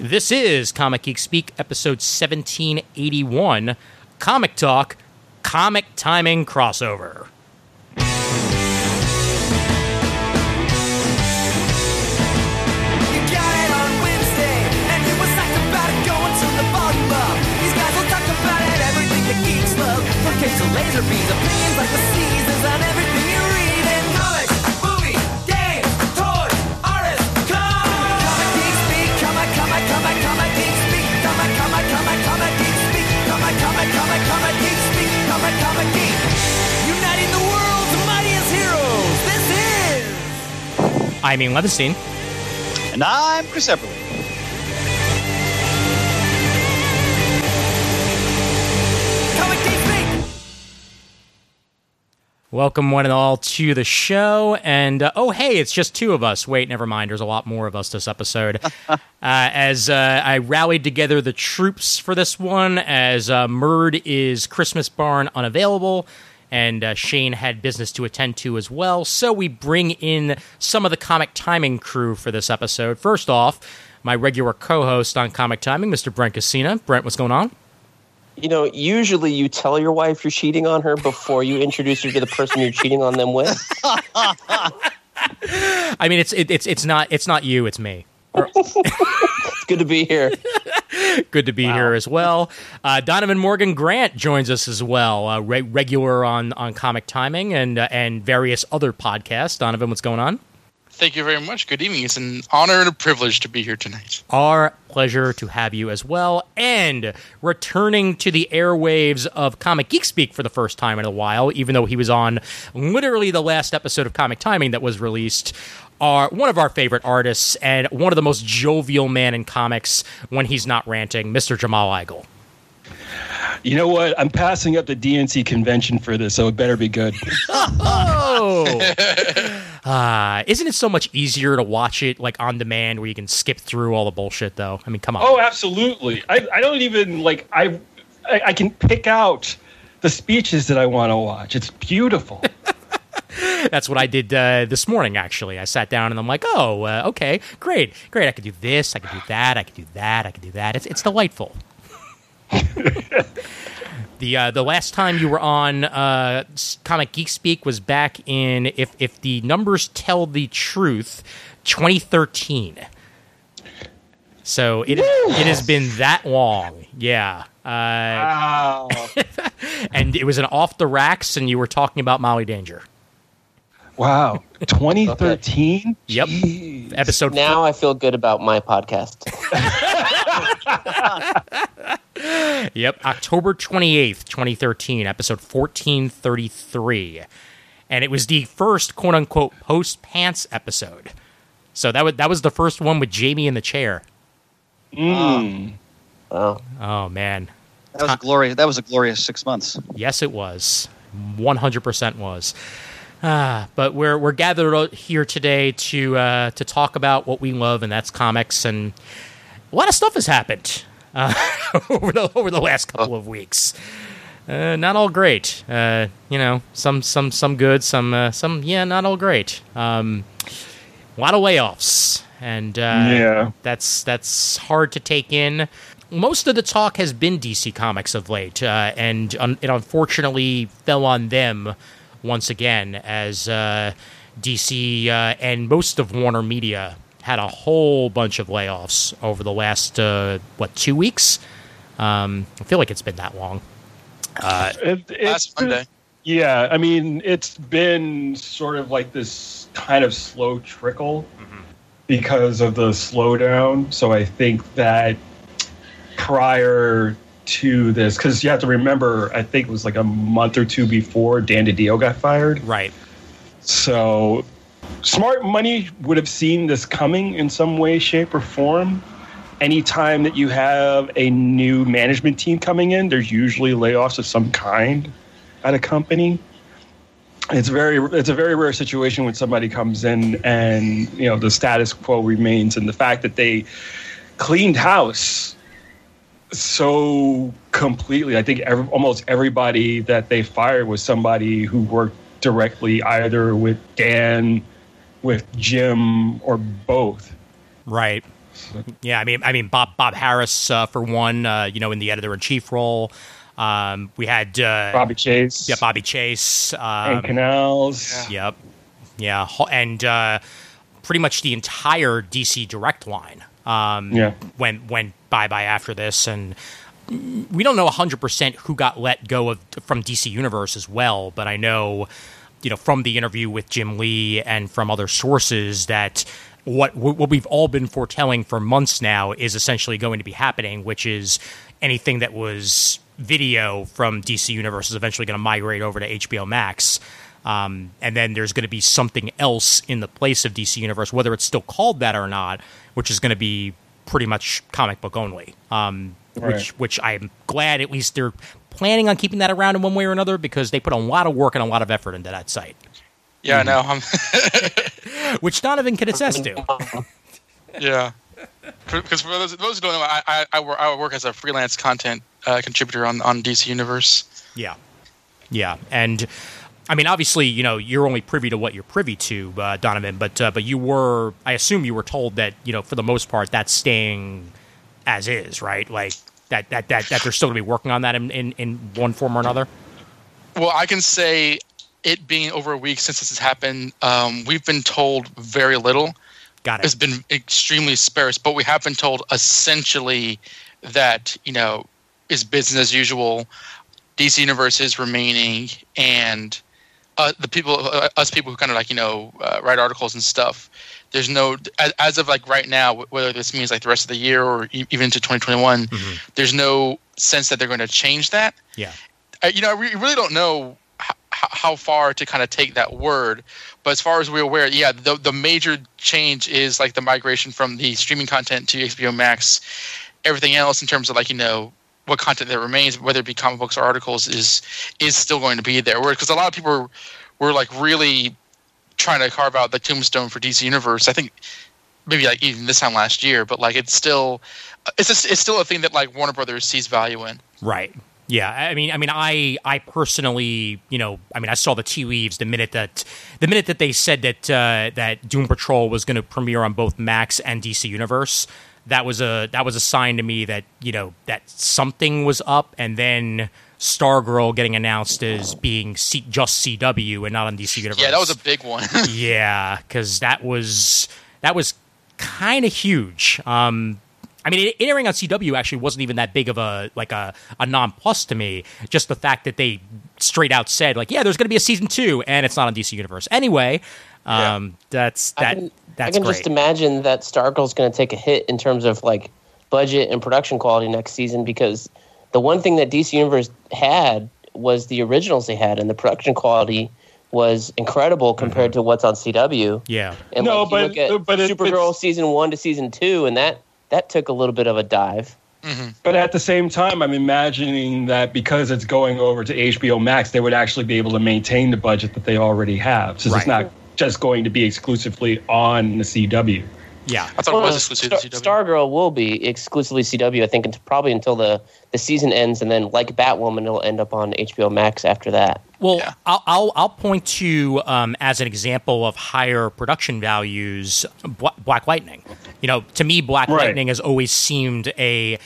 This is Comic Geek Speak, episode 1781 Comic Talk, Comic Timing Crossover. You got it on Wednesday, and I'm Ian Levinstein. And I'm Chris Everly. Comic Geek Speak! Welcome, one and all, to the show. And uh, oh, hey, it's just two of us. Wait, never mind. There's a lot more of us this episode. uh, as uh, I rallied together the troops for this one, as uh, Murd is Christmas Barn unavailable, and uh, Shane had business to attend to as well. So we bring in some of the comic timing crew for this episode. First off, my regular co-host on Comic Timing, Mr. Brent Casina. Brent, what's going on? You know, usually you tell your wife you're cheating on her before you introduce her to the person you're cheating on them with. I mean, it's it, it's it's not it's not you, it's me. It's good to be here. Good to be here as well. Uh, Donovan Morgan Grant joins us as well, uh, re- regular on on Comic Timing and uh, and various other podcasts. Donovan, what's going on? Thank you very much. Good evening. It's an honor and a privilege to be here tonight. Our pleasure to have you as well. And returning to the airwaves of Comic Geek Speak for the first time in a while, even though he was on literally the last episode of Comic Timing that was released. Are one of our favorite artists and one of the most jovial man in comics when he's not ranting, Mr. Jamal Igle. You know what? I'm passing up the DNC convention for this, so it better be good. Oh, uh, isn't it so much easier to watch it like on demand where you can skip through all the bullshit? Though, I mean, come on. oh, absolutely. I, I don't even like. I, I I can pick out the speeches that I want to watch. It's beautiful. That's what I did uh, this morning. Actually, I sat down and I'm like, oh, uh, okay, great, great. I could do this. I could do that. I could do that. I could do that. It's it's delightful. the uh, the last time you were on uh, Comic Geek Speak was back in if if the numbers tell the truth, 2013. So it it has been that long. Yeah. Uh, wow. and it was an off the racks, and you were talking about Molly Danger. Wow. 2013? Yep. Jeez. Episode Now I feel good about my podcast. Yep, October 28th, 2013, episode 1433. And it was the first quote unquote post pants episode. So that was that was the first one with Jamie in the chair. Mm. Wow. Oh man. That was a glorious. That was a glorious six months. Yes it was. 100% was. Ah, but we're we're gathered here today to uh, to talk about what we love, and that's comics. And a lot of stuff has happened uh, over the over the last couple of weeks. Uh, not all great. Uh, you know, some some some good, some uh, some yeah, not all great. Um, a lot of layoffs, and uh, Yeah. that's that's hard to take in. Most of the talk has been DC Comics of late, uh, and un- it unfortunately fell on them once again as uh, DC uh, and most of Warner Media had a whole bunch of layoffs over the last uh, what two weeks. Um, I feel like it's been that long. It, it's Last been- Monday. Yeah, I mean, it's been sort of like this kind of slow trickle because of the slowdown. So I think that prior to this, because you have to remember, I think it was like a month or two before Dan DiDio got fired. Right. So smart money would have seen this coming in some way, shape, or form. Anytime that you have a new management team coming in, there's usually layoffs of some kind at a company. It's very it's a very rare situation when somebody comes in and you know the status quo remains and the fact that they cleaned house so completely. I think every, almost everybody that they fired was somebody who worked directly either with Dan, with Jim, or both. Right. Yeah, I mean, I mean, Bob Bob Harras uh, for one, uh, you know, in the editor in chief role. Um, we had uh, Bobbie Chase. yeah, Bobbie Chase. Um, and Kanalz. Yep. Yeah, and uh, pretty much the entire DC Direct line. Um, Yeah. Went went bye bye after this, and we don't know hundred percent who got let go of from DC Universe as well. But I know, you know, from the interview with Jim Lee and from other sources that what what we've all been foretelling for months now is essentially going to be happening, which is anything that was video from DC Universe is eventually going to migrate over to HBO Max. Um, and then there's going to be something else in the place of DC Universe, whether it's still called that or not, which is going to be pretty much comic book only. Um, Which, Right. which I'm glad at least they're planning on keeping that around in one way or another because they put a lot of work and a lot of effort into that site, Yeah, I know. I'm, which Donovan can attest to. yeah. Because for those, those who don't know, I, I, I, work, I work as a freelance content uh, contributor on, on DC Universe. Yeah, yeah, and I mean, obviously, you know, you're only privy to what you're privy to, uh, Donovan. But uh, but you were, I assume, you were told that you know, for the most part, that's staying as is, right? Like that that that, that they're still going to be working on that in, in in one form or another. Well, I can say it being over a week since this has happened, um, we've been told very little. Got It's It's been extremely sparse, but we have been told essentially that you know is business as usual. DC Universe is remaining, and uh, the people, uh, us people who kind of like you know uh, write articles and stuff. There's no as, as of like right now, whether this means like the rest of the year or e- even into 2021. There's no sense that they're going to change that Yeah, you know, I re- really don't know h- how far to kind of take that word. But as far as we're aware, yeah, the the major change is like the migration from the streaming content to HBO Max. Everything else, in terms of like you know what content that remains, whether it be comic books or articles, is is still going to be there. Because a lot of people were, were like really trying to carve out the tombstone for DC Universe. I think maybe like even this time last year, but like it's still it's just, it's still a thing that like Warner Brothers sees value in. right. Yeah, I mean, I mean, I, I personally, you know, I mean, I saw the tea leaves the minute that, the minute that they said that uh, that Doom Patrol was going to premiere on both Max and DC Universe. That was a that was a sign to me that you know that something was up, and then Stargirl getting announced as being C- just CW and not on DC Universe. Yeah, that was a big one. yeah, because that was that was kind of huge. Um, I mean, it, it airing on CW actually wasn't even that big of a like a a non plus to me. Just the fact that they straight out said like, yeah, there's going to be a season two, and it's not on DC Universe anyway. Um, That's I that. Can, that's I can great. just imagine that Stargirl's going to take a hit in terms of like budget and production quality next season because the one thing that DC Universe had was the originals they had, and the production quality was incredible mm-hmm. compared to what's on CW. yeah, And No, like, but- you look at but if Supergirl it's- season one to season two, and that that took a little bit of a dive. Mm-hmm. But at the same time, I'm imagining that because it's going over to HBO Max, they would actually be able to maintain the budget that they already have. So Right. it's not just going to be exclusively on the CW. yeah. I thought Well, it was exclusive Star- to CW. Stargirl will be exclusively CW, I think, until, probably until the, the season ends, and then like Batwoman, it'll end up on HBO Max after that. Well, Yeah. I'll, I'll I'll point to um, as an example of higher production values, Bla- Black Lightning. You know, to me, Black Right. Lightning has always seemed a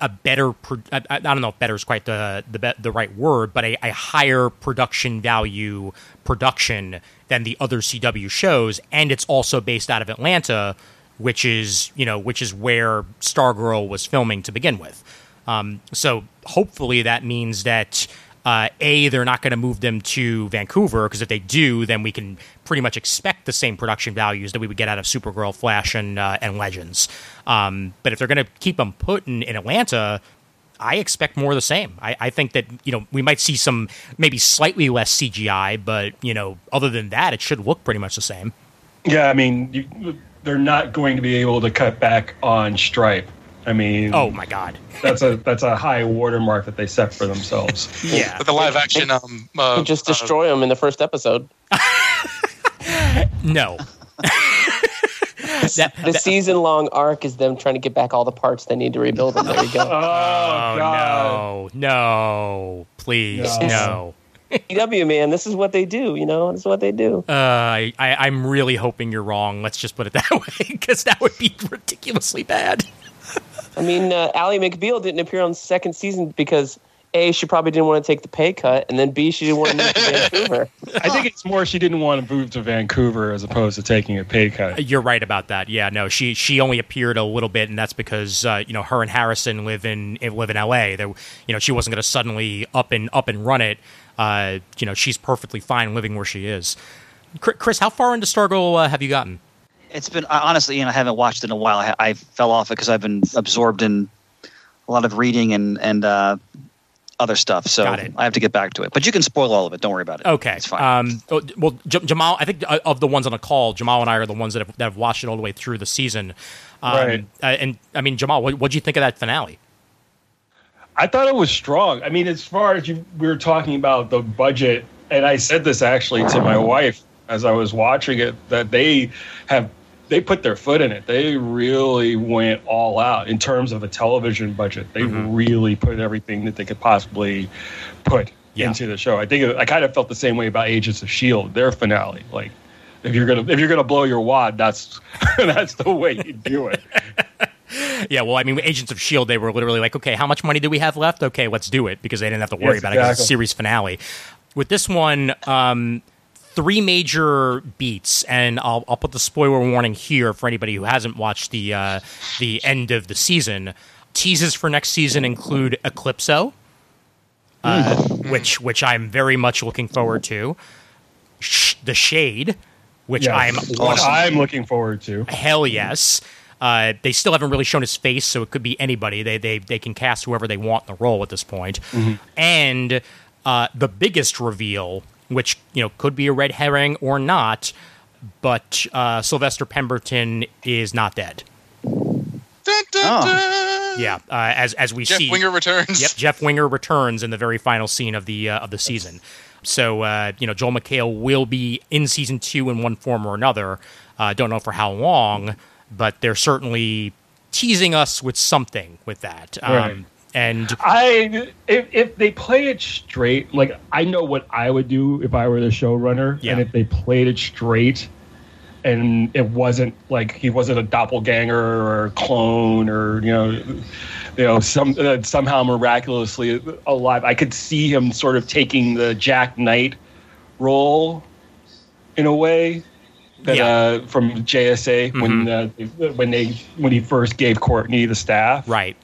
a better. Pro- I, I don't know if better is quite the the be- the right word, but a, a higher production value production than the other CW shows, and it's also based out of Atlanta, which is you know which is where Stargirl was filming to begin with. Um, so hopefully that means that uh, a they're not going to move them to Vancouver because if they do, then we can pretty much expect the same production values that we would get out of Supergirl, Flash, and uh, and Legends. Um, but if they're going to keep them put in, in Atlanta. I expect more of the same. I, I think that you know we might see some maybe slightly less CGI, but you know other than that, it should look pretty much the same. Yeah, I mean, you, they're not going to be able to cut back on Stripe. I mean, Oh my god, that's a that's a high watermark that they set for themselves. yeah, But the live action, um, uh, You just uh, destroy them in the first episode. no. that, The season long arc is them trying to get back all the parts they need to rebuild them. There you go. Oh, Oh God! no, no, please, No. no. CW man, this is what they do. You know, this is what they do. Uh, I, I, I'm really hoping you're wrong. Let's just put it that way, because that would be ridiculously bad. I mean, uh, Ally McBeal didn't appear on the second season because a she probably didn't want to take the pay cut, and then b she didn't want to move to Vancouver. I think it's more she didn't want to move to Vancouver as opposed to taking a pay cut. You're right about that. Yeah, no, she she only appeared a little bit, and that's because uh, you know her and Harrison live in live in L.A. There, you know, she wasn't going to suddenly up and up and run it. Uh, you know, she's perfectly fine living where she is. Chris, how far into Stargirl uh, have you gotten? It's been honestly, you know, I haven't watched it in a while. I, I fell off it because I've been absorbed in a lot of reading and and uh, other stuff. So Got it. I have to get back to it. But you can spoil all of it. Don't worry about it. Okay. it's fine. Um, oh, well, J- Jamal, I think uh, of the ones on the call, Jamal and I are the ones that have, that have watched it all the way through the season. Um, Right. uh, and I mean, Jamal, what do you think of that finale? I thought it was strong. I mean, as far as you, we were talking about the budget, and I said this actually to my wife as I was watching it, that they have they put their foot in it. They really went all out in terms of a television budget. They really put everything that they could possibly put Yeah. into the show. I think I kind of felt the same way about Agents of Shield, their finale. Like, if you're gonna if you're gonna blow your wad, that's that's the way you do it. Yeah, well, I mean, Agents of Shield, they were literally like, okay, how much money do we have left? Okay, let's do it because they didn't have to worry Yes, about it because it's a series finale. With this one, um, three major beats, and I'll, I'll put the spoiler warning here for anybody who hasn't watched the uh, the end of the season. Teases for next season include Eclipso, uh, which which I'm very much looking forward to. Sh- the Shade, which Yes. I'm What I'm looking forward to. Hell yes. Uh, they still haven't really shown his face, so it could be anybody. They they they can cast whoever they want in the role at this point. And uh, the biggest reveal, which you know could be a red herring or not, but uh, Sylvester Pemberton is not dead. Dun, dun, Oh. dun. Yeah, uh, as as we Jeff see, Jeff Winger returns. Yep, Jeff Winger returns in the very final scene of the uh, of the season. So uh, you know, Joel McHale will be in season two in one form or another. Uh, don't know for how long, but they're certainly teasing us with something with that. Um, Right. And I if if they play it straight, like I know what I would do if I were the showrunner, Yeah. and if they played it straight, and it wasn't like he wasn't a doppelganger or a clone or you know, you know some uh, somehow miraculously alive, I could see him sort of taking the Jack Knight role in a way. That, Yeah. uh, from JSA when uh, when they when he first gave Courtney the staff, right,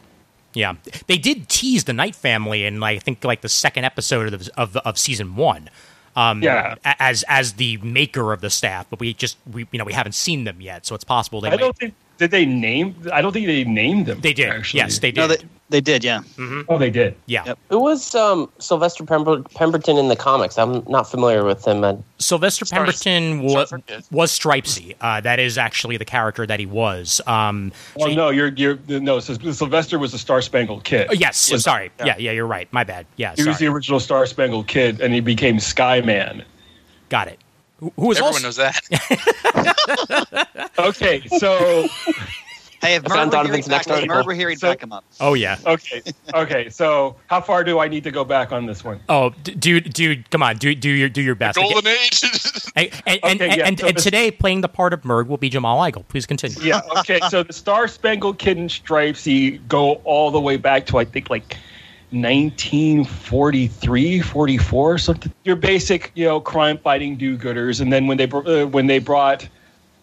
yeah, they did tease the Knight Family in like I think like the second episode of of, of season one. Um, Yeah. as as the maker of the staff, but we just we you know we haven't seen them yet, so it's possible they I might- don't think did they name. I don't think they named them. they did. Actually. Yes, they did. no, they, they did. Yeah. Oh, they did. yeah. Yep. Who was um, Sylvester Pember- Pemberton in the comics? I'm not familiar with him. Uh, Sylvester Star- Pemberton Star was, Trek kid. was Stripesy. Uh, that is actually the character that he was. Um, so Well, he- no, you're you're no. Sylvester was the Star Spangled Kid. oh, yes, Was- sorry. Yeah. yeah, you're right. My bad. Yeah, He was the original Star Spangled Kid, and he became Skyman. Got it. Who, who was Everyone also knows that. Okay, so Hey, if I found Merv were here, Donovan's he'd next back- if article. Merv were here, he'd So- back him up. Oh yeah. okay, okay. So how far do I need to go back on this one? Oh, d- dude, dude, come on, do do your do your best. Golden Age. And and, and, Okay, yeah, and, so and this- today playing the part of Merg will be Jamal Igle. Please continue. Yeah. Okay. so the Star Spangled Kid and Stripesy go all the way back to I think like 1943, 44, something. Your basic, you know, crime-fighting do-gooders, and then when they uh, when they brought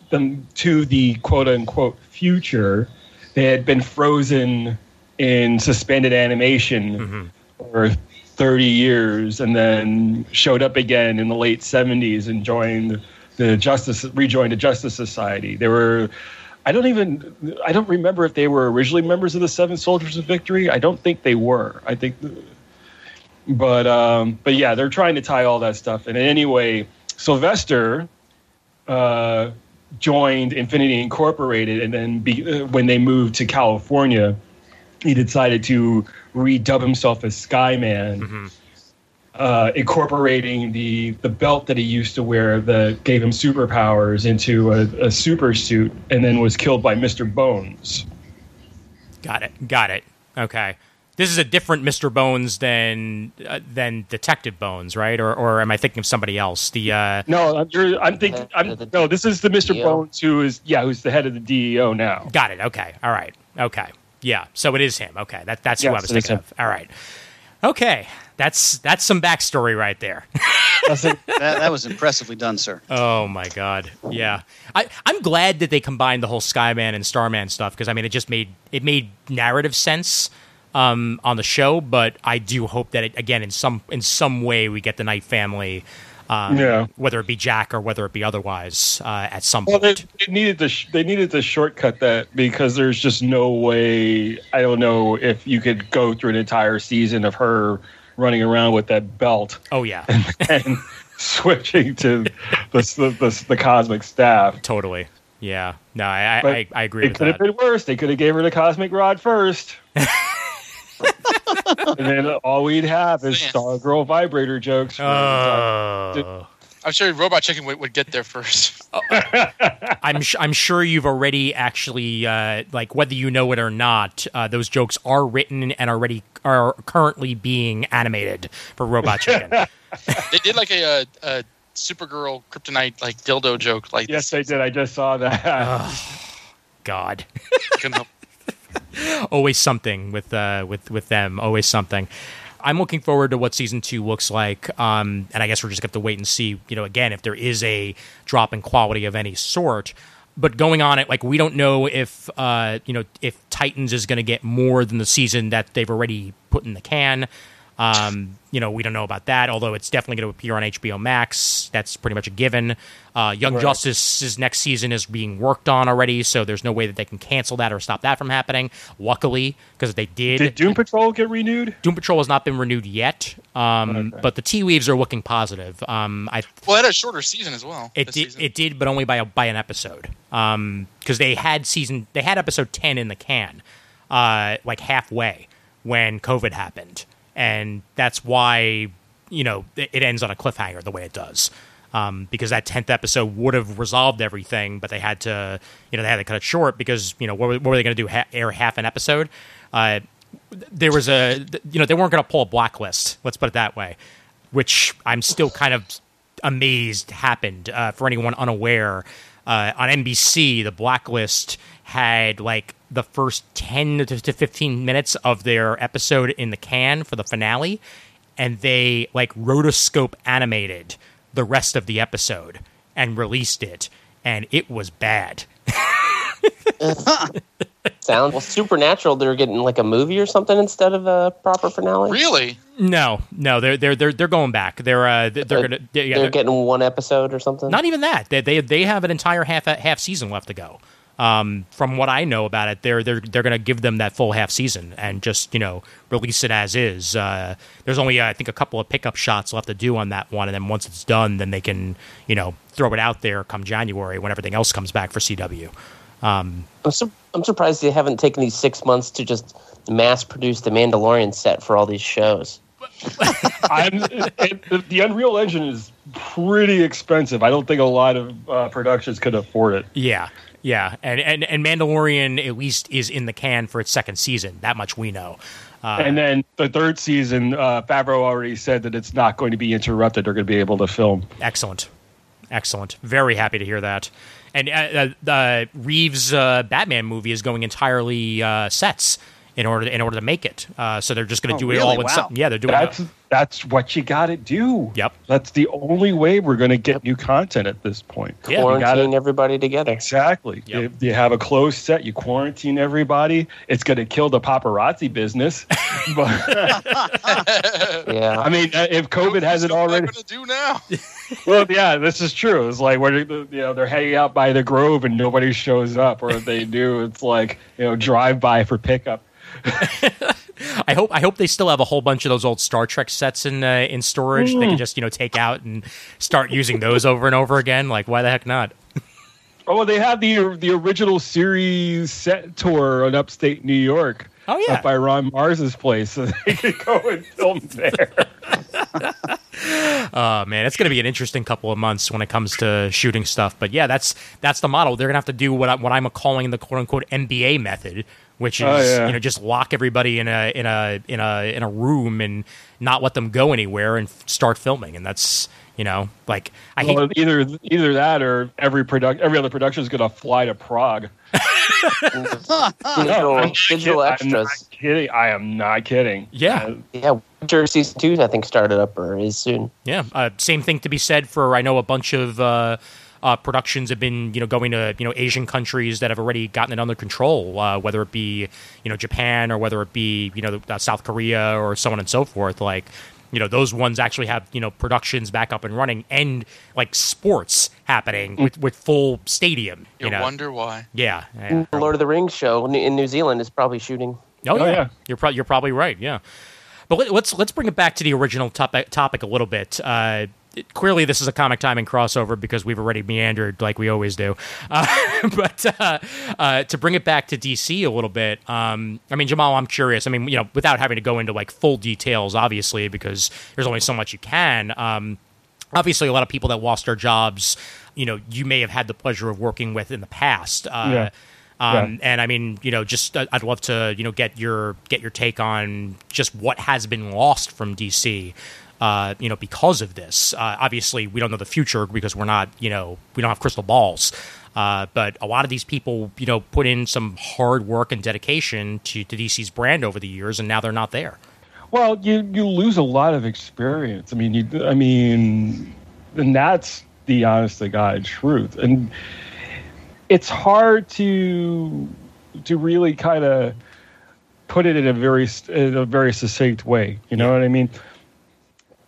them to the quote-unquote future, they had been frozen in suspended animation for 30 years, and then showed up again in the late 70s and joined the Justice rejoined the Justice Society. They were. I don't even. I don't remember if they were originally members of the Seven Soldiers of Victory. I don't think they were. I think, but um, but yeah, they're trying to tie all that stuff. And anyway, Sylvester uh, joined Infinity Incorporated, and then be, uh, when they moved to California, he decided to redub himself as Skyman. Uh, incorporating the the belt that he used to wear that gave him superpowers into a, a super suit, and then was killed by Mister Bones. Got it. Got it. Okay. This is a different Mr. Bones than uh, than Detective Bones, right? Or or am I thinking of somebody else? The uh, No, I'm, you're, I'm thinking. I'm, The- the no, this is the Mr. DEO. Bones who is yeah, who's the head of the DEO now. got it. Okay, all right. Okay, yeah. So it is him. Okay, that that's who I was thinking of. All right. Okay, that's that's some backstory right there. that, that was impressively done, sir. Oh my god. Yeah. I, I'm glad that they combined the whole Skyman and Starman stuff because I mean it just made it made narrative sense um, on the show, but I do hope that it, again in some in some way we get the Knight family um, Yeah. whether it be Jack or whether it be otherwise uh, at some Well, they, point. they needed to sh- they needed to shortcut that because there's just no way. I don't know if you could go through an entire season of her running around with that belt oh yeah. and switching to the the, the, the cosmic staff. totally. Yeah. No, I I, I, I agree It with could have been worse. They could have gave her the cosmic rod first. and then all we'd have is Man. Stargirl vibrator jokes. for- Oh. I'm sure Robot Chicken would, would get there first. I'm sh- I'm sure you've already actually uh, like whether you know it or not. Uh, those jokes are written and already are currently being animated for Robot Chicken. they did like a, a, a Supergirl Kryptonite like dildo joke. Like yes, they did. I just saw that. God, couldn't help- always something with uh, with with them. Always something. I'm looking forward to what season two looks like, um, and I guess we're just going to wait and see. You know, again, if there is a drop in quality of any sort. But going on it, like we don't know if uh, you know if Titans is going to get more than the season that they've already put in the can. Um, you know, we don't know about that. Although it's definitely going to appear on HBO Max. That's pretty much a given. Uh, Young Right. Justice's next season is being worked on already, so there's no way that they can cancel that or stop that from happening. Luckily, because if they did, Did Doom Patrol get renewed? Doom Patrol has not been renewed yet, um, Okay. but the tea leaves are looking positive. Um, I well, it had a shorter season as well. it did season. it did, but only by a, by an episode. Um, because they had season they had episode ten in the can, uh, like halfway when COVID happened, and that's why you know it, ends on a cliffhanger the way it does. Um, because that tenth episode would have resolved everything, but they had to, you know, they had to cut it short because you know what, were- what were they going to do? Ha- air half an episode? Uh, there was a, you know, they weren't going to pull a blacklist. Let's put it that way, which I'm still kind of amazed happened. Uh, for anyone unaware, uh, on NBC, the blacklist had like the first 10 to to 15 minutes of their episode in the can for the finale, and they like rotoscope animated the rest of the episode and released it, and it was bad. Sounds well, supernatural. They're getting like a movie or something instead of a proper finale. really. No, no, they're they're they're they're going back. They're uh, they're, they're Uh, gonna they're, yeah, they're they're- getting one episode or something. Not even that. They they they have an entire half half season left to go. Um, from what I know about it, they're they're they're going to give them that full half season and just you know release it as is. Uh, there's only uh, I think a couple of pickup shots left to do on that one, and then once it's done, then they can you know throw it out there come January when everything else comes back for CW. I'm, sur- I'm surprised they haven't taken these six months to just mass produce the Mandalorian set for all these shows. I'm, it, the, the Unreal Engine is pretty expensive. I don't think a lot of uh, productions could afford it. Yeah, yeah, and and and Mandalorian at least is in the can for its second season. That much we know. Uh, and then the third season, uh, Favreau already said that it's not going to be interrupted. They're going to be able to film. Excellent, excellent. Very happy to hear that. And uh, uh, uh, Reeves' uh, Batman movie is going entirely uh, sets in order in order to make it. Uh, so they're just going to Oh, do it really? all in. Wow. some- yeah, they're doing. That's it. that's what you got to do. Yep. That's the only way we're going to get new content at this point. Yeah, Quarantine gotta- everybody together. Exactly. Yep. If you have a closed set, you quarantine everybody. It's going to kill the paparazzi business. but Yeah. I mean, uh, if COVID hasn't already. What am I gonna do now? well, yeah, this is true. It's like where you know they're hanging out by the Grove and nobody shows up, or if they do, it's like you know drive by for pickup. I hope I hope they still have a whole bunch of those old Star Trek sets in uh, in storage. They can just you know take out and start using those over and over again. Like why the heck not? Oh, well, they have the the original series set tour in upstate New York. Oh, yeah. up by Ron Mars's place, so they could go and film there. Oh man, it's going to be an interesting couple of months when it comes to shooting stuff. But yeah, that's that's the model. They're going to have to do what I, what I'm calling the quote unquote NBA method, which is Oh, yeah. you know just lock everybody in a in a in a in a room and not let them go anywhere and f- start filming, and that's you know like I hate either either that or every product every other production is going to fly to Prague. digital, I'm digital kid- I'm extras. not kidding. I am not kidding. Yeah. Uh, Yeah, Witcher season two I think started up or is soon. Yeah, uh, same thing to be said for I know a bunch of uh, uh, productions have been you know going to you know Asian countries that have already gotten it under control, uh, whether it be you know Japan or whether it be you know uh, South Korea or so on and so forth. Like you know those ones actually have you know productions back up and running and like sports happening with, with full stadium. You You know, wonder why. yeah, yeah. The Lord of the Rings show in New Zealand is probably shooting. Oh, Oh, yeah. yeah. You're pro- you're probably right. Yeah, but let, let's let's bring it back to the original topic topic a little bit. Uh, it- clearly, this is a comic timing crossover because we've already meandered like we always do. Uh, but uh, uh, to bring it back to DC a little bit, um, I mean, Jamal, I'm curious. I mean, you know, without having to go into like full details, obviously, because there's only so much you can. Um, obviously a lot of people that lost their jobs you know you may have had the pleasure of working with in the past uh, Yeah. um, and I mean, you know, just uh, I'd love to, you know, get your get your take on just what has been lost from DC, uh, you know, because of this. Uh, obviously, we don't know the future because we're not, you know, we don't have crystal balls. Uh, but a lot of these people, you know, put in some hard work and dedication to, to DC's brand over the years, and now they're not there. Well, you you lose a lot of experience. I mean, you I mean, and that's the honest to God truth. And it's hard to to really kind of put it in a very in a very succinct way. You know what I mean?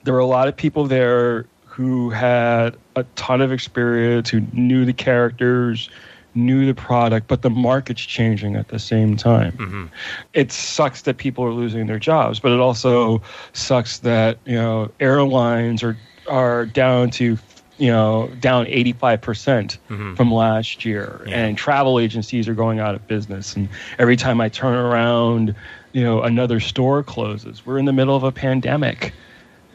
There were a lot of people there who had a ton of experience, who knew the characters, knew the product, but the market's changing at the same time mm-hmm. it sucks that people are losing their jobs, but it also sucks that you know airlines are are down to you know down 85 percent mm-hmm. from last year, Yeah. and travel agencies are going out of business. And every time I turn around, you know another store closes. We're in the middle of a pandemic.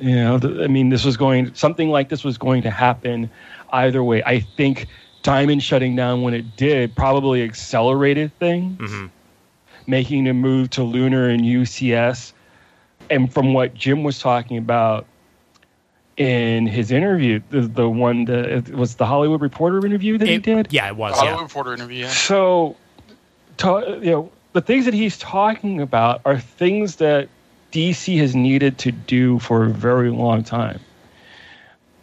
You know, th- I mean, this was going something like this was going to happen either way. I think Diamond shutting down when it did probably accelerated things mm-hmm. making the move to Lunar and UCS. And from what Jim was talking about in his interview, the, the one that it was the Hollywood Reporter interview that he did. Yeah, it was. Hollywood Yeah. Reporter interview. Yeah. So, to, you know, the things that he's talking about are things that DC has needed to do for a very long time.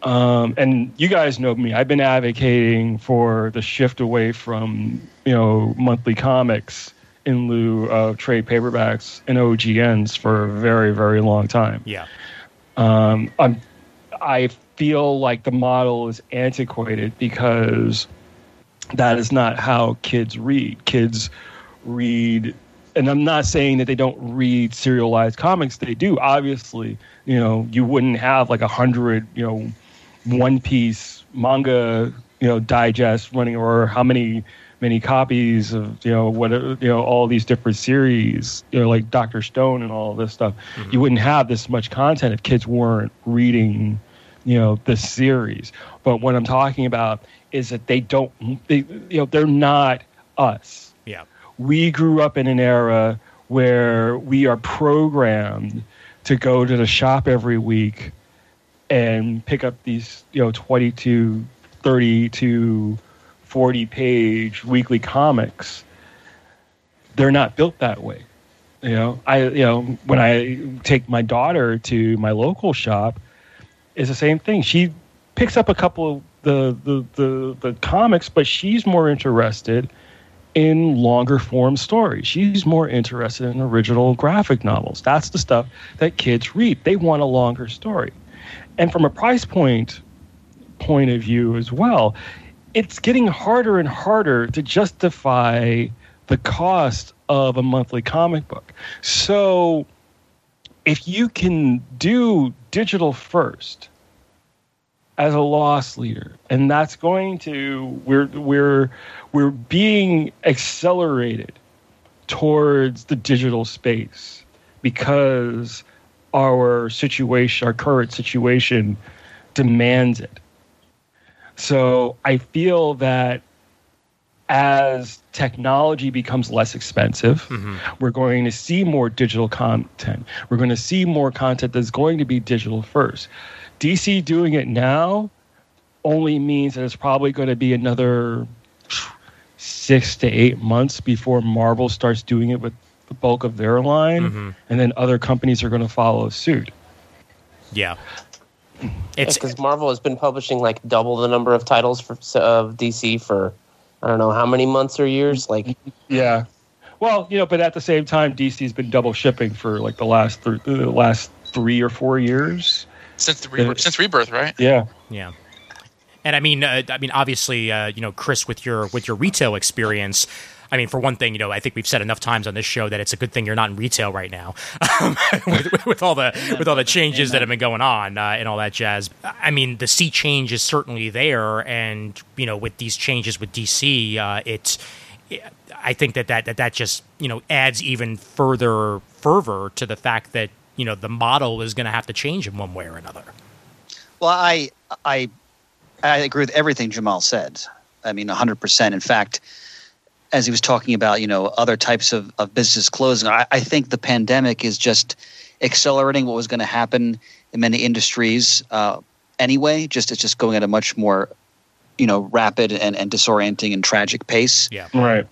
Um, and you guys know me. I've been advocating for the shift away from you know monthly comics in lieu of trade paperbacks and OGNs for a very very long time. Yeah. Um, I'm, I feel like the model is antiquated because that is not how kids read. Kids read, and I'm not saying that they don't read serialized comics. They do. Obviously, you know, you wouldn't have like a hundred, you know, One Piece manga, you know, digest running, or how many many copies of you know what you know all these different series you know like dr stone and all this stuff mm-hmm. you wouldn't have this much content if kids weren't reading you know the series but what i'm talking about is that they don't they you know they're not us Yeah. We grew up in an era where we are programmed to go to the shop every week and pick up these you know 22 30 to 40 page weekly comics. They're not built that way you know? I you know when i take my daughter to my local shop it's the same thing. She picks up a couple of the the the, the comics but she's more interested in longer form stories. She's more interested in original graphic novels. That's the stuff that kids read. They want a longer story. And from a price point point of view as well, it's getting harder and harder to justify the cost of a monthly comic book. So if you can do digital first, as a loss leader and that's going to we're we're we're being accelerated towards the digital space because our situation our current situation demands it so i feel that as technology becomes less expensive, Mhm. we're going to see more digital content. We're going to see more content that's going to be digital first. DC doing it now only means that it's probably going to be another six to eight months before Marvel starts doing it with the bulk of their line, Mhm. and then other companies are going to follow suit. Yeah. It's because Marvel has been publishing like double the number of titles for of DC for I don't know how many months or years. Like Yeah. Well, you know, but at the same time, DC's been double shipping for like the last th- the last three or four years. Since the rebirth, since rebirth, right? Yeah. Yeah, and I mean, uh, I mean, obviously, uh, you know, Chris, with your with your retail experience, I mean, for one thing, you know, I think we've said enough times on this show that it's a good thing you're not in retail right now, um, with, with all the with all the changes that have been going on uh, and all that jazz. I mean, the sea change is certainly there, and you know, with these changes with DC, uh, it's. I think that, that that that just you know adds even further fervor to the fact that you know the model is going to have to change in one way or another. Well, I I I agree with everything Jamal said. I mean, hundred percent. In fact, as he was talking about, you know, other types of, of business closing, I, I think the pandemic is just accelerating what was going to happen in many industries uh, anyway. Just it's just going at a much more, you know, rapid and, and disorienting and tragic pace Yeah. Right.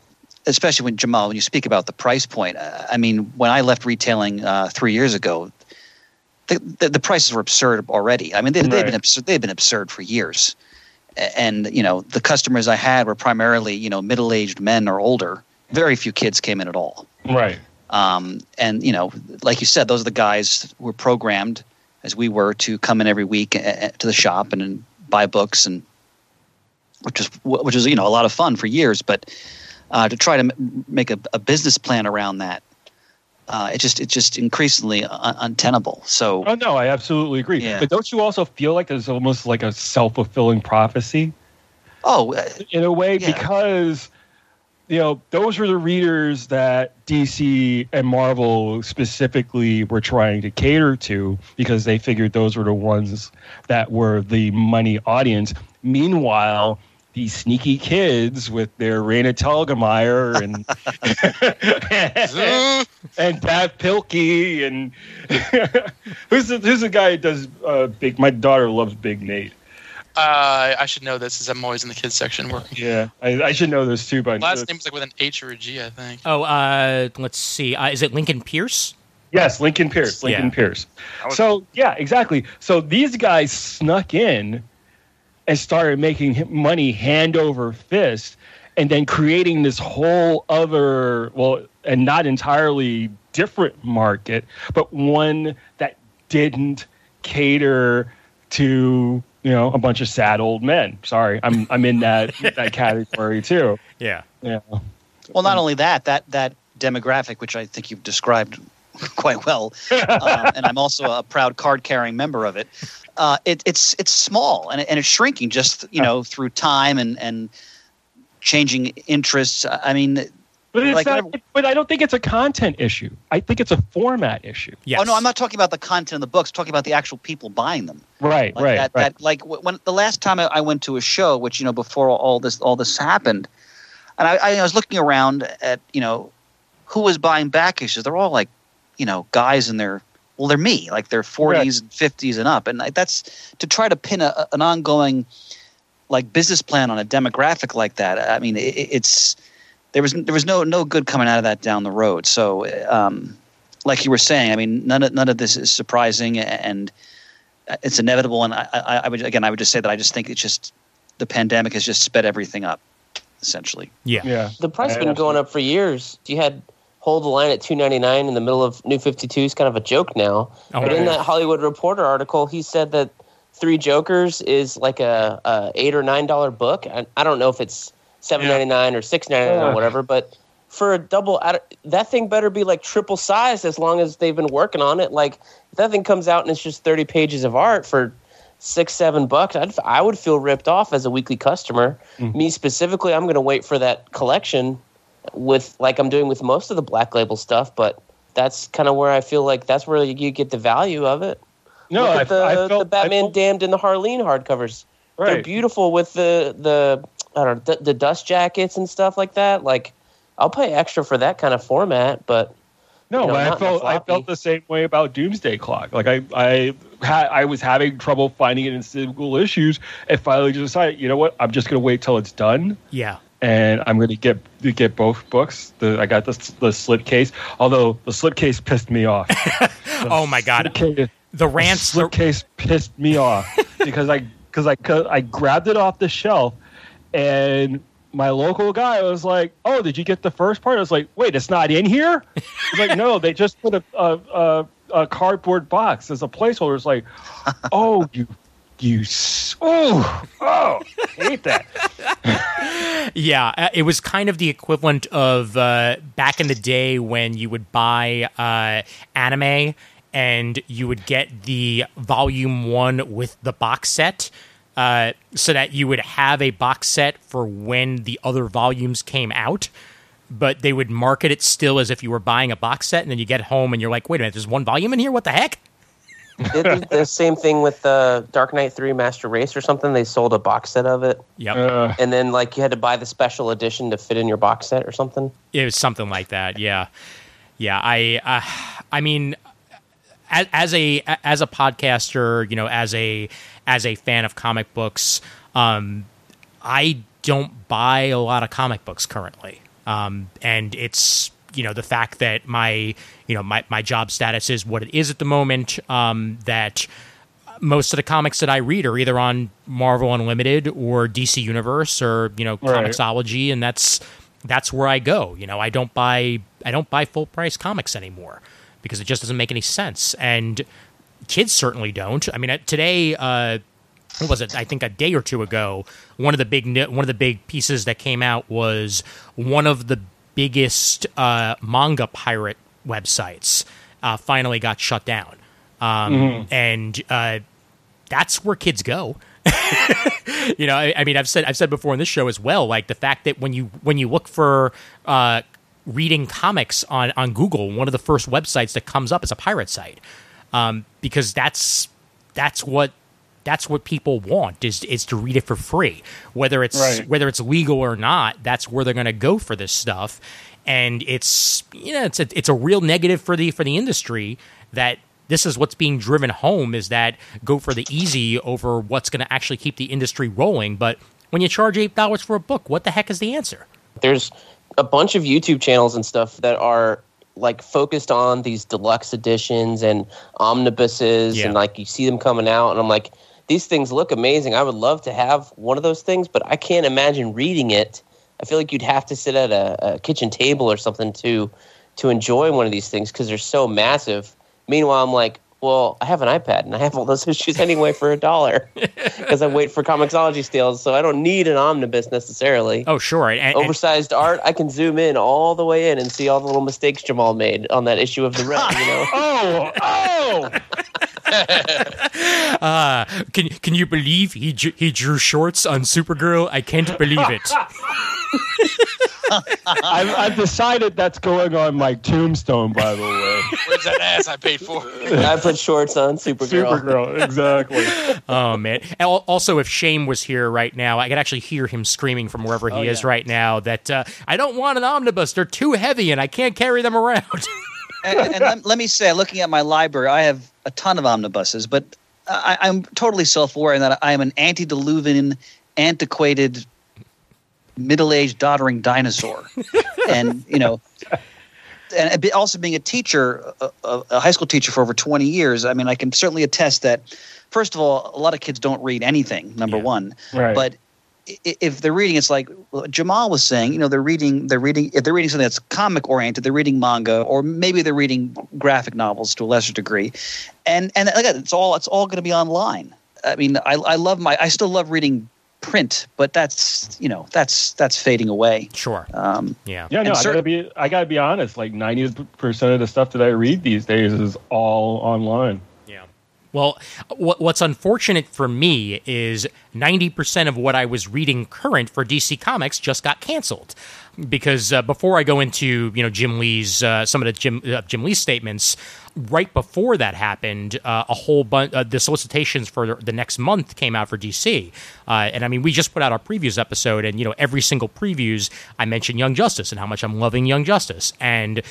Especially when Jamal, when you speak about the price point, uh, I mean, when I left retailing uh, three years ago, the, the, the prices were absurd already. I mean, they, they've Right. been absurd. They've been absurd for years, and you know, the customers I had were primarily you know middle-aged men or older. Very few kids came in at all. Right. Um, and you know, like you said, those are the guys who were programmed, as we were, to come in every week to the shop and, and buy books, and which is which is you know a lot of fun for years. But uh, to try to m- make a, a business plan around that, uh, it just it's just increasingly un- untenable. So Oh no, I absolutely agree. Yeah. But don't you also feel like there's almost like a self fulfilling prophecy oh, uh, in a way Yeah. because you know those were the readers that DC and Marvel specifically were trying to cater to because they figured those were the ones that were the money audience. Meanwhile, these sneaky kids with their Raina Telgemeier and and Dav Pilkey and who's the, who's the guy who does uh, big? My daughter loves Big Nate. uh, I should know this as I'm always in the kids section working. Yeah, I, I should know this too, by Last name is like with an H or a G, I think. Oh, uh, let's see. Uh, is it Lincoln Peirce? yes, Lincoln Peirce. Lincoln Yeah. Peirce. So yeah, exactly. So these guys snuck in and started making money hand over fist, and then creating this whole other well, and not entirely different market, but one that didn't cater to you know a bunch of sad old men. Sorry, I'm I'm in that that category too. Yeah. Yeah. well, not only that, that that demographic, which I think you've described quite well, um, and I'm also a proud card-carrying member of it. Uh, it it's it's small and, and it's shrinking just you know through time and and changing interests. I mean, But it's Like, not. whenever- But I don't think it's a content issue. I think it's a format issue. Yes. oh no, I'm not talking about the content of the books. I'm talking about the actual people buying them. Right. Like right. that, right. that like when the last time I, I went to a show, which you know before all this all this happened, and I, I was looking around at you know who was buying back issues. They're all like you know guys in their well, they're me, like they're 40s and 50s and up, and like, that's to try to pin a, an ongoing like business plan on a demographic like that. I mean, it, it's there was there was no no good coming out of that down the road. So, um, like you were saying, I mean, none of none of this is surprising, and it's inevitable. And I, I, I would again, I would just say that I just think it's just the pandemic has just sped everything up, essentially. Yeah. yeah. The price has I been going up for years. You had hold the line at two ninety nine in the middle of New Fifty Two is kind of a joke now. Oh, but in that Hollywood Reporter article, he said that Three Jokers is like a, a eight or nine dollar book. I, I don't know if it's seven ninety nine or six ninety nine Yeah. or whatever, but for a double, that thing better be like triple size as long as they've been working on it. Like if that thing comes out and it's just thirty pages of art for six seven bucks I'd, i would feel ripped off as a weekly customer mm-hmm. me specifically i'm going to wait for that collection with like i'm doing with most of the black label stuff but that's kind of where i feel like that's where you get the value of it No, Look I, at the, I felt the batman I felt, damned and the harleen hardcovers they're beautiful with the the I don't know the, the dust jackets and stuff like that. Like I'll pay extra for that kind of format, but No, You know, I not in a felt I felt the same way about Doomsday Clock. Like I I had I was having trouble finding it in single issues, and finally just decided, you know what? I'm just gonna wait till it's done, Yeah. And I'm gonna get get both books. The, I got the the slipcase, although the slipcase pissed me off. Oh my god. Slipcase- The rants. The, slipcase pissed me off because I because I I grabbed it off the shelf and my local guy was like, "Oh, did you get the first part?" I was like, "Wait, it's not in here." He's like, "No, they just put a a, a, a cardboard box as a placeholder." It's like, "Oh, you you s- oh oh hate that." Yeah, uh, it was kind of the equivalent of uh, back in the day when you would buy uh, anime and you would get the volume one with the box set. Uh, so that you would have a box set for when the other volumes came out, but they would market it still as if you were buying a box set, and then you get home and you're like, "Wait a minute, there's one volume in here. What the heck?" They did the same thing with the Dark Knight 3 Master Race or something. They sold a box set of it. Yep. Uh, And then, like, you had to buy the special edition to fit in your box set or something. It was something like that. Yeah, yeah. I, uh, I mean, as, as a as a podcaster, you know, as a as a fan of comic books, um, I don't buy a lot of comic books currently, um, and it's you know the fact that my you know my my job status is what it is at the moment. Um, that most of the comics that I read are either on Marvel Unlimited or DC Universe or you know Right. Comixology, and that's that's where I go. You know, I don't buy I don't buy full price comics anymore because it just doesn't make any sense, and kids certainly don't. I mean, today. Uh, what was it? I think a day or two ago, one of the big one of the big pieces that came out was one of the biggest uh, manga pirate websites uh, finally got shut down, um, and uh, that's where kids go. you know, I, I mean, I've said I've said before in this show as well, like the fact that when you when you look for uh, reading comics on on Google, one of the first websites that comes up is a pirate site, um, because that's that's what that's what people want is is to read it for free, whether it's Right. whether it's legal or not. That's where they're going to go for this stuff, and it's you know it's a, it's a real negative for the for the industry that this is what's being driven home is that go for the easy over what's going to actually keep the industry rolling. But when you charge eight dollars for a book, what the heck is the answer? There's a bunch of YouTube channels and stuff that are like focused on these deluxe editions and omnibuses Yeah. and like you see them coming out and I'm like these things look amazing. I would love to have one of those things, but I can't imagine reading it. I feel like you'd have to sit at a, a kitchen table or something to to enjoy one of these things because they're so massive. Meanwhile, I'm like, well, I have an iPad and I have all those issues anyway for a dollar because I wait for Comixology sales, so I don't need an omnibus necessarily Oh, sure, and, and- oversized art, I can zoom in all the way in and see all the little mistakes Jamal made on that issue of the Red. You know, oh oh uh, can can you believe he drew, he drew shorts on Supergirl? I can't believe it. I've, I've decided that's going on my tombstone. By the way, Where's that ass I paid for? I put shorts on Supergirl. Supergirl exactly. Oh man! And Also, if Shane was here right now, I could actually hear him screaming from wherever he is yeah. right now that uh, I don't want an omnibus; they're too heavy and I can't carry them around. and, and let, let me say, looking at my library, I have a ton of omnibuses, but I, I'm totally self-aware in that I am an antediluvian, antiquated, middle-aged, doddering dinosaur, and you know, and also being a teacher, a, a, high school teacher for over 20 years. I mean, I can certainly attest that. First of all, a lot of kids don't read anything. Number Yeah. one, Right. but if they're reading, it's like Jamal was saying. You know, they're reading. They're reading. If they're reading something that's comic oriented, they're reading manga, or maybe they're reading graphic novels to a lesser degree. And and again, it's all it's all going to be online. I mean, I I love my. I still love reading print, but that's you know that's that's fading away. sure. Um, Yeah. Yeah, no, And I gotta be. I gotta be honest. Like ninety percent of the stuff that I read these days is all online. Well, what's unfortunate for me is 90% of what I was reading current for DC Comics just got canceled. because uh, before I go into you know Jim Lee's uh, some of the Jim uh, Jim Lee statements, right before that happened, uh, a whole bunch uh, the solicitations for the next month came out for DC, uh, and I mean we just put out our previews episode, and you know every single previews I mentioned Young Justice and how much I'm loving Young Justice, and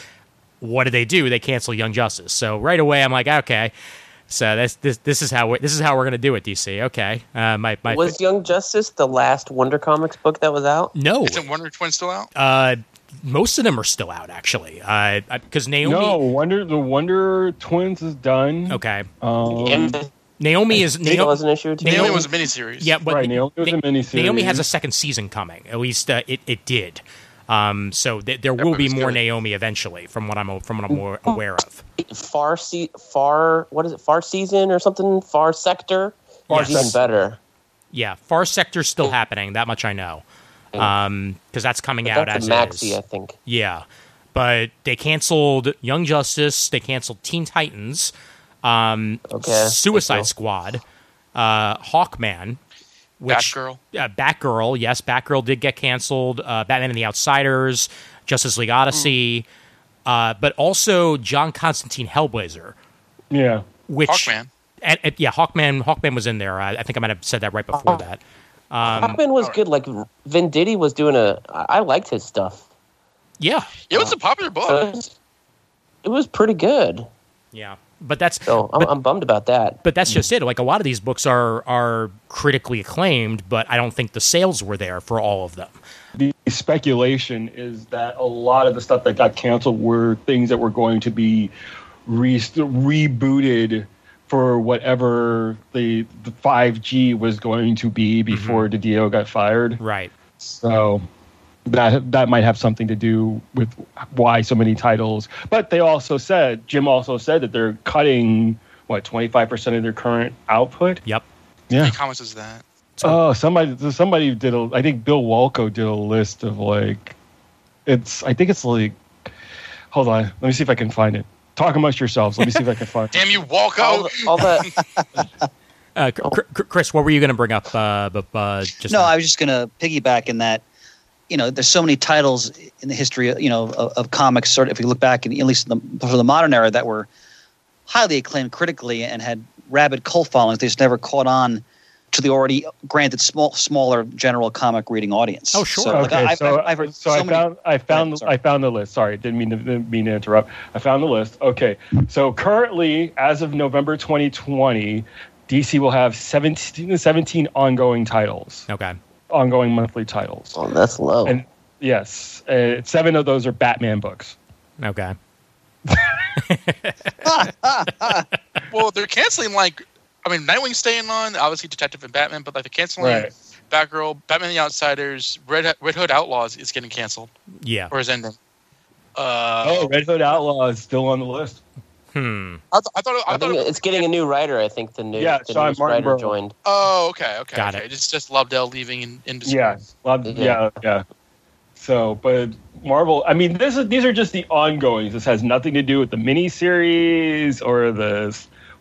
what did they do? They cancel Young Justice. So right away I'm like okay. So this this this is how we this is how we're gonna do it, DC. Okay, uh, my my Was Young Justice the last Wonder Comics book that was out? no, Isn't Wonder Twin still out? uh, most of them are still out actually. Because Naomi, No, Wonder the Wonder Twins is done. okay, Um, And Naomi is Naomi Naomi. was an issue too. Naomi- Naomi was a miniseries. Yeah, but Right, Naomi was a miniseries. Naomi has a second season coming. At least uh, it it did. Um, so th- there will be more good. Naomi eventually, from what I'm from what I'm more aware of. far se- far what is it? Far season or something? Far sector. Far It's even Sector. better. Yeah, Far Sector's still happening. That much I know. Um, because that's coming out That's as maxi, is. I think. Yeah, but they canceled Young Justice. They canceled Teen Titans. Um, Okay, Suicide. Squad. Uh, Hawkman. Which, Batgirl. Uh, Batgirl. Yes, Batgirl did get canceled. Uh, Batman and the Outsiders. Justice League Odyssey. Uh, but also John Constantine Hellblazer, yeah. which Hawkman. And, and- yeah, Hawkman. Hawkman was in there. I, I think I might have said that right before that. Um, Hawkman was good. Like Venditti was doing a. I liked his stuff. yeah, It was a popular book. It was, it was pretty good. yeah. But that's So I'm, but, I'm bummed about that. but that's just hmm. it. Like a lot of these books are are critically acclaimed, but I don't think the sales were there for all of them. The speculation is that a lot of the stuff that got canceled were things that were going to be re- rebooted for whatever the, the 5G was going to be mm-hmm. before DiDio got fired. Right. So that that might have something to do with why so many titles. But they also said Jim also said that they're cutting what 25% of their current output. Yep. Yeah. Any comments is that? Oh, somebody somebody did a I think Bill Walko did a list of like it's I think it's like hold on, let me see if I can find it. Talk amongst yourselves. Let me see if I can find. Damn you, Walko! All, the, all that. Uh, Cr- Cr- Chris, what were you going to bring up? Uh, bu- uh, just no, now? I was just going to piggyback in that, you know, there's so many titles in the history, you know, of, of comics. Sort of, if you look back, in, at least in the, for the modern era, that were highly acclaimed critically and had rabid cult followings. They just never caught on to the already granted small, smaller general comic reading audience. Oh, sure. So, like, okay, I've, so, I've, I've heard so, so, I many. found I found ahead. I found the list. Sorry, didn't mean to didn't mean to interrupt. I found the list. Okay, so currently, as of November 2020, DC will have 17, 17 ongoing titles, okay. Ongoing monthly titles, Oh, that's low. and yes, uh, seven of those are Batman books. Okay. well, they're canceling like, I mean, Nightwing's staying on, obviously Detective and Batman, but like they're canceling Right. Batgirl, Batman the Outsiders, Red Red Hood Outlaws is getting canceled Yeah. or is ending. Uh, Oh, Red Hood Outlaw is still on the list. Hmm. I, th- I thought. I, I thought. think It, it's getting a new writer. I think the new Yeah, the Sean newest Martin writer Burrow. joined. oh, okay, okay, Got okay. it. It's just Lobdell leaving in, in Yeah, love, Yeah. yeah, yeah. So, but Marvel. I mean, this is these are just the ongoings. This has nothing to do with the miniseries or the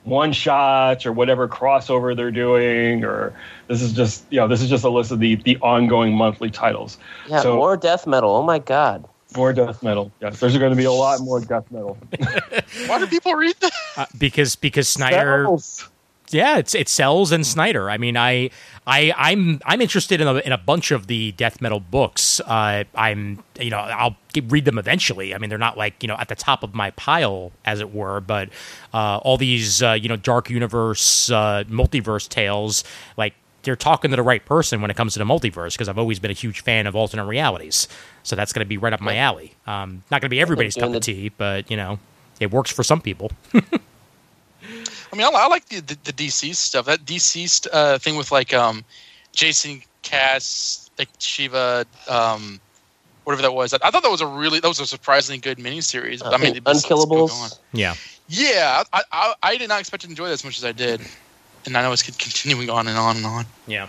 one shots or whatever crossover they're doing. Or this is just you know this is just a list of the the ongoing monthly titles. Yeah, So- more death metal. Oh my god. More death metal. Yes, there's going to be a lot more death metal. Why do people read that? Uh, because because Snyder. Spells. Yeah, it's it sells and Snyder. I mean, I I I'm I'm interested in a, in a bunch of the death metal books. Uh, I'm you know I'll get- read them eventually. I mean, they're not like you know at the top of my pile as it were, but uh, all these uh, you know dark universe uh, multiverse tales like. They're talking to the right person when it comes to the multiverse because I've always been a huge fan of alternate realities. So that's going to be right up my alley. Um, not going to be everybody's cup doing of tea, but you know, it works for some people. I mean, I, I like the, the the DC stuff. That DC uh, thing with like um, Jason Cass, like Shiva, um, whatever that was. I, I thought that was a really that was a surprisingly good miniseries. I mean, it was- it's still on. Unkillables. Yeah. Yeah, I, I I did not expect to enjoy that as much as I did, and I know it's continuing on and on and on. Yeah.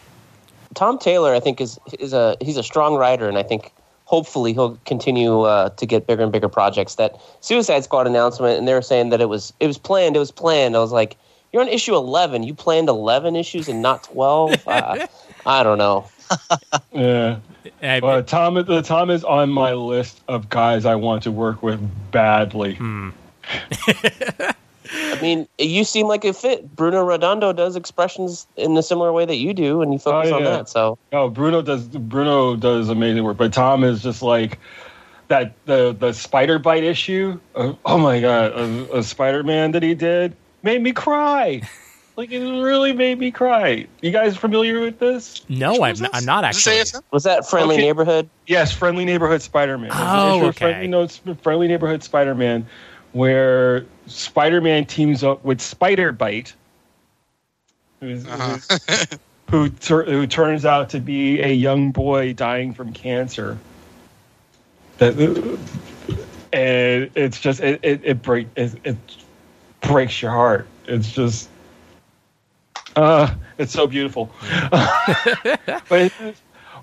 Tom Taylor, I think, is is a he's a strong writer, and I think hopefully he'll continue uh, to get bigger and bigger projects. That Suicide Squad announcement, and they were saying that it was it was planned. It was planned. I was like, you're on issue eleven. You planned eleven issues and not twelve. uh, I don't know. Yeah. Uh, Well, Tom, the Tom is on my list of guys I want to work with badly. Hmm. I mean, you seem like a fit. Bruno Redondo does expressions in a similar way that you do, and you focus Oh, on that. So No, Bruno does. Bruno does amazing work, but Tom is just like that. The the spider bite issue. Uh, oh my god, a, a Spider Man that he did made me cry. like it really made me cry. You guys familiar with this? no, I'm, I'm not actually. was that friendly Okay. neighborhood? Yes, Friendly Neighborhood Spider Man. Oh, okay. Friendly, Notes, Friendly Neighborhood Spider Man, where Spider Man teams up with Spider Bite, Uh-huh. who who turns out to be a young boy dying from cancer. That and it's just it it, it break it, it breaks your heart. It's just uh it's so beautiful. but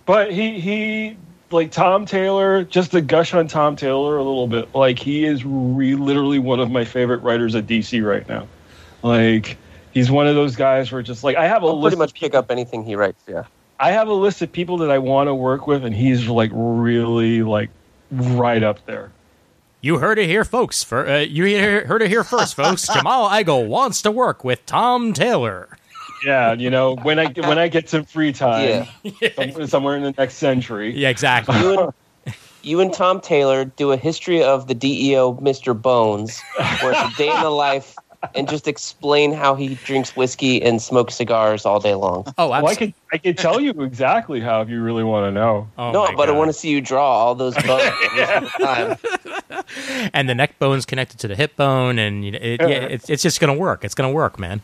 but he he like Tom Taylor just to gush on Tom Taylor a little bit like he is re- literally one of my favorite writers at DC right now. Like he's one of those guys where just like I have a I'll list pretty much pick up anything he writes. Yeah. I have a list of people that I want to work with, and he's like really like right up there. You heard it here, folks. For uh, you hear, heard it here first, folks. Jamal Igle wants to work with Tom Taylor. Yeah, you know when I when I get some free time, Yeah. somewhere in the next century. Yeah, exactly. You and, you and Tom Taylor do a history of the DEO Mr. Bones, where it's a day in the life, and just explain how he drinks whiskey and smokes cigars all day long. Oh, Well, I absolutely. can I can tell you exactly how if you really want to know. Oh, no, my but I want to see you draw all those bones every single time. and the neck bone's connected to the hip bone, and you know, it, yeah, it's it's just gonna work. It's gonna work, man.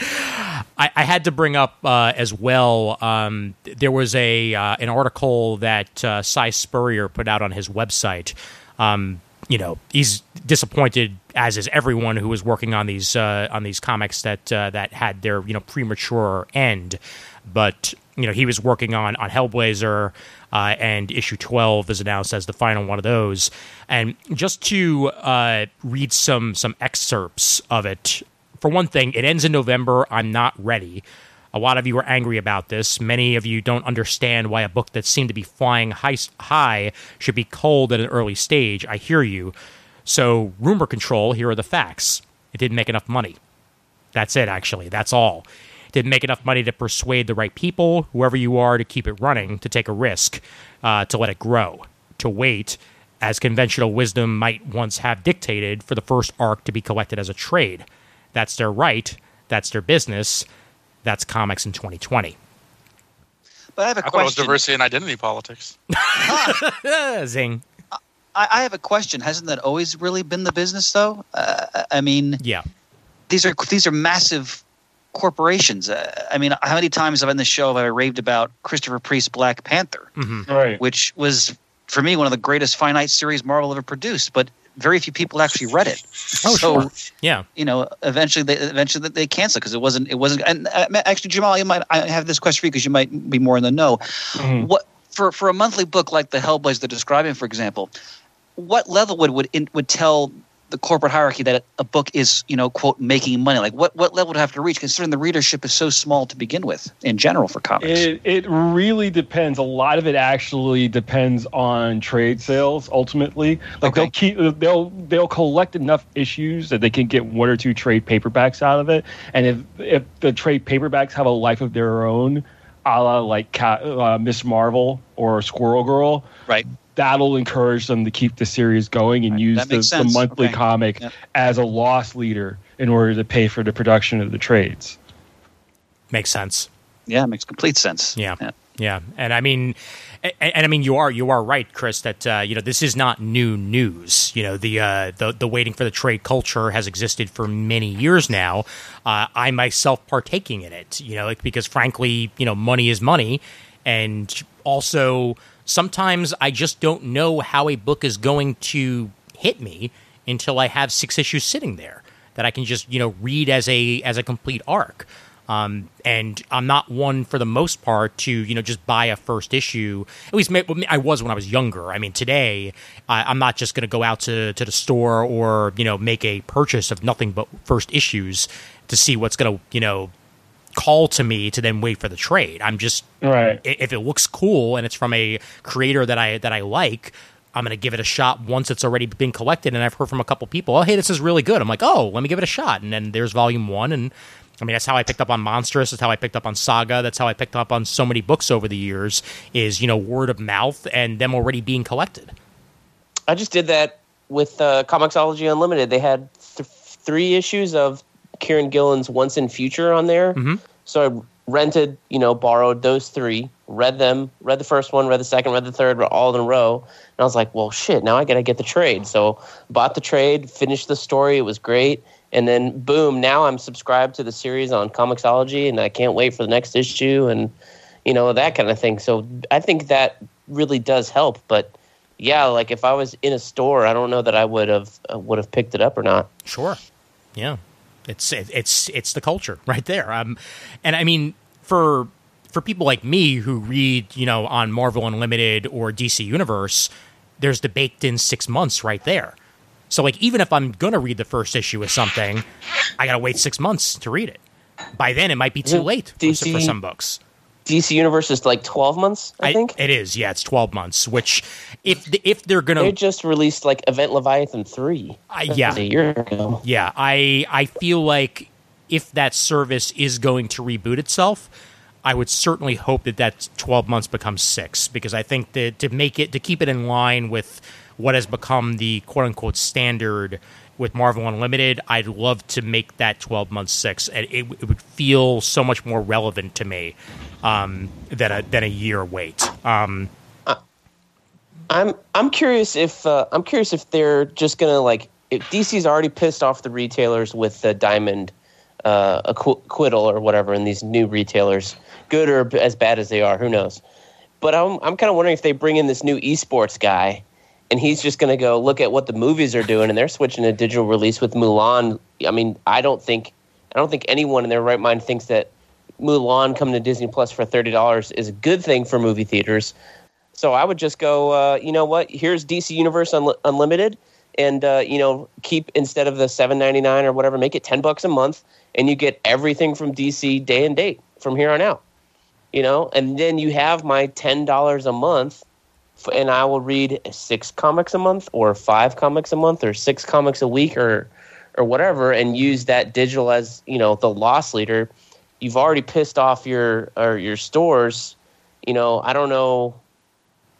I, I had to bring up uh, as well. Um, there was a uh, an article that uh, Si Spurrier put out on his website. Um, you know, he's disappointed, as is everyone who was working on these uh, on these comics that uh, that had their you know premature end. But you know, he was working on on Hellblazer, uh, and issue twelve is announced as the final one of those. And just to uh, read some some excerpts of it for one thing, it ends in November. I'm not ready. A lot of you are angry about this. Many of you don't understand why a book that seemed to be flying high, high should be cold at an early stage. I hear you. So, rumor control, here are the facts. It didn't make enough money. That's it, actually. That's all. It didn't make enough money to persuade the right people, whoever you are, to keep it running, to take a risk, uh, to let it grow, to wait, as conventional wisdom might once have dictated, for the first arc to be collected as a trade. That's their right. That's their business. That's comics in 2020. But I have a I thought it was question. diversity and identity politics. Zing. I, I have a question. Hasn't that always really been the business, though? Uh, I mean, Yeah. these are these are massive corporations. Uh, I mean, how many times have I in the show have I raved about Christopher Priest Black Panther, Right. which was for me one of the greatest finite series Marvel ever produced, but very few people actually read it. Oh, so, sure. Yeah. you know, eventually they eventually they canceled because it wasn't it wasn't. And uh, actually, Jamal, you might I have this question for you because you might be more in the know. Mhm. What for for a monthly book like the Hellblazer they're describing, for example, what level would would in, would tell the corporate hierarchy that a book is you know quote making money? Like what what level would have to reach, considering the readership is so small to begin with in general for comics? It it really depends. A lot of it actually depends on trade sales. Ultimately, like Okay. they'll keep they'll they'll collect enough issues that they can get one or two trade paperbacks out of it. And if if the trade paperbacks have a life of their own, a la like uh, Miss Marvel or Squirrel Girl, right. That'll encourage them to keep the series going and use the, the monthly Okay. comic Yep. as a loss leader in order to pay for the production of the trades. Makes sense. Yeah, it makes complete sense. Yeah. Yeah, and I mean, and, and I mean, you are you are right, Chris. That uh, you know this is not new news. You know the uh, the the waiting for the trade culture has existed for many years now. Uh, I myself partaking in it. You know, like, because frankly, you know, money is money, and also sometimes I just don't know how a book is going to hit me until I have six issues sitting there that I can just you know read as a as a complete arc. Um, and I'm not one for the most part to you know just buy a first issue. At least I was when I was younger. I mean, today I, I'm not just going to go out to to the store or you know make a purchase of nothing but first issues to see what's going to you know call to me to then wait for the trade. I'm just Right. if it looks cool and it's from a creator that I that I like, I'm gonna give it a shot once it's already been collected. And I've heard from a couple people, oh hey, this is really good. I'm like, oh, let me give it a shot. And then there's volume one, and I mean that's how I picked up on Monstress. That's how I picked up on Saga. That's how I picked up on so many books over the years. Is you know word of mouth and them already being collected. I just did that with uh, Comixology Unlimited. They had th- three issues of Kieron Gillen's Once and Future on there. Mhm. So I rented, you know, borrowed those three, read them, read the first one, read the second, read the third, all in a row. And I was like, well, shit, now I got to get the trade. So bought the trade, finished the story. It was great. And then boom, now I'm subscribed to the series on Comixology and I can't wait for the next issue and, you know, that kind of thing. So I think that really does help. But yeah, like if I was in a store, I don't know that I would have uh, would have picked it up or not. Sure. Yeah. It's it, it's it's the culture right there. Um, and I mean for for people like me who read you know on Marvel Unlimited or DC Universe, there's the baked in six months right there. So like even if I'm gonna read the first issue of something, I gotta wait six months to read it. By then, it might be too late for, DC for some books. DC Universe is like 12 months, I, think. it is. Yeah, it's twelve months. Which, if if they're gonna, They just released like Event Leviathan 3 Uh, yeah. a year ago. Yeah, I I feel like if that service is going to reboot itself, I would certainly hope that that 12 months becomes 6 because I think that to make it to keep it in line with what has become the quote unquote standard with Marvel Unlimited, I'd love to make that 12 months 6 and it, it would feel so much more relevant to me um, than a than a year wait. Um, I'm I'm curious if uh, I'm curious if they're just gonna like if DC's already pissed off the retailers with the Diamond uh, acqu- acquittal or whatever, and these new retailers, good or as bad as they are, who knows? But I'm I'm kind of wondering if they bring in this new esports guy, and he's just gonna go look at what the movies are doing, and they're switching to digital release with Mulan. I mean, I don't think I don't think anyone in their right mind thinks that Mulan coming to Disney Plus for thirty dollars is a good thing for movie theaters. So I would just go, uh, you know what? Here's DC Universe Unli- Unlimited, and uh, you know, keep instead of the seven ninety nine or whatever, make it ten bucks a month, and you get everything from DC day and date from here on out. You know, and then you have my ten dollars a month, and I will read six comics a month, or five comics a month, or six comics a week, or or whatever, and use that digital as you know the loss leader. You've already pissed off your or your stores. You know, I don't know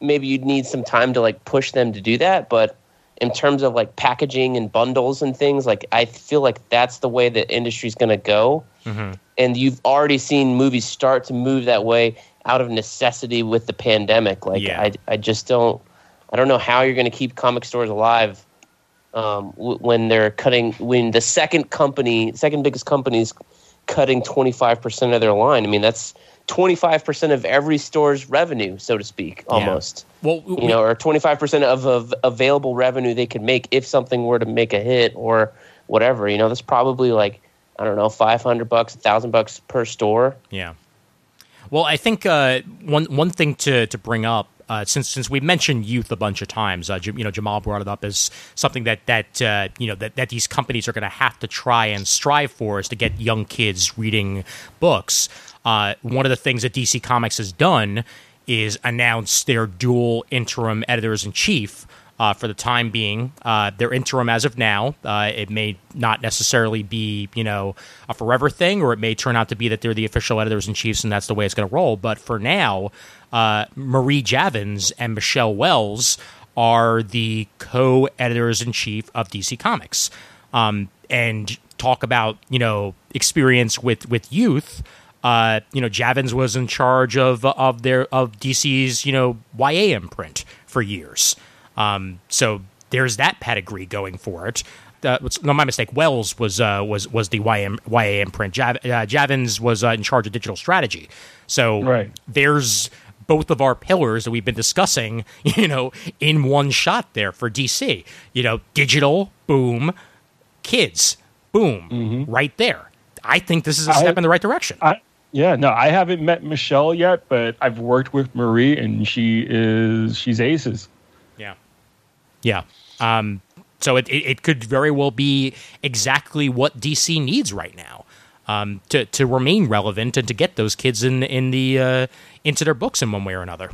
maybe you'd need some time to like push them to do that but in terms of like packaging and bundles and things like i feel like that's the way the industry's going to go mm-hmm. and you've already seen movies start to move that way out of necessity with the pandemic. Like Yeah. I, I just don't i don't know how you're going to keep comic stores alive um, w- when they're cutting when the second company second biggest company is cutting 25% of their line. I mean that's 25% of every store's revenue so to speak almost. Well, you know or 25% of, of available revenue they could make if something were to make a hit or whatever. You know that's probably like i don't know 500 bucks 1000 bucks per store. Yeah. Well, I think uh, one one thing to to bring up uh, since since we mentioned youth a bunch of times, uh, you know, Jamal brought it up as something that that uh, you know that, that these companies are going to have to try and strive for is to get young kids reading books. Uh, one of the things that DC Comics has done is announce their dual interim editors in chief. Uh, for the time being, uh, they're interim as of now. Uh, it may not necessarily be, you know, a forever thing, or it may turn out to be that they're the official editors in chiefs, and that's the way it's going to roll. But for now, uh, Marie Javins and Michelle Wells are the co-editors in chief of DC Comics, um, and talk about you know experience with with youth. Uh, you know, Javins was in charge of of their of DC's you know YA imprint for years. Um, so there's that pedigree going for it. Uh, no, my mistake. Wells was uh, was was the YM, YA imprint. Jav, uh, Javins was uh, in charge of digital strategy. So Right. there's both of our pillars that we've been discussing. You know, in one shot there for DC. You know, digital boom, kids boom, right there. I think this is a step in the right direction. I, yeah, no, I haven't met Michelle yet, but I've worked with Marie, and she is she's aces. Yeah. Um, so it, it, it could very well be exactly what DC needs right now. um, to to remain relevant and to get those kids in in the uh, into their books in one way or another.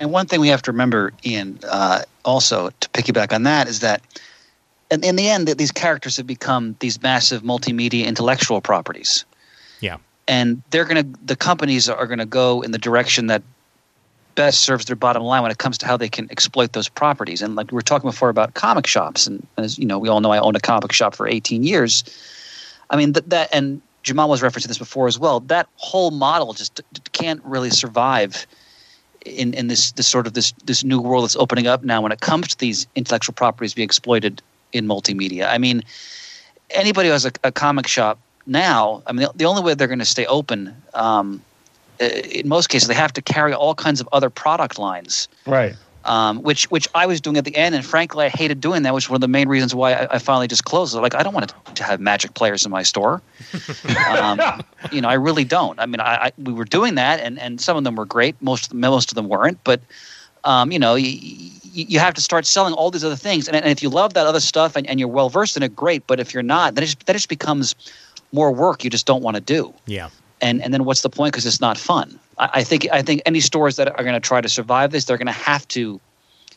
And one thing we have to remember, Ian, uh, also to piggyback on that, is that in, in the end, that these characters have become these massive multimedia intellectual properties. Yeah. and they're going to the companies are going to go in the direction that best serves their bottom line when it comes to how they can exploit those properties. And like we were talking before about comic shops and as you know we all know i owned a comic shop for 18 years. I mean that, that and jamal was referencing this before as well that whole model just can't really survive in, in this, this sort of this, this new world that's opening up now when it comes to these intellectual properties being exploited in multimedia. I mean anybody who has a, a comic shop now, I mean, the, the only way they're going to stay open, um, in most cases, they have to carry all kinds of other product lines, Right. um, which which I was doing at the end, and frankly, I hated doing that. Which was one of the main reasons why I, I finally just closed it. Like, I don't want to, to have magic players in my store. um, you know, I really don't. I mean, I, I we were doing that, and and some of them were great. Most of them, most of them weren't, but. Um, you know, you, you have to start selling all these other things, and, and if you love that other stuff and, and you're well versed in it, great. But if you're not, then it just, that just becomes more work you just don't want to do Yeah. And and then what's the point? Because it's not fun. I, I think i think any stores that are going to try to survive this they're going to have to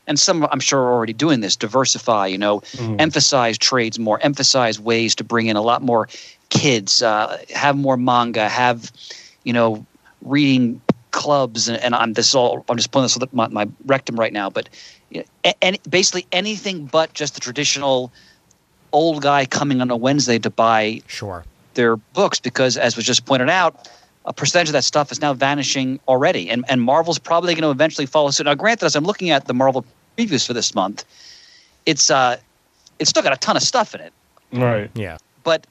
and some i'm sure are already doing this diversify you know emphasize trades more emphasize ways to bring in a lot more kids uh, have more manga have you know reading clubs and, and i'm this all i'm just pulling this with my, my rectum right now but you know, and basically anything but just the traditional old guy coming on a wednesday to buy Sure. Their books because, as was just pointed out, a percentage of that stuff is now vanishing already, and and Marvel's probably going to eventually follow suit. Now, granted, as I'm looking at the Marvel previews for this month, it's uh, it's still got a ton of stuff in it, Right. Yeah. but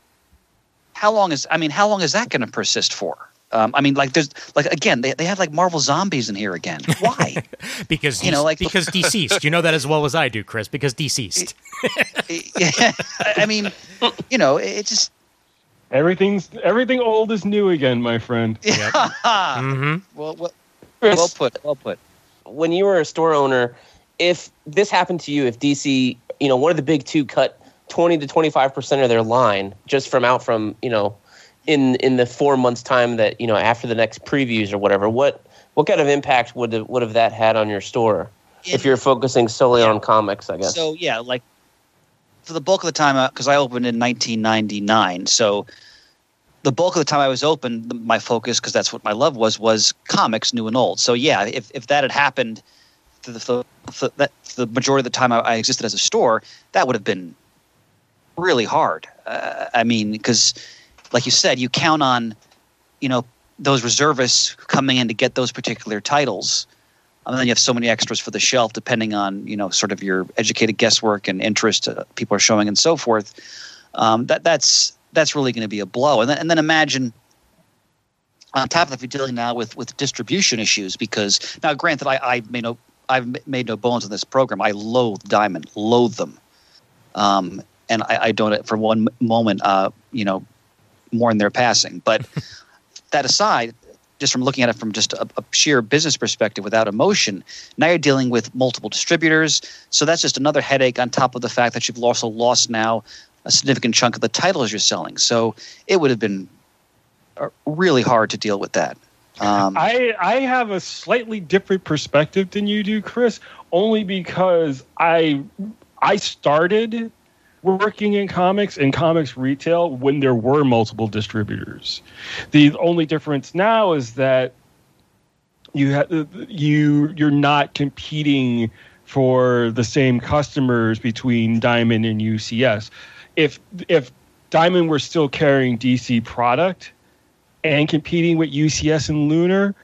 how long is I mean, how long is that going to persist for? Um, I mean, like there's like again, they they have like Marvel zombies in here again. Why? Because You know, like- because deceased. You know that as well as I do, Chris. Because deceased. I I mean, you know, it just Everything's everything old is new again, my friend. Yep. hmm well, well, well put, well put. when you were a store owner, if this happened to you, if DC, you know, one of the big two cut 20 to 25% of their line just from out from, you know, in in the 4 months time that, you know, after the next previews or whatever, what what kind of impact would have, would have that had on your store if In- you're focusing solely on comics, I guess? So yeah, like for the bulk of the time, because I opened in 1999, so the bulk of the time I was open, the- my focus, because that's what my love was, was comics, new and old. So yeah, if if that had happened, for the for, for the majority of the time I, I existed as a store, that would have been really hard. Uh, I mean, because like you said, you count on, you know, those reservists coming in to get those particular titles. And then you have so many extras for the shelf, depending on you know sort of your educated guesswork and interest uh, people are showing and so forth. Um, that that's that's really going to be a blow. And then and then imagine on top of that, you're dealing now with with distribution issues because now, granted, I I made no I've made no bones in this program. I loathe Diamond, loathe them, um, and I, I don't for one moment uh, you know mourn their passing. But that aside, just from looking at it from just a, a sheer business perspective without emotion, now you're dealing with multiple distributors. So that's just another headache on top of the fact that you've also lost now a significant chunk of the titles you're selling. So it would have been uh, really hard to deal with that. Um, I I have a slightly different perspective than you do, Chris, only because I I started working in comics and comics retail when there were multiple distributors. The only difference now is that you ha- you you're not competing for the same customers between Diamond and UCS. If if Diamond were still carrying DC product and competing with UCS and Lunar,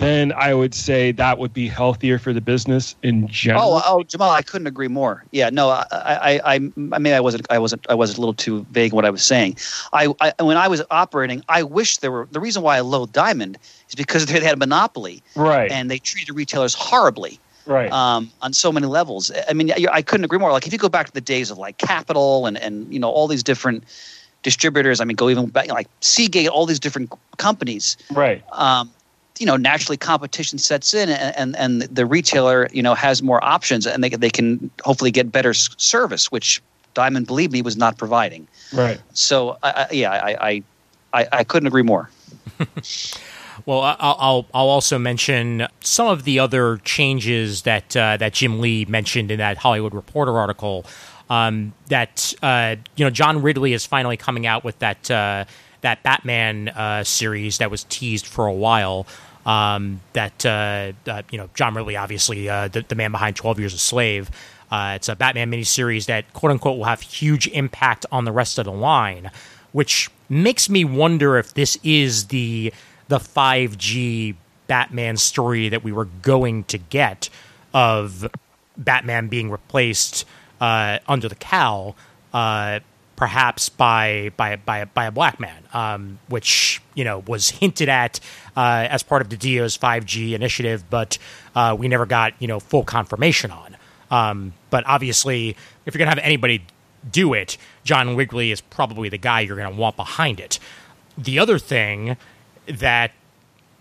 then I would say that would be healthier for the business in general. Oh, oh, Jamal, I couldn't agree more. Yeah, no, I, I, I, I mean, I wasn't, I wasn't, I was a little too vague in what I was saying. I, I, when I was operating, I wish there were. The reason why I loathe Diamond is because they had a monopoly right, and they treated retailers horribly right. um, on so many levels. I mean, I I couldn't agree more. Like if you go back to the days of like Capital and and you know all these different distributors. I mean, go even back like Seagate, all these different companies right. um, you know, naturally competition sets in, and, and the retailer, you know, has more options, and they they can hopefully get better service, which Diamond, believe me, was not providing. Right. So, I, I, yeah, I, I I, couldn't agree more. Well, I'll I'll also mention some of the other changes that uh, that Jim Lee mentioned in that Hollywood Reporter article. Um, that uh, you know, John Ridley is finally coming out with that uh, that Batman uh, series that was teased for a while. Um, that uh, uh, you know, John Ridley, obviously uh, the, the man behind Twelve Years a Slave. Uh, it's a Batman miniseries that quote unquote will have huge impact on the rest of the line, which makes me wonder if this is the the 5G Batman story that we were going to get of Batman being replaced uh, under the cowl, uh, perhaps by by by by a black man, um, which you know was hinted at uh, as part of DiDio's 5G initiative, but uh, we never got you know full confirmation on. Um, but obviously, if you're gonna have anybody do it, John Ridley is probably the guy you're gonna want behind it. The other thing that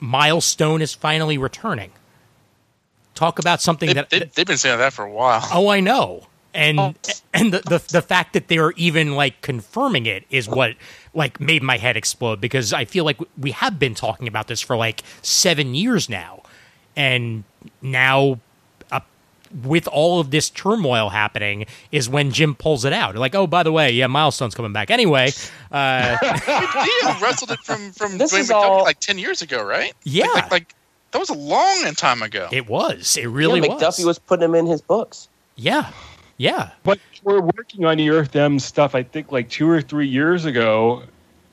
Milestone is finally returning. Talk about something They, that they, they've been saying that for a while. Oh, I know. And Oh. and the, the the fact that they're even like confirming it is what like made my head explode because I feel like we have been talking about this for like 7 years now. And now uh, with all of this turmoil happening is when Jim pulls it out. Like, "Oh, by the way, yeah, Milestone's coming back." Anyway, uh Dio wrestled it from from This Dwayne is McDuffie all- like ten years ago, right? Yeah. like, like, like that was a long time ago. it was. It really yeah, McDuffie was putting him in his books. Yeah. Yeah. But we're working on the Earth M stuff, I think, like two or three years ago.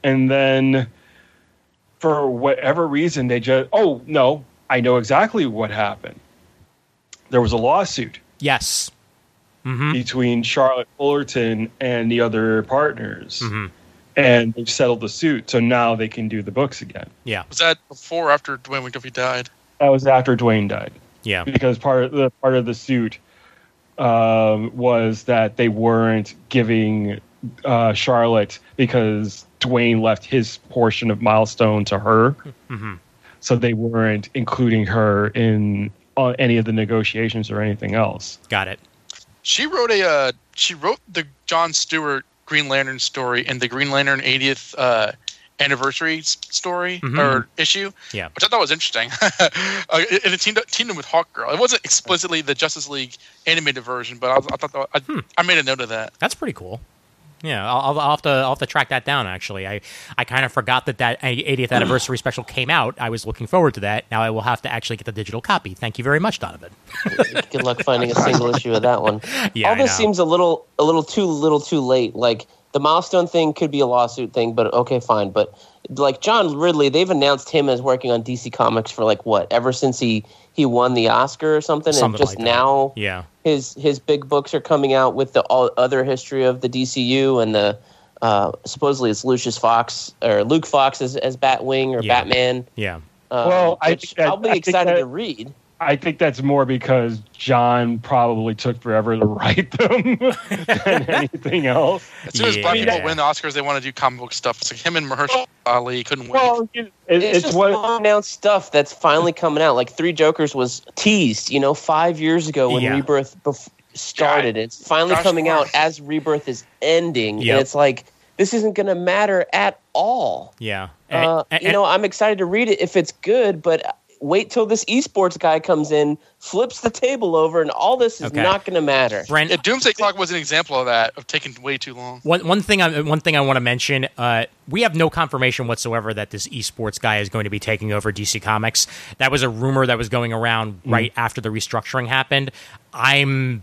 And then for whatever reason, they just, oh, no, I know exactly what happened. There was a lawsuit Yes. Mhm. between Charlotte Fullerton and the other partners. Mhm. And they've settled the suit. So now they can do the books again. Yeah. Was that before or after Dwayne McDuffie died? That was after Dwayne died. Yeah. because part of the part of the suit um, was that they weren't giving uh, Charlotte because Dwayne left his portion of milestone to her, Mhm. so they weren't including her in uh, any of the negotiations or anything else. Got it. She wrote a uh, she wrote the John Stewart Green Lantern story and the Green Lantern 80th uh, anniversary s- story Mhm. or issue, Yeah. which I thought was interesting. uh, and it teamed up, teamed up with Hawkgirl. It wasn't explicitly the Justice League animated version, but I, was, I thought that, I, Hmm. I made a note of that. That's pretty cool. Yeah, I'll, I'll, I'll have to I'll have to track that down. Actually, I I kind of forgot that that 80th anniversary special came out. I was looking forward to that. Now I will have to actually get the digital copy. Thank you very much, Donovan. Good luck finding a single issue of that one. Yeah, All this seems a little a little too little too late. Like the milestone thing could be a lawsuit thing, but okay, fine. But like John Ridley, they've announced him as working on DC Comics for like what ever since he he won the Oscar or something, Something and just like that. now Yeah, his his big books are coming out with the all other history of the DCU and the uh, supposedly it's Lucius Fox or Luke Fox as, as Batwing or Yeah. Batman. yeah, Um, Well, I which think that- I'll be I think excited that- to read. I think that's more because John probably took forever to write them than anything else. As soon as black Yeah. people win the Oscars, they want to do comic book stuff. It's like him and Mahershala Ali couldn't wait. Well, it, It's, it's just what unannounced stuff that's finally coming out. Like Three Jokers was teased, you know, five years ago when Yeah. Rebirth bef- started. It's finally Josh coming out as Rebirth is ending, Yep. and it's like this isn't going to matter at all. yeah. Uh, And- you know, I'm excited to read it if it's good, but wait till this esports guy comes in, flips the table over, and all this is Okay. not going to matter. Brent, Yeah, Doomsday Clock was an example of that, of taking way too long. One one thing I one thing I want to mention. Uh, we have no confirmation whatsoever that this esports guy is going to be taking over DC Comics. That was a rumor that was going around right after the restructuring happened. I'm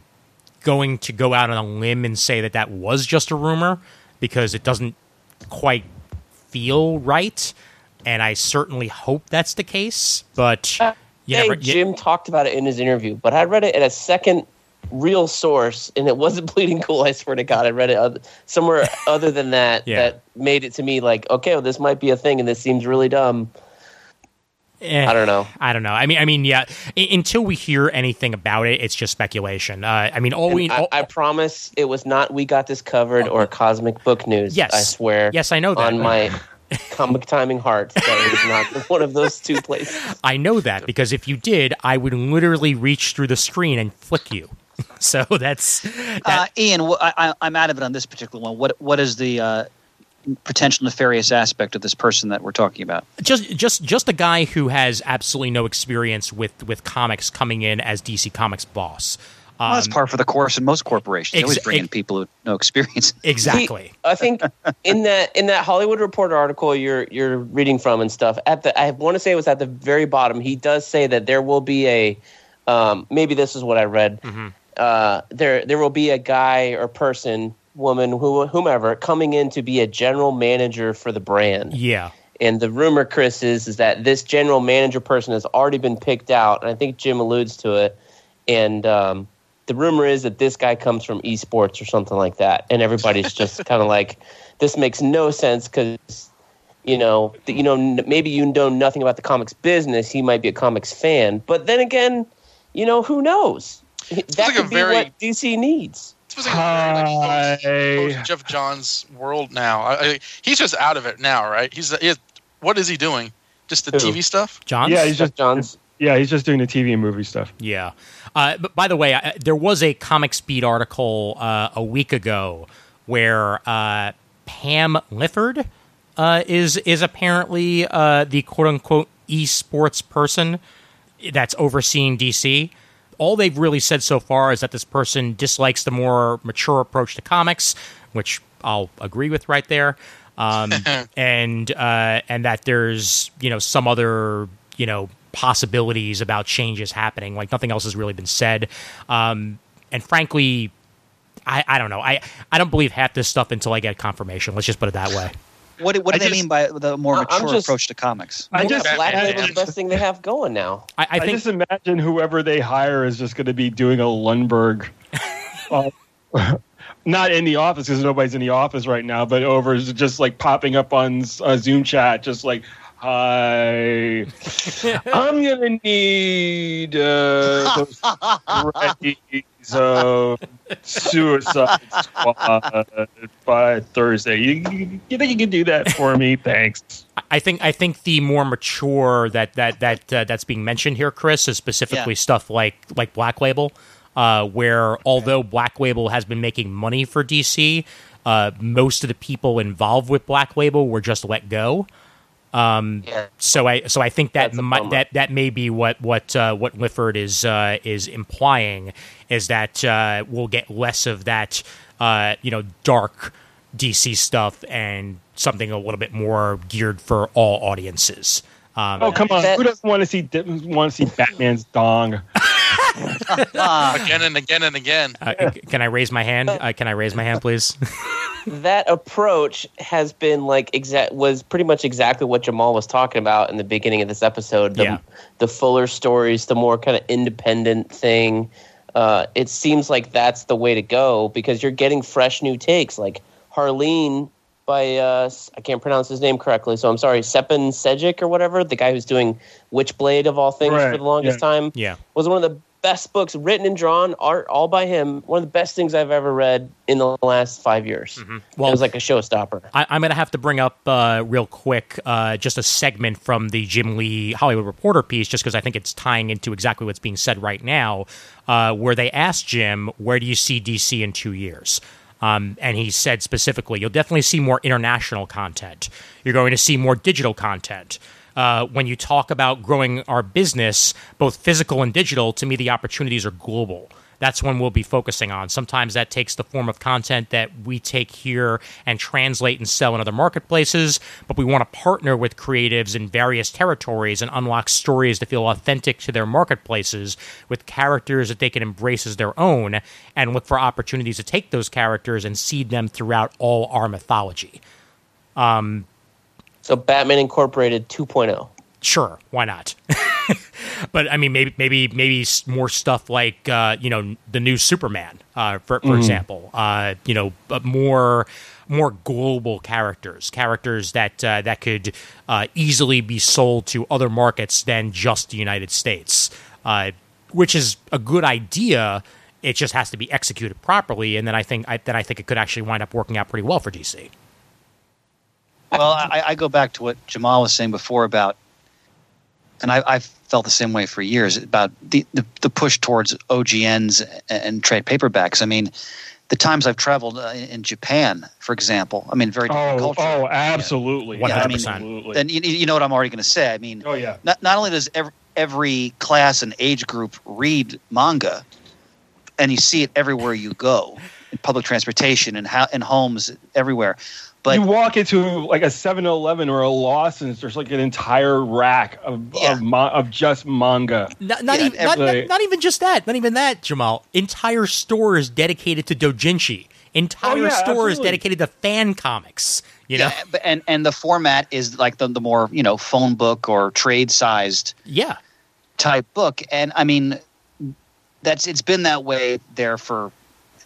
going to go out on a limb and say that that was just a rumor because it doesn't quite feel right, and I certainly hope that's the case. But hey, never. you- Jim talked about it in his interview, but I read it at a second real source, and it wasn't Bleeding Cool. I swear to God, I read it other, somewhere other than that Yeah. that made it to me like, okay, well, this might be a thing, and this seems really dumb. eh. I don't know. I don't know. I mean, I mean, yeah. I- until we hear anything about it, it's just speculation. Uh, I mean, all we I, all, I promise it was not We Got This Covered or Cosmic Book News. Yes. I swear. Yes, I know that. On my comic timing heart, that it was not one of those two places. I know that because if you did, I would literally reach through the screen and flick you. So that's Uh, Ian, wh- I, I, I'm out of it on this particular one. What what is the uh, potential nefarious aspect of this person that we're talking about? just just just a guy who has absolutely no experience with with comics coming in as DC Comics boss. Um, Well, that's par for the course in most corporations. They always ex- bring in ex- people with no experience. exactly. He- I think in that in that Hollywood Reporter article you're you're reading from and stuff. At the I want to say it was at the very bottom. He does say that there will be a um, maybe this is what I read. Uh, there there will be a guy or person, woman, who, whomever, coming in to be a general manager for the brand. yeah. And the rumor, Chris, is, is that this general manager person has already been picked out, and I think Jim alludes to it. And um, the rumor is that this guy comes from esports or something like that, and everybody's just kind of like, "This makes no sense," because you know, th- you know, n- maybe you know nothing about the comics business. He might be a comics fan, but then again, you know, who knows? That like could be very- what DC needs. It's like very, like, post- Hi. post Geoff Johns world now. I, I, he's just out of it now, right? He's he, what is he doing? Just the Who? TV stuff? John. Yeah, he's just Johns. Yeah, he's just doing the TV and movie stuff. Yeah. Uh, but by the way, I, there was a Comics Beat article uh, a week ago where uh, Pam Lifford uh, is is apparently uh, the quote unquote esports person that's overseeing DC. All they've really said so far is that this person dislikes the more mature approach to comics, which I'll agree with right there. Um, and uh, and that there's you know some other you know possibilities about changes happening. Like nothing else has really been said. Um, and frankly, I, I don't know. I, I don't believe half this stuff until I get confirmation. Let's just put it that way. What, what do I they just- mean by the more I- I'm mature just- approach to comics? I just Black Batman. Label's the best thing they have going now. I, I I, just imagine whoever they hire is just going to be doing a Lumbergh, uh, not in the office because nobody's in the office right now, but over just like popping up on uh, Zoom chat, just like, "Hi, I'm gonna need uh, those Freddy's uh, Suicide Squad by Thursday. You, you think you can do that for me? Thanks." I think I think the more mature that that that uh, that's being mentioned here, Chris, is specifically Yeah. stuff like like Black Label, uh, where although Black Label has been making money for DC, uh, most of the people involved with Black Label were just let go. Yeah. So I so I think that That's might, that that may be what what uh, what Lifford is uh, is implying is that uh, we'll get less of that uh, you know dark DC stuff and something a little bit more geared for all audiences. Um, Oh come on! That- Who doesn't want to see want to see Batman's dong? Again and again and again. uh, can I raise my hand? Uh, can I raise my hand, please? that approach has been like exact was pretty much exactly what Jamal was talking about in the beginning of this episode. The, Yeah. the fuller stories, the more kind of independent thing. Uh, it seems like that's the way to go because you're getting fresh new takes, like Harleen by uh, I can't pronounce his name correctly, so I'm sorry, Sepin Sejic or whatever, the guy who's doing Witchblade of all things Right, for the longest yeah. time yeah. was one of the best books written and drawn, art all by him. One of the best things I've ever read in the last five years. Well- it was like a showstopper. I, I'm going to have to bring up uh, real quick uh, just a segment from the Jim Lee Hollywood Reporter piece, just because I think it's tying into exactly what's being said right now, uh, where they asked Jim, "Where do you see DC in two years?" Um, and he said specifically, "You'll definitely see more international content. You're going to see more digital content." Uh, when you talk about growing our business, both physical and digital, to me the opportunities are global that's when we'll be focusing on. Sometimes that takes the form of content that we take here and translate and sell in other marketplaces, but we want to partner with creatives in various territories and unlock stories that feel authentic to their marketplaces with characters that they can embrace as their own and look for opportunities to take those characters and seed them throughout all our mythology. So Batman Incorporated oh. 2.0. Sure, why not? but I mean, maybe maybe maybe more stuff like uh, you know the new Superman, uh, for for example. Uh, you know, but more more global characters, characters that uh, that could uh, easily be sold to other markets than just the United States, uh, which is a good idea. It just has to be executed properly, and then I think I, then I think it could actually wind up working out pretty well for DC. Well, I, I go back to what Jamal was saying before about, and I, I've felt the same way for years about the, the, the push towards OGNs and trade paperbacks. I mean, the times I've traveled uh, in in Japan, for example. I mean, very different Oh, culture. oh, absolutely. Yeah, I mean. Then you, you know what I'm already going to say. I mean, oh yeah. not not only does every, every class and age group read manga, and you see it everywhere you go in public transportation and how in homes everywhere. But you walk into like a 7-Eleven or a Lawson's, there's like an entire rack of Yeah. of, ma- of just manga. Not, not, Yeah, even, not, not, not even just that. Not even that, Jamal. Entire stores dedicated to dojinshi. Entire Oh, yeah, stores absolutely. dedicated to fan comics. You know? yeah, and and the format is like the the more you know phone book or trade sized Yeah. type book and i mean that's it's been that way there for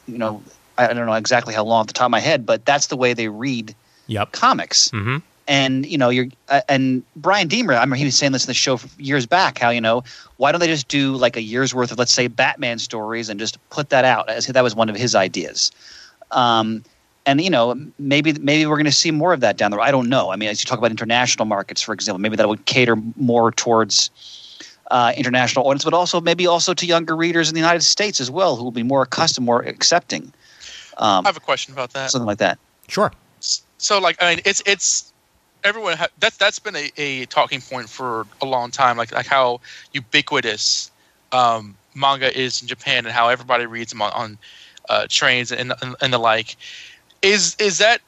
you know i don't know exactly how long off the top of my head but that's the way they read Yep. comics. Hmm and you know you're uh, and bryan deemer i remember he was saying this in the show years back how you know why don't they just do like a year's worth of let's say batman stories and just put that out? As that was one of his ideas. Um, and you know maybe maybe we're going to see more of that down the road. I don't know. I mean as you talk about international markets for example maybe that would cater more towards uh, international audience but also maybe also to younger readers in the united states as well who will be more accustomed more accepting um, I have a question about that. something like that Sure. so like I mean it's it's everyone ha- that's that's been a, a talking point for a long time like like how ubiquitous um, manga is in Japan and how everybody reads them on, on uh, trains and, and and the like is is that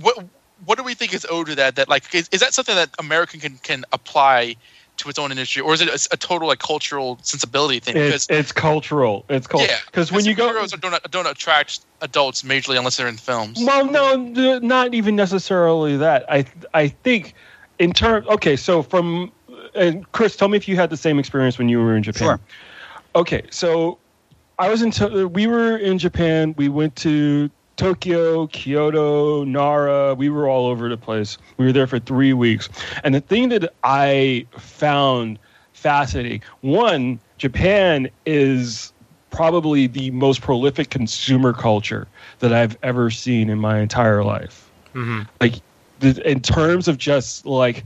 what what do we think is owed to that that like is, is that something that American can can apply to its own industry or is it a, a total like cultural sensibility thing It's it's cultural. It's cultural. yeah Because when you go, superheroes don't don't attract adults majorly unless they're in films well, no, not even necessarily that. I I think in terms. Okay, so from and Chris, tell me if you had the same experience when you were in Japan. Sure. Okay, so I was in. To- we were in Japan. We went to Tokyo, Kyoto, Nara. We were all over the place. We were there for three weeks. And the thing that I found fascinating one, Japan is probably the most prolific consumer culture that I've ever seen in my entire life. hmm Like, in terms of just like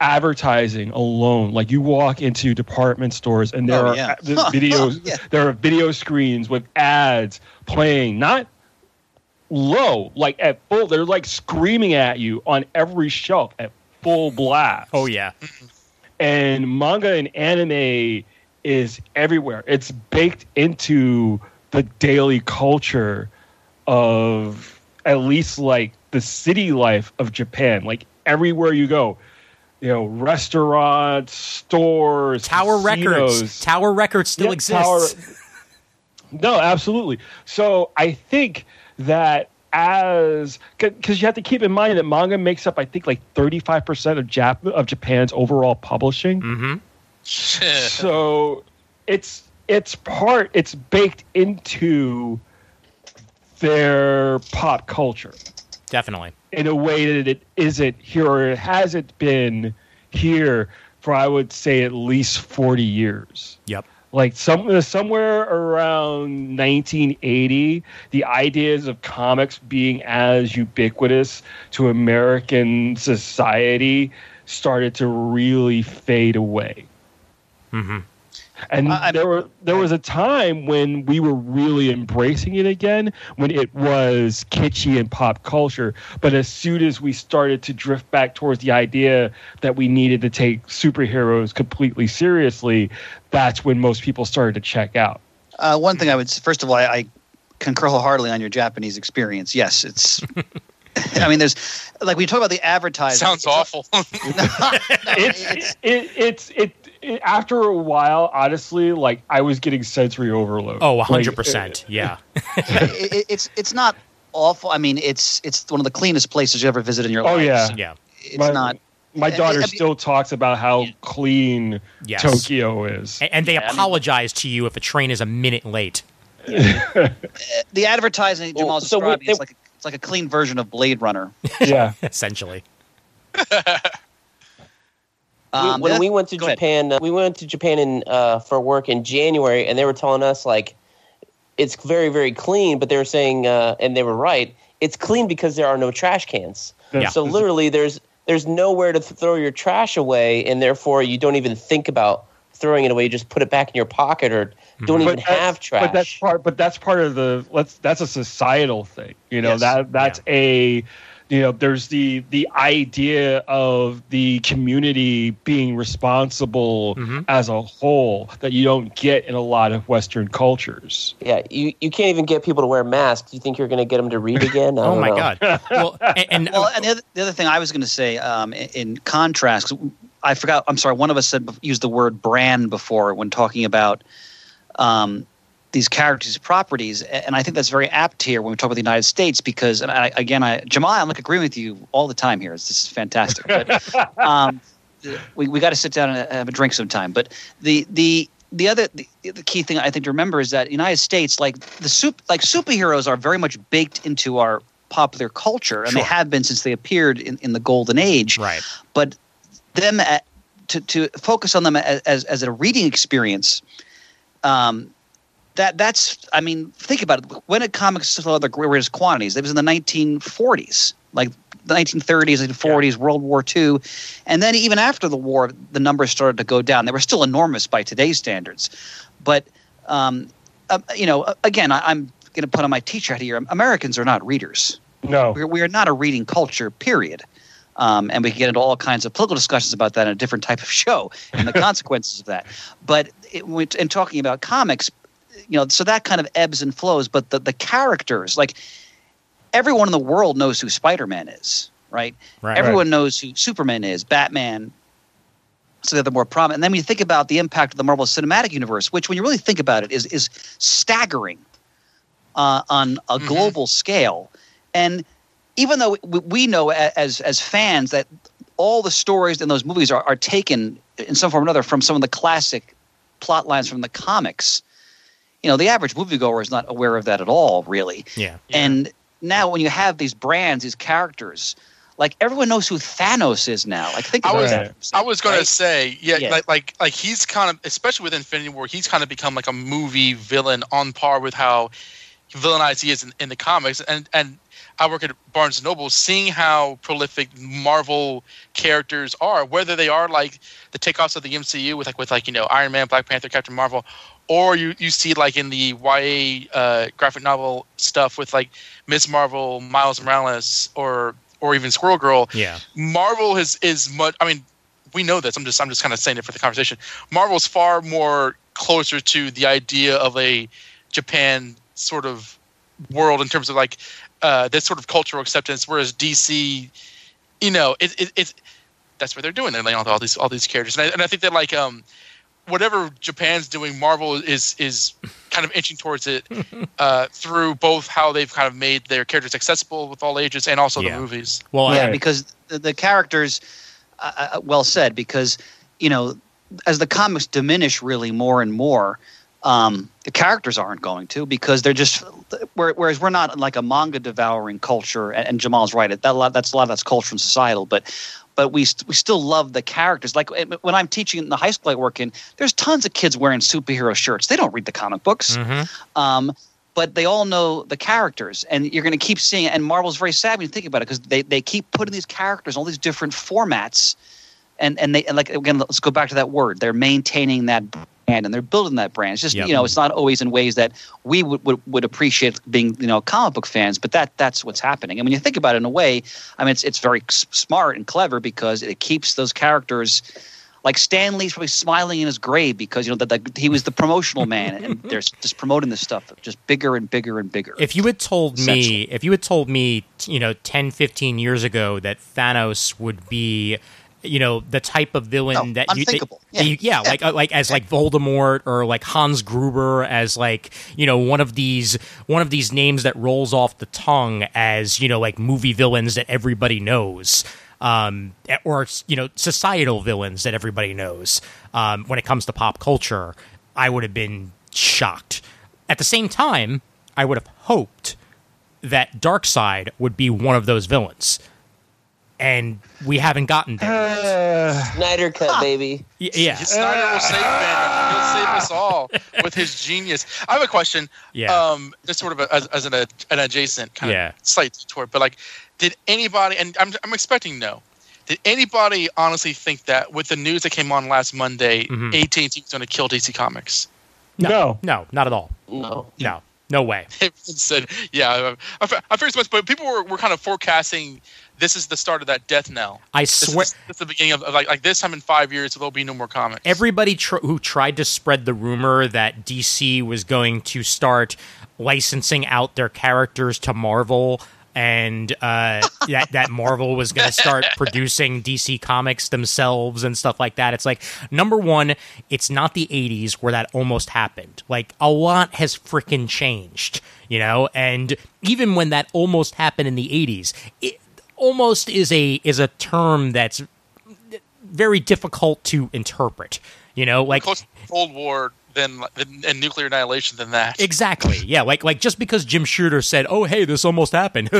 advertising alone, like you walk into department stores and there Oh, are yeah. a- the videos, Yeah. there are video screens with ads playing, not low, like at full. They're like screaming at you on every shelf at full blast Oh, yeah. Mm-hmm. and manga and anime is everywhere. It's baked into the daily culture of at least like the city life of Japan. Like everywhere you go, you know, restaurants, stores, Tower Records. Tower Records still Yeah, exists. Tower- no, absolutely. So I think that as because you have to keep in mind that manga makes up, I think, like thirty five percent of Jap of Japan's overall publishing. hmm So it's it's part it's baked into their pop culture Definitely. in a way that it isn't here or it hasn't been here for I would say at least forty years Yep. Like some somewhere around 1980 the ideas of comics being as ubiquitous to american society started to really fade away. Hmm and I- I- there were there was a time when we were really embracing it again when it was kitschy and pop culture but as soon as we started to drift back towards the idea that we needed to take superheroes completely seriously that's when most people started to check out Uh, one thing I would first of all, I, I concur wholeheartedly on your Japanese experience. Yes, it's. I mean, there's like when you talk about the advertising. sounds it's- awful it's it, it's it, it after a while honestly like i was getting sensory overload Oh, Like, 100%. yeah. it, it- it's it's not awful. I mean, it's it's one of the cleanest places you ever visit in your life. Oh, life. yeah. Yeah. it's my, not. my I- I daughter mean- still talks about how clean Yes. tokyo is A- And they Yeah, I mean- apologize to you if a train is a minute late. Uh, the advertising Well, Jamal's so we- describing it's they- like it's like a clean version of Blade Runner. yeah Essentially. Um, when we went to go ahead. Japan, uh, we went to Japan in uh, for work in January, and they were telling us like it's very very clean, but they were saying, uh, and they were right, it's clean because there are no trash cans. Yeah. So literally, there's there's nowhere to throw your trash away, and therefore you don't even think about throwing it away. You just put it back in your pocket or don't even But that- have trash. But that's part. But that's part of the. Let's. That's a societal thing. You know Yes. that that's a. You know, there's the the idea of the community being responsible Mhm. as a whole that you don't get in a lot of Western cultures. yeah, you, you can't even get people to wear masks. Do you think you're going to get them to read again? Oh my know. god. Well, and, and Well, and the other, the other thing I was going to say, um, in, in contrast, 'cause I forgot. I'm sorry. One of us said used the word brand before when talking about um, these characters' properties, and I think that's very apt here when we talk about the United States because, and I, again, I Jamal, I'm like agreeing with you all the time here. This is fantastic. But um, we we got to sit down and have a drink sometime. But the the the other the, the key thing I think to remember is that United States, like the soup, like superheroes, are very much baked into our popular culture, and they have been since they appeared in, in the golden age. right. But them at, to to focus on them as as, as a reading experience. Um, that that's I mean think about it. When did comics saw their greatest quantities? It was in the 1940s, like the 1930s and 40s, World War II, and then even after the war, the numbers started to go down. They were still enormous by today's standards, but um, uh, you know, again, I, I'm going to put on my teacher hat here. Americans are not readers No, we're, we are not a reading culture, period. Um, and we can get into all kinds of political discussions about that in a different type of show and the consequences of that. But it, in talking about comics, you know, so that kind of ebbs and flows. But the, the characters, like everyone in the world knows who Spider Man is, right? Right. Everyone knows who Superman is, Batman. So they're the more prominent. And then when you think about the impact of the Marvel Cinematic Universe, which when you really think about it is is staggering uh, on a Mhm. global scale. And even though we, we know as as fans that all the stories in those movies are, are taken in some form or another from some of the classic plot lines from the comics, you know, the average moviegoer is not aware of that at all, really. Yeah. And now when you have these brands, these characters, like everyone knows who Thanos is now. Like think I was- that. I was going right? to say, yeah, Yeah. like like like he's kind of, especially with Infinity War, he's kind of become like a movie villain on par with how villainized he is in, in the comics. And and I work at Barnes and Noble, seeing how prolific Marvel characters are, whether they are like the takeoffs of the MCU with like with like you know Iron Man, Black Panther, Captain Marvel, or you you see like in the YA uh, graphic novel stuff with like Miss Marvel, Miles Morales, or or even Squirrel Girl. Yeah. Marvel has is much. I mean, we know this. I'm just I'm just kind of saying it for the conversation. Marvel's far more closer to the idea of a Japan sort of world in terms of like uh, this sort of cultural acceptance, whereas DC, you know, it, it, it's that's what they're doing. They're laying out all these all these characters, and I, and I think that like um, whatever Japan's doing, Marvel is is kind of inching towards it uh, through both how they've kind of made their characters accessible with all ages and also Yeah. the movies. Well, yeah, I, because the, the characters, uh, uh, well said, because you know, as the comics diminish really more and more, um, the characters aren't going to because they're just. Whereas we're not like a manga devouring culture, and, and Jamal's right. That a lot, that's a lot of that's cultural and societal, but. But we, st- we still love the characters. Like when I'm teaching in the high school I work in, there's tons of kids wearing superhero shirts. They don't read the comic books Mhm. um, but they all know the characters, and you're going to keep seeing it. And Marvel's very sad when you think about it because they, they keep putting these characters in all these different formats, and and they and like again, let's go back to that word. They're maintaining that and they're building that brand. It's just Yep. you know, it's not always in ways that we would, would would appreciate being you know comic book fans, but that that's what's happening. And when you think about it in a way, I mean, it's it's very smart and clever because it keeps those characters like Stan Lee's probably smiling in his grave because you know that that he was the promotional man, and they're just promoting this stuff just bigger and bigger and bigger. if you had told me, if you had told me, you know, 10, 15 years ago that Thanos would be, you know, the type of villain that you, that- that you- yeah, Yeah. like uh, like as like Voldemort or like Hans Gruber as like you know one of these one of these names that rolls off the tongue as you know like movie villains that everybody knows. Um, or you know, societal villains that everybody knows. Um, when it comes to pop culture, I would have been shocked. At the same time, I would have hoped that Darkseid would be one of those villains. And we haven't gotten there. yet. Uh, Snyder cut, baby. Y- yeah. Snyder will save man. He'll save us all with his genius. I have a question. Yeah. Um, just sort of a, as, as an, an adjacent kind Yeah. of slight detour, but like, did anybody? And I'm I'm expecting no. Did anybody honestly think that with the news that came on last Monday, Mhm. AT&T was going to kill DC Comics? No. No, not at all. No. No, no way. Said, "Yeah, uh, I, I, I figured so much." But people were, were kind of forecasting this is the start of that death knell. I This swear. is, this is the beginning of, of like like this time in five years there'll be no more comics. everybody tr- who tried to spread the rumor that DC was going to start licensing out their characters to Marvel and uh, that that Marvel was going to start producing DC comics themselves and stuff like that. It's like number one, it's not the '80s where that almost happened. Like a lot has freaking changed, you know. And even when that almost happened in the '80s, it almost is a is a term that's very difficult to interpret. You know, like Cold War than and nuclear annihilation than that. exactly, yeah. Like like just because Jim Shooter said, "Oh, hey, this almost happened,"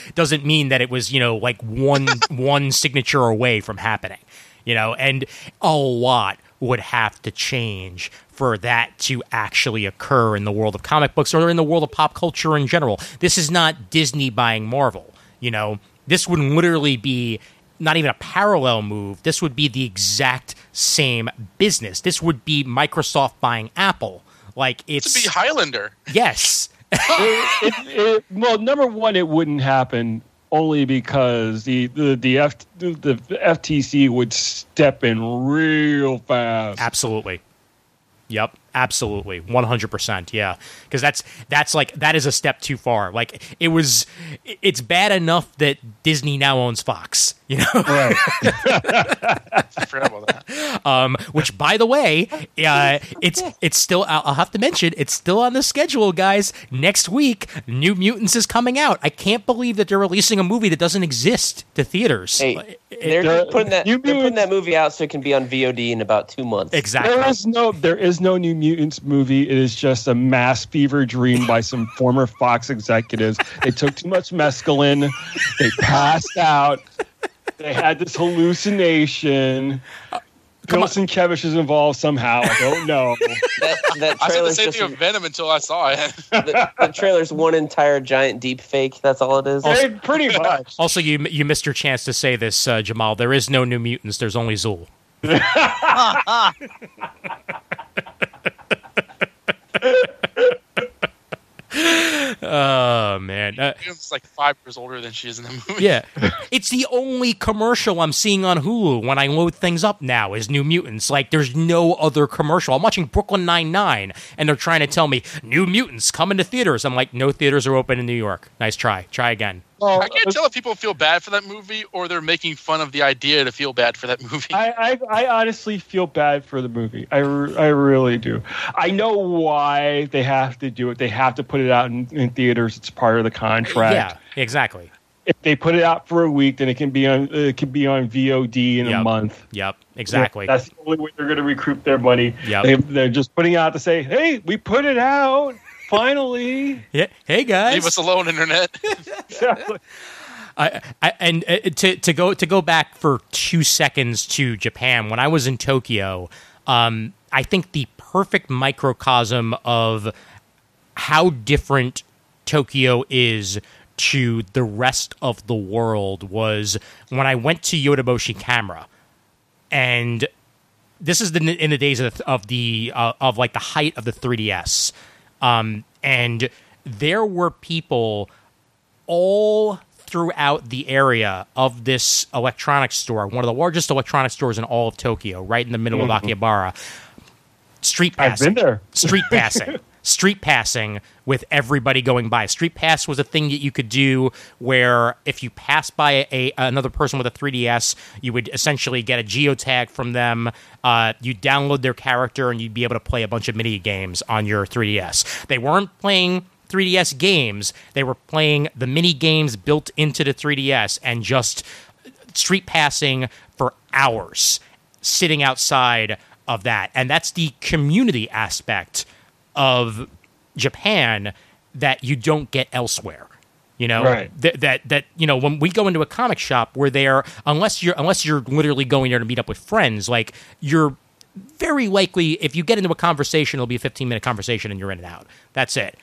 doesn't mean that it was you know like one one signature away from happening. You know, and a lot would have to change for that to actually occur in the world of comic books or in the world of pop culture in general. This is not Disney buying Marvel. You know, this would literally be not even a parallel move. This would be the exact same business. This would be Microsoft buying Apple. Like to it's be Highlander. yes, it, it, well, number one, it wouldn't happen only because the the the, F, the the FTC would step in real fast. absolutely. Yep, absolutely, one hundred percent. Yeah, because that's that's like that is a step too far. Like it was, it's bad enough that Disney now owns Fox. You know, Right. I forgot about that. um, which by the way, uh, it's it's still I'll, I'll have to mention it's still on the schedule, guys. Next week, New Mutants is coming out. I can't believe that they're releasing a movie that doesn't exist to theaters. Hey, It- they're There- putting that you they're mean- putting that movie out so it can be on VOD in about two months. exactly. There is no there is no New Mutants movie. It is just a mass fever dream by some former Fox executives. They took too much mescaline. They passed out. They had this hallucination. Bill Sienkiewicz is involved somehow. I don't know. That, that I said the same thing of Venom until I saw it. the, the trailer's one entire giant deep fake. That's all it is. Hey, pretty much. Also, you you missed your chance to say this, uh, Jamal. There is no New Mutants. There's only Zuul. oh man, uh, Venom's like five years older than she is in the movie. yeah, it's the only commercial I'm seeing on Hulu when I load things up now is New Mutants. Like, there's no other commercial. I'm watching Brooklyn Nine Nine, and they're trying to tell me New Mutants coming to theaters. I'm like, no theaters are open in New York. Nice try. Try again. Well, I can't uh, tell if people feel bad for that movie or they're making fun of the idea to feel bad for that movie. I, I, I honestly feel bad for the movie. I, re- I really do. I know why they have to do it. They have to put it out in, in theaters. It's part of the contract. Yeah, exactly. If they put it out for a week, then it can be on it can be on VOD in Yep. a month. Yep, exactly. That's the only way they're going to recoup their money. Yep. They, they're just putting it out to say, "Hey, we put it out finally." Yeah. Hey guys. Leave us alone, internet. I, I, and uh, to to go to go back for two seconds to Japan. When I was in Tokyo, um, I think the perfect microcosm of how different Tokyo is to the rest of the world was when I went to Yodobashi Camera, and this is the in the days of the, of the uh, of like the height of the 3ds, um, and there were people all throughout the area of this electronics store, one of the largest electronics stores in all of Tokyo, right in the middle of Akihabara. Street I've been there. Street passing. Street passing with everybody going by. Street pass was a thing that you could do where if you pass by a, another person with a 3DS, you would essentially get a geotag from them. Uh, you download their character and you'd be able to play a bunch of mini games on your 3DS. They weren't playing 3DS games. They were playing the mini games built into the 3DS and just street passing for hours, sitting outside of that. And that's the community aspect of Japan that you don't get elsewhere. You know Right. that that that you know when we go into a comic shop, we're there unless you're unless you're literally going there to meet up with friends. Like you're very likely if you get into a conversation, it'll be a 15 minute conversation and you're in and out. That's it.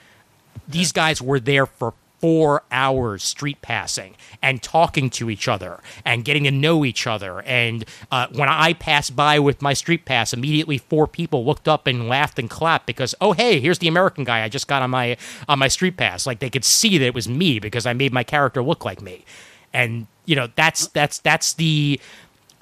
These guys were there for four hours street passing and talking to each other and getting to know each other. And uh, when I passed by with my street pass, immediately four people looked up and laughed and clapped because, oh hey, here's the American guy I just got on my on my street pass. Like they could see that it was me because I made my character look like me. And you know that's that's that's the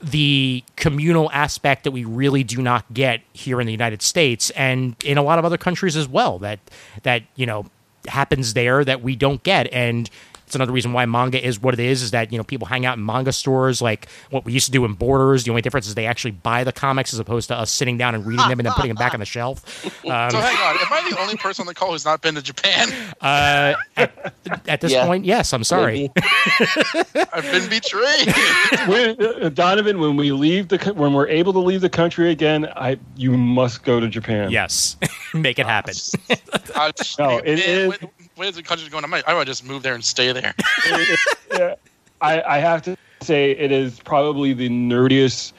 the communal aspect that we really do not get here in the United States and in a lot of other countries as well that that you know happens there that we don't get. And it's another reason why manga is what it is is that you know people hang out in manga stores like what we used to do in borders the only difference is they actually buy the comics as opposed to us sitting down and reading them and then putting them back on the shelf um, So hang on, am I the only person on the call who's not been to Japan? uh, at, at this Yeah. point yes i'm sorry I've been betrayed. when, uh, Donovan, when we leave the when we're able to leave the country again, I you must go to Japan. yes make it happen I, No, it man, is- Where, where's the country going? I might, I might just move there and stay there. Yeah, I, I have to say it is probably the nerdiest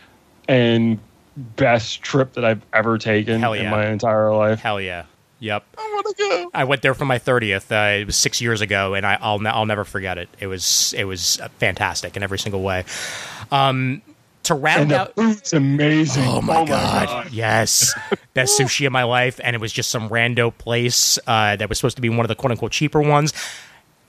and best trip that I've ever taken Hell in my entire life. hell yeah yep I want to go. I went there for my thirtieth. Uh, it was six years ago, and I, I'll I'll never forget it. It was it was uh, fantastic in every single way. Um, to round And the out, food's amazing. oh my, god, yes, best sushi of my life, and it was just some rando place uh, that was supposed to be one of the quote unquote cheaper ones.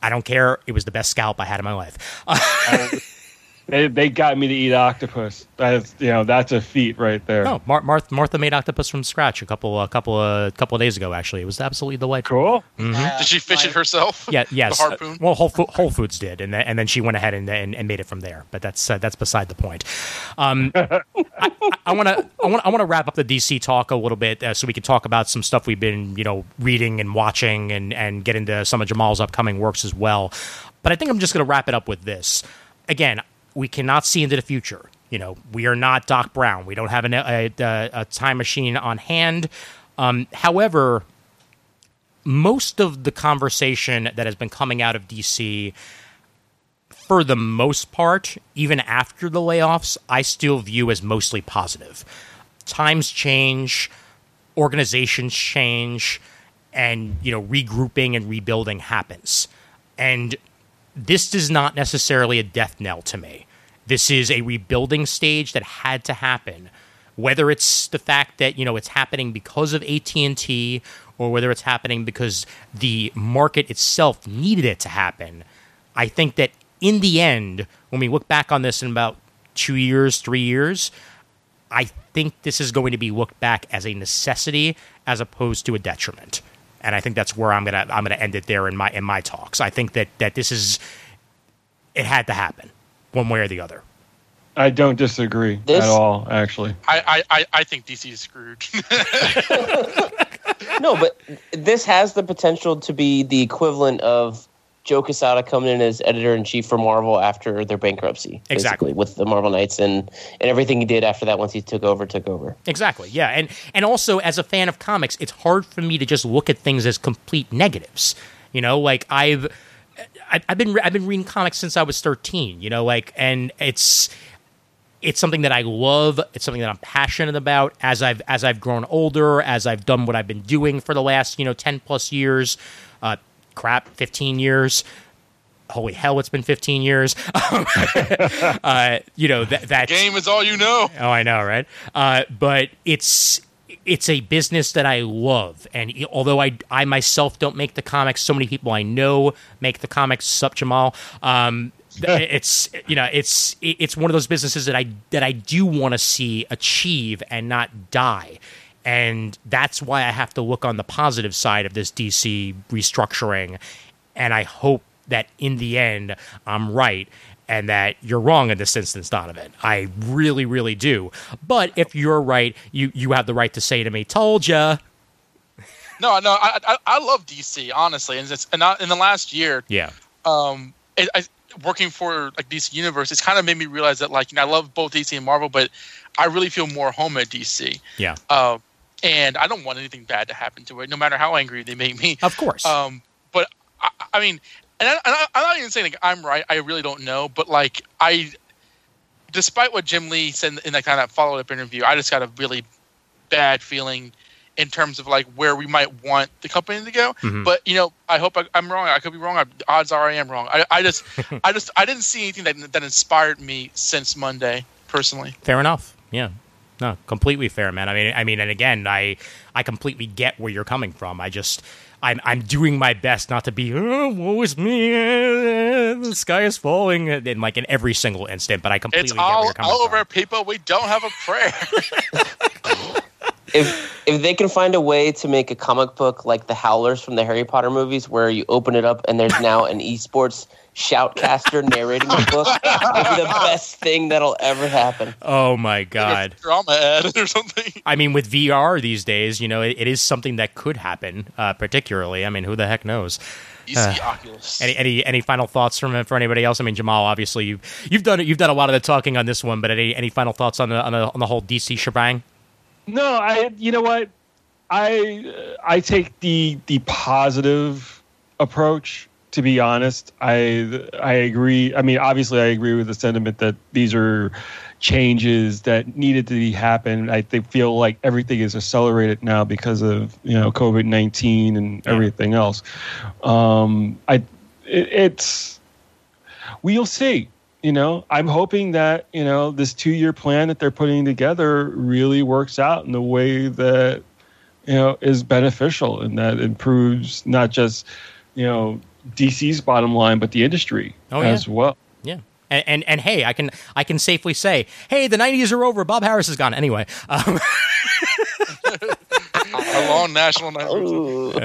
I don't care. It was the best scalp I had in my life. They, they got me to eat octopus. That's you know that's a feat right there. No, Mar- Martha, Martha made octopus from scratch a couple a couple a couple of days ago. Actually, it was absolutely delightful. Cool. Did she fish it herself? Yeah, yes. The harpoon. Uh, well, Whole, Fo- Whole Foods did, and then, and then she went ahead and, and, and made it from there. But that's uh, that's beside the point. Um, I want to I want I want to wrap up the DC talk a little bit uh, so we can talk about some stuff we've been you know reading and watching and and get into some of Jamal's upcoming works as well. But I think I'm just going to wrap it up with this. Again, we cannot see into the future. You know, we are not Doc Brown. We don't have an, a, a, a time machine on hand. Um, however, most of the conversation that has been coming out of DC, for the most part, even after the layoffs, I still view as mostly positive. Times change, organizations change, and you know regrouping and rebuilding happens. And this is not necessarily a death knell to me. This is a rebuilding stage that had to happen. Whether it's the fact that you know it's happening because of AT and T, or whether it's happening because the market itself needed it to happen, I think that in the end, when we look back on this in about two years, three years, I think this is going to be looked back as a necessity as opposed to a detriment. And I think that's where I'm gonna I'm gonna end it there in my in my talks. I think that that this is it had to happen, one way or the other. I don't disagree This- at all. Actually, I, I, I, I think DC is screwed. no, but this has the potential to be the equivalent of Joe Quesada coming in as editor in chief for Marvel after their bankruptcy, Exactly. with the Marvel Knights and and everything he did after that. Once he took over, took over. Exactly. Yeah, and and also as a fan of comics, it's hard for me to just look at things as complete negatives. You know, like I've I've been I've been reading comics since I was thirteen. You know, like and it's it's something that I love. It's something that I'm passionate about. As I've as I've grown older, as I've done what I've been doing for the last you know ten plus years, uh, crap, fifteen years. Holy hell, it's been 15 years. uh, you know that that Game is all you know. Oh, I know, right? Uh, but it's it's a business that I love, and although I I myself don't make the comics, so many people I know make the comics. Sup, Jamal? Um, it's you know it's it's one of those businesses that I that I do want to see achieve and not die. And that's why I have to look on the positive side of this DC restructuring. And I hope that in the end, I'm right and that you're wrong in this instance, Donovan. I really, really do. But if you're right, you, you have the right to say to me, told ya. No, no, I, I, I love DC honestly, and it's and I, in the last year, Yeah. um, it, I, working for like DC Universe, it's kind of made me realize that like you know I love both DC and Marvel, but I really feel more home at DC. Yeah. Uh, and I don't want anything bad to happen to it, no matter how angry they make me. Of course. Um, but I, I mean, and, I, and I, I'm not even saying like I'm right. I really don't know, but like I, despite what Jim Lee said in that kind of follow up interview, I just got a really bad feeling in terms of like where we might want the company to go. Mhm. But you know, I hope I, I'm wrong. I could be wrong. I, odds are I am wrong. I, I just, I just, I didn't see anything that that inspired me since Monday personally. Fair enough. Yeah. No, completely fair, man. I mean, I mean, and again, I, I completely get where you're coming from. I just, I'm, I'm doing my best not to be, oh, woe is me, the sky is falling, in like in every single instant. But I completely It's get where all you're coming over, from. people. We don't have a prayer. if if they can find a way to make a comic book like the Howlers from the Harry Potter movies, where you open it up and there's now an esports shoutcaster narrating the book, it'll be the best thing that'll ever happen. Oh my god. drama ad or something. I mean, with VR these days, you know, it, it is something that could happen. Uh, particularly, I mean, who the heck knows? You see Oculus. Any, any any final thoughts from for anybody else? I mean, Jamal, obviously you've you've done you've done a lot of the talking on this one, but any any final thoughts on the on the, on the whole DC shebang? No, I. You know what? I I take the the positive approach. To be honest, I I agree. I mean, obviously, I agree with the sentiment that these are changes that needed to happen. I think feel like everything is accelerated now because of you know COVID nineteen and everything else. Um, I it, it's we'll see. You know, I'm hoping that you know this two year plan that they're putting together really works out in the way that you know is beneficial and that improves not just you know DC's bottom line but the industry Oh, as yeah. well. Yeah. And, and and hey, I can I can safely say, hey, the '90s are over. Bob Harras is gone. Anyway, um, a long national night. Ooh.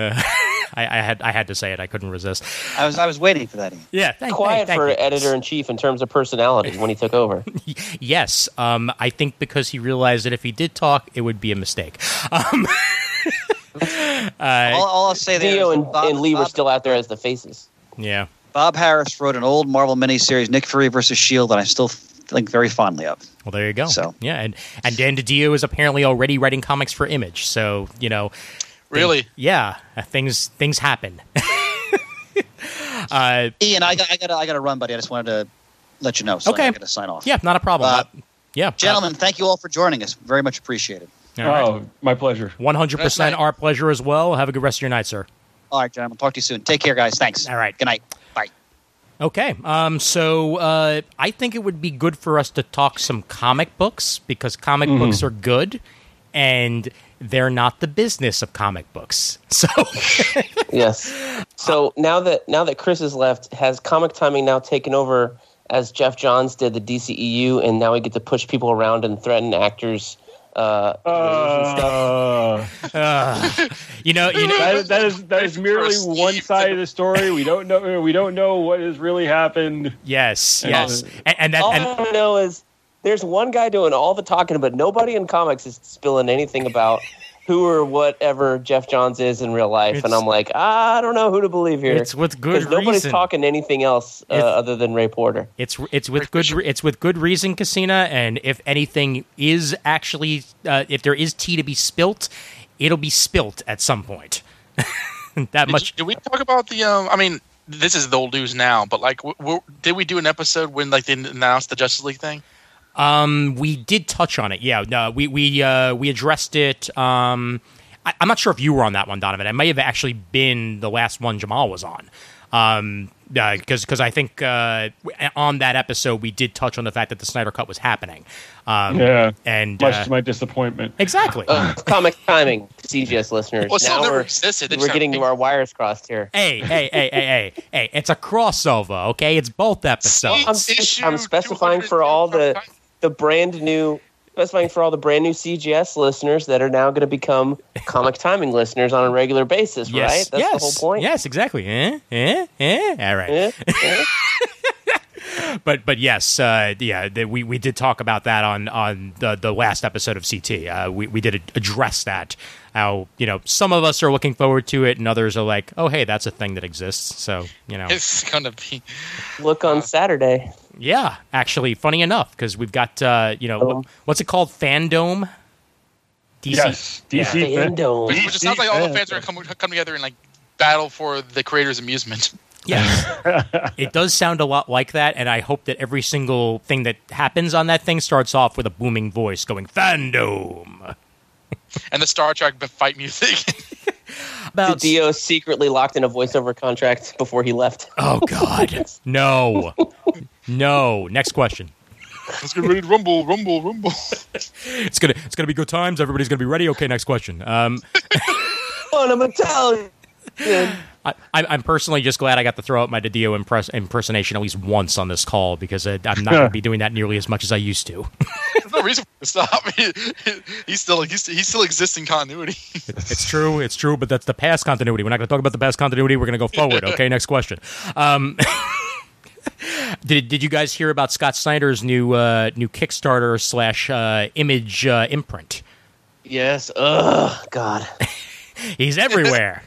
I, I had I had to say it. I couldn't resist. I was I was waiting for that. Yeah, thank, Quiet thank, for thank you. editor in chief in terms of personality when he took over. Yes, um, I think because he realized that if he did talk, it would be a mistake. Um, all, all I'll say there Theo is and, Bob, and Lee were still out there as the faces. yeah. Bob Harras wrote an old Marvel miniseries, Nick Fury versus Shield, that I still think very fondly of. Well, there you go. So- yeah, and and Dan DiDio is apparently already writing comics for Image. So you know, Really? yeah, uh, things things happen. uh, Ian, I got I got I got to run, buddy. I just wanted to let you know. So Okay. I got to sign off. yeah, not a problem. Uh, Uh, yeah, Gentlemen, thank you all for joining us. Very much appreciated. Oh, my pleasure. one hundred percent Nice our pleasure as well. Have a good rest of your night, sir. All right, gentlemen. Talk to you soon. Take care, guys. Thanks. All right. Good night. Bye. Okay, um, so uh, I think it would be good for us to talk some comic books because comic books are good, and they're not the business of comic books. So Yes. So now that now that Chris has left, has comic timing now taken over as Geoff Johns did the DCEU, and now we get to push people around and threaten actors. Uh, Uh, uh, you know, you know, that, is- that is that is merely one side of the story. We don't know. We don't know what has really happened. yes, yes, and, and that all and I know is there's one guy doing all the talking, but nobody in comics is spilling anything about who or whatever Geoff Johns is in real life. and I'm like, I don't know who to believe here. it's with good reason. because nobody's talking anything else uh, other than Ray Porter. It's it's with good it's with good reason, Casina. And if anything is actually, uh, if there is tea to be spilt, it'll be spilt at some point. that Did, much. did we talk about the? Um, I mean, this is the old news now, but like, w- w- did we do an episode when like they announced the Justice League thing? Um, we did touch on it. Yeah, no, we we uh, we addressed it. Um, I, I'm not sure if you were on that one, Donovan. It may have actually been the last one Jamal was on. Um, because because I think uh, on that episode we did touch on the fact that the Snyder Cut was happening. Um, Yeah, and much uh, to my disappointment. exactly. Uh, comic timing, CGS listeners. Well, still now never we're, existed. They we're getting to our wires crossed here. hey, hey, hey, hey, hey, hey! It's a crossover, okay? It's both episodes. I'm, I'm specifying for all the the brand new specifying for all the brand new CGS listeners that are now going to become comic timing listeners on a regular basis, yes, right? That's yes, the whole point. Yes, exactly. Eh, eh, eh. All right. Eh? Eh? but but yes, uh, yeah, the, we we did talk about that on on the the last episode of CT. Uh, we we did address that. How you know some of us are looking forward to it, and others are like, oh hey, that's a thing that exists. So you know, It's gonna be. Look on Saturday. yeah. Actually, funny enough, because we've got uh, you know Oh. what, what's it called, FanDome. DC. Yes, DC. fan- FanDome. Which it sounds like all the DC fans are gonna come, come together and like battle for the creator's amusement. Yes. it does sound a lot like that, and I hope that every single thing that happens on that thing starts off with a booming voice going FanDome. and the Star Trek fight music. About DiDio secretly locked in a voiceover contract before he left? oh god, no, no. Next question. Let's get ready to rumble, rumble, rumble. It's gonna it's gonna be good times. Everybody's gonna be ready. Okay, next question. Um, I'm Italian. I, I- I'm personally just glad I got to throw out my DiDio impress, impersonation at least once on this call because uh, I'm not going to be doing that nearly as much as I used to. There's no reason to stop. He, he's still he's, he still exists in continuity. It's true, it's true, but that's the past continuity. We're not going to talk about the past continuity. We're going to go forward. Okay, next question. Um, did Did you guys hear about Scott Snyder's new uh, new Kickstarter slash uh, image uh, imprint? Yes. Ugh, God. He's everywhere.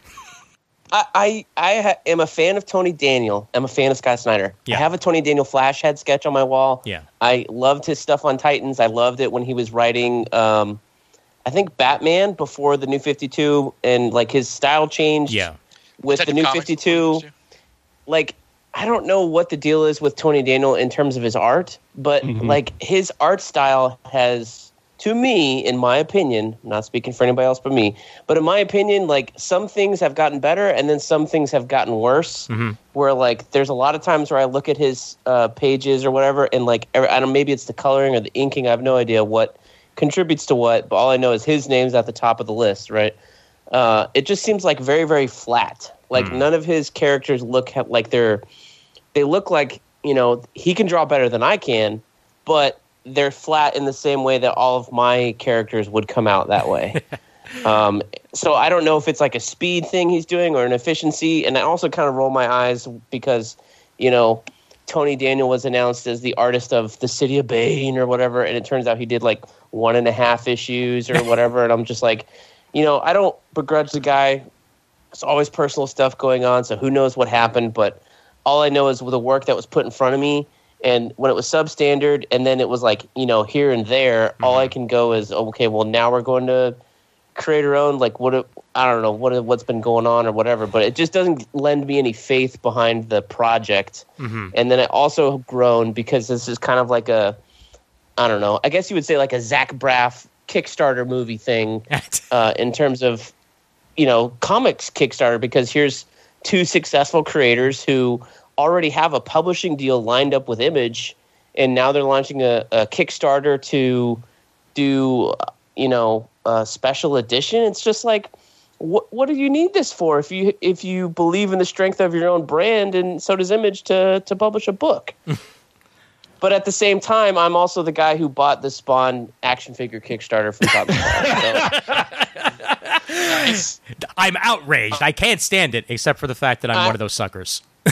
I I, I ha- am a fan of Tony Daniel. I'm a fan of Scott Snyder. Yeah. I have a Tony Daniel flash head sketch on my wall. Yeah. I loved his stuff on Titans. I loved it when he was writing. Um, I think Batman before the New Fifty Two, and like his style changed. Yeah. With the New Fifty Two, like I don't know what the deal is with Tony Daniel in terms of his art, but like his art style has to me, in my opinion, not speaking for anybody else but me, but in my opinion, like some things have gotten better and then some things have gotten worse. Where like there's a lot of times where I look at his uh, pages or whatever, and like er- I don't maybe it's the coloring or the inking. I have no idea what contributes to what, but all I know is his name's at the top of the list, right? Uh, it just seems like very very flat. Like none of his characters look ha- like they're they look like you know he can draw better than I can, but they're flat in the same way that all of my characters would come out that way. um, so I don't know if it's like a speed thing he's doing or an efficiency, and I also kind of roll my eyes because you know Tony Daniel was announced as the artist of the City of Bane or whatever, and it turns out he did like one and a half issues or whatever, and I'm just like, you know, I don't begrudge the guy. It's always personal stuff going on, so who knows what happened, but all I know is with the work that was put in front of me, and when it was substandard, and then it was like you know here and there. All I can go is okay. Well, now we're going to create our own. Like what? I don't know what what's been going on or whatever, but it just doesn't lend me any faith behind the project. And then I also grown because this is kind of like a I don't know. I guess you would say like a Zach Braff Kickstarter movie thing uh, in terms of you know comics Kickstarter because here's two successful creators who already have a publishing deal lined up with Image, and now they're launching a, a Kickstarter to do you know a special edition. It's just like. What, what do you need this for if you if you believe in the strength of your own brand and so does Image to to publish a book? But at the same time, I'm also the guy who bought the Spawn action figure Kickstarter from Todd so, Nice. I'm outraged. I can't stand it, except for the fact that I'm I- one of those suckers.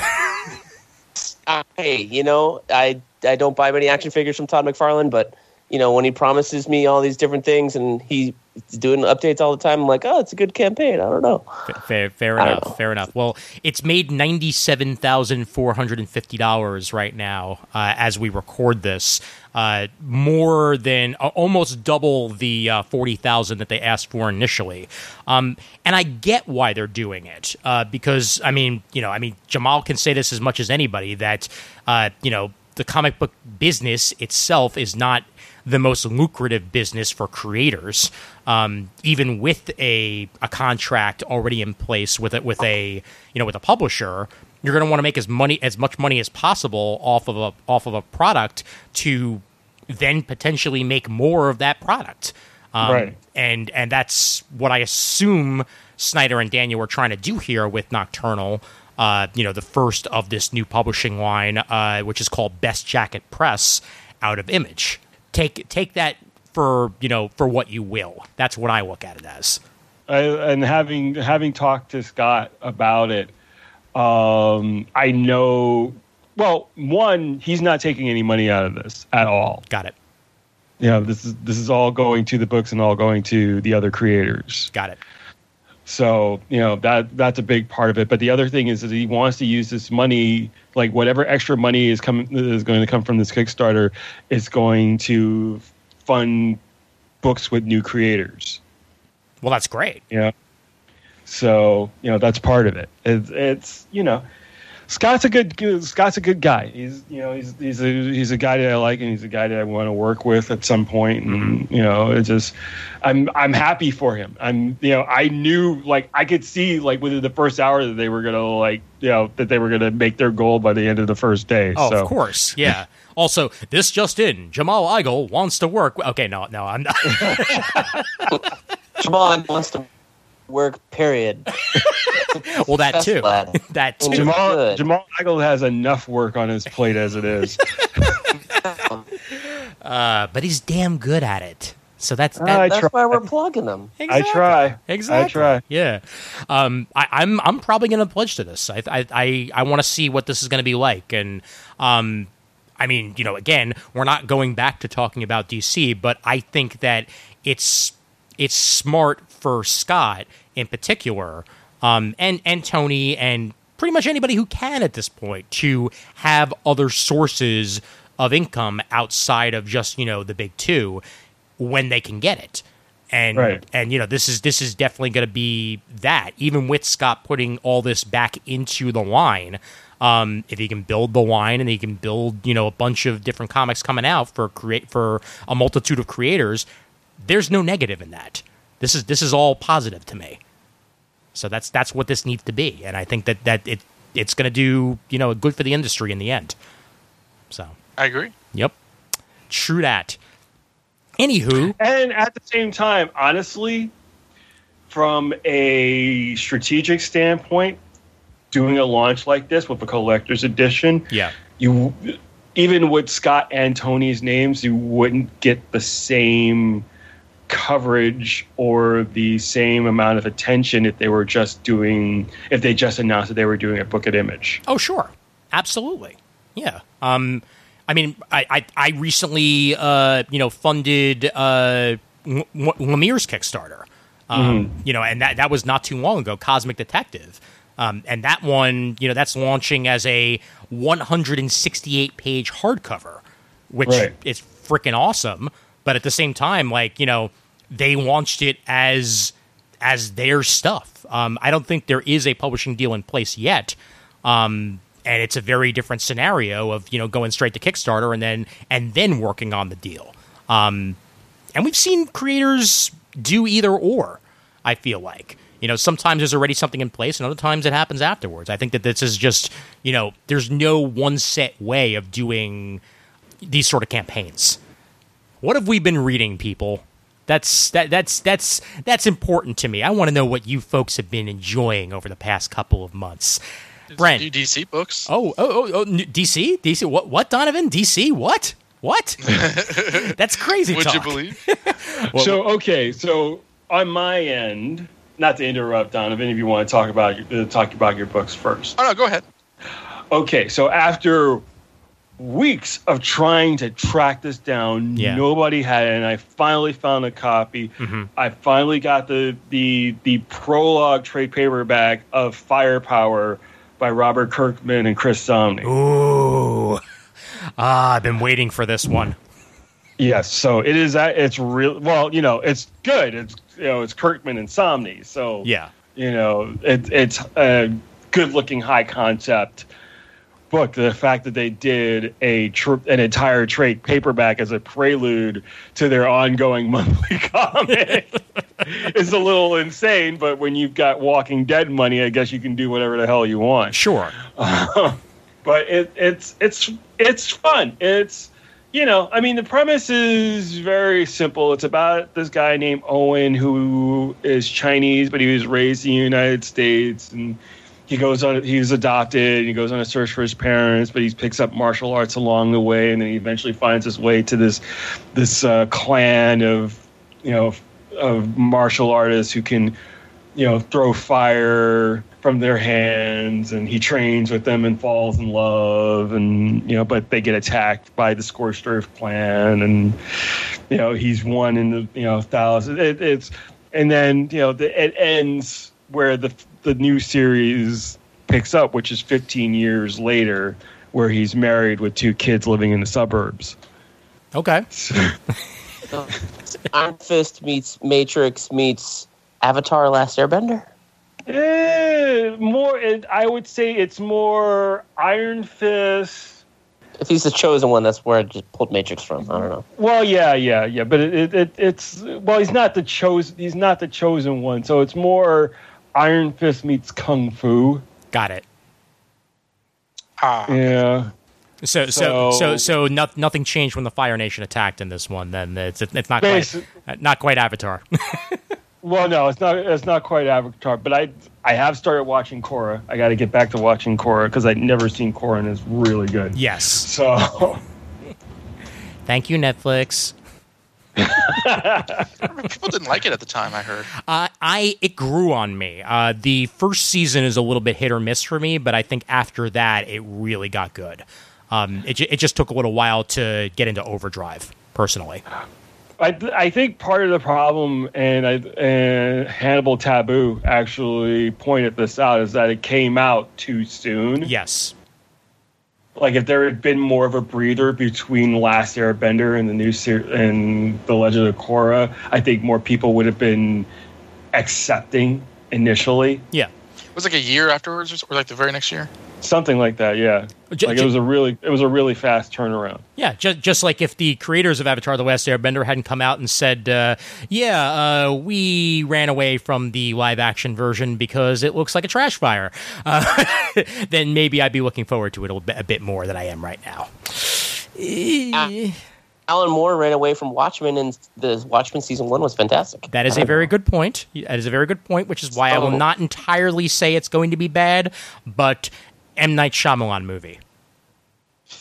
hey, you know, I I don't buy many action figures from Todd McFarlane, but you know, when he promises me all these different things and he's doing updates all the time, I'm like, oh, it's a good campaign. I don't know. Fair, fair enough. know. Fair enough. Well, it's made ninety-seven thousand four hundred and fifty dollars right now uh, as we record this. Uh, more than uh, almost double the uh, forty thousand that they asked for initially. Um, and I get why they're doing it uh, because I mean, you know, I mean, Jamal can say this as much as anybody that uh, you know the comic book business itself is not the most lucrative business for creators, um, even with a a contract already in place with it with a you know with a publisher. You're going to want to make as money as much money as possible off of a off of a product to then potentially make more of that product. Um, Right. And and that's what I assume Snyder and Daniel were trying to do here with Nocturnal. Uh, you know, the first of this new publishing line, uh, which is called Best Jackett Press, out of Image. Take take that for you know for what you will. That's what I look at it as. I, and having having talked to Scott about it, um, I know. Well, one, he's not taking any money out of this at all. Got it. You know, this is this is all going to the books and all going to the other creators. Got it. So you know that that's a big part of it. But the other thing is that he wants to use this money, like whatever extra money is coming is going to come from this Kickstarter, is going to fund books with new creators. Well, that's great. you know so you know that's part of it it's, it's you know Scott's a good Scott's a good guy. He's you know he's he's a he's a guy that I like and he's a guy that I want to work with at some point. And you know it just I'm I'm happy for him. I'm you know I knew like I could see like within the first hour that they were gonna like you know that they were gonna make their goal by the end of the first day. Oh, so. of course, yeah. Also, this just in: Jamal Igle wants to work. Okay, no, no, I'm not. Jamal wants to work. Period. well, that too. Lad. That too. Jamal Good. Jamal Igle has enough work on his plate as it is. Uh, but he's damn good at it. So that's I that, That's try. why we're plugging them. I try. Exactly. I try. Yeah. Um, I, I'm I'm probably going to pledge to this. I I I, I want to see what this is going to be like, and um, I mean, you know, again, we're not going back to talking about DC, but I think that it's it's smart for Scott in particular, um, and and Tony and pretty much anybody who can at this point to have other sources of income outside of just you know the big two when they can get it. And Right. and you know this is this is definitely going to be that. Even with Scott putting all this back into the line um, if he can build the line and he can build you know a bunch of different comics coming out for create for a multitude of creators there's no negative in that this is this is all positive to me. So that's that's what this needs to be. And I think that that it it's going to do you know good for the industry in the end. So. I agree. yep. True that. Anywho. And at the same time, honestly, from a strategic standpoint, doing a launch like this with a collector's edition, yeah. you even with Scott and Tony's names, you wouldn't get the same coverage or the same amount of attention if they were just doing if they just announced that they were doing a book at image. Oh, sure, absolutely, yeah. Um, I mean, I I, I recently uh, you know funded uh, Lemire's Kickstarter, um, you know, and that that was not too long ago. Cosmic Detective, um, and that one, you know, that's launching as a 168 page hardcover, which Right. is freaking awesome. But at the same time, like you know, they launched it as as their stuff. Um, I don't think there is a publishing deal in place yet. Um, and it's a very different scenario of you know going straight to Kickstarter and then and then working on the deal. Um, and we've seen creators do either or. I feel like you know sometimes there's already something in place, and other times it happens afterwards. I think that this is just you know there's no one set way of doing these sort of campaigns. What have we been reading, people? That's that that's that's that's important to me. I want to know what you folks have been enjoying over the past couple of months. Brent, New DC books. Oh, oh, oh, oh, n- DC, DC. What? What? Donovan? DC? What? What? That's crazy. Would talk. you believe? Well, so okay, so on my end, not to interrupt Donovan, if you want to talk about uh, talk about your books first. Oh no, go ahead. Okay, so after weeks of trying to track this down, Yeah. nobody had it, and I finally found a copy. I finally got the the the prologue trade paperback of Firepower by Robert Kirkman and Chris Samnee. Ooh. Ah, I've been waiting for this one. Yes, so it is. It's real. Well, you know, it's good. It's you know, it's Kirkman and Samnee. So Yeah. you know, it, it's a good-looking, high concept book. The fact that they did a tr- an entire trade paperback as a prelude to their ongoing monthly comic is a little insane. But when you've got Walking Dead money, I guess you can do whatever the hell you want. Sure. Um, but it, it's it's it's fun. It's you know, I mean, the premise is very simple. It's about this guy named Owen who is Chinese, but he was raised in the United States, and he goes on. He's adopted. He goes on a search for his parents, but he picks up martial arts along the way, and then he eventually finds his way to this this uh, clan of you know of martial artists who can you know throw fire from their hands and he trains with them and falls in love and you know but they get attacked by the scorched earth clan and you know he's one in the you know thousand it, it's and then you know the, it ends where the the new series picks up which is 15 years later where he's married with two kids living in the suburbs Okay. Iron Fist meets Matrix meets Avatar: Last Airbender. Eh, more. It, I would say it's more Iron Fist. If he's the chosen one, that's where I just pulled Matrix from. I don't know. Well, yeah, yeah, yeah, but it, it, it it's well, he's not the chosen. He's not the chosen one. So it's more Iron Fist meets Kung Fu. Got it. Ah, Yeah. So so so So- so no, nothing changed when the Fire Nation attacked in this one. Then it's it's not quite uh, not quite Avatar. Well, no, it's not. It's not quite Avatar, but I I have started watching Korra. I got to get back to watching Korra because I'd never seen Korra and it's really good. yes. So Thank you, Netflix. People didn't like it at the time. I heard. Uh, I it grew on me. Uh, the first season is a little bit hit or miss for me, but I think after that it really got good. Um, it it just took a little while to get into overdrive. Personally, I I think part of the problem, and I and Hannibal Tabu actually pointed this out, is that it came out too soon. yes, Like if there had been more of a breather between Last Airbender and the new ser- and the Legend of Korra, I think more people would have been accepting initially. yeah. It was like a year afterwards, or, or like the very next year. Something like that, yeah. J- like j- it was a really, it was a really fast turnaround. Yeah, just just like if the creators of Avatar: The Last Airbender hadn't come out and said, uh, "Yeah, uh, we ran away from the live-action version because it looks like a trash fire," uh, then maybe I'd be looking forward to it a, bit, a bit more than I am right now. Eh, Alan Moore ran away from Watchmen, and the Watchmen season one was fantastic. That is a very good point. That is a very good point, which is why I will not entirely say it's going to be bad, but M Night Shyamalan movie.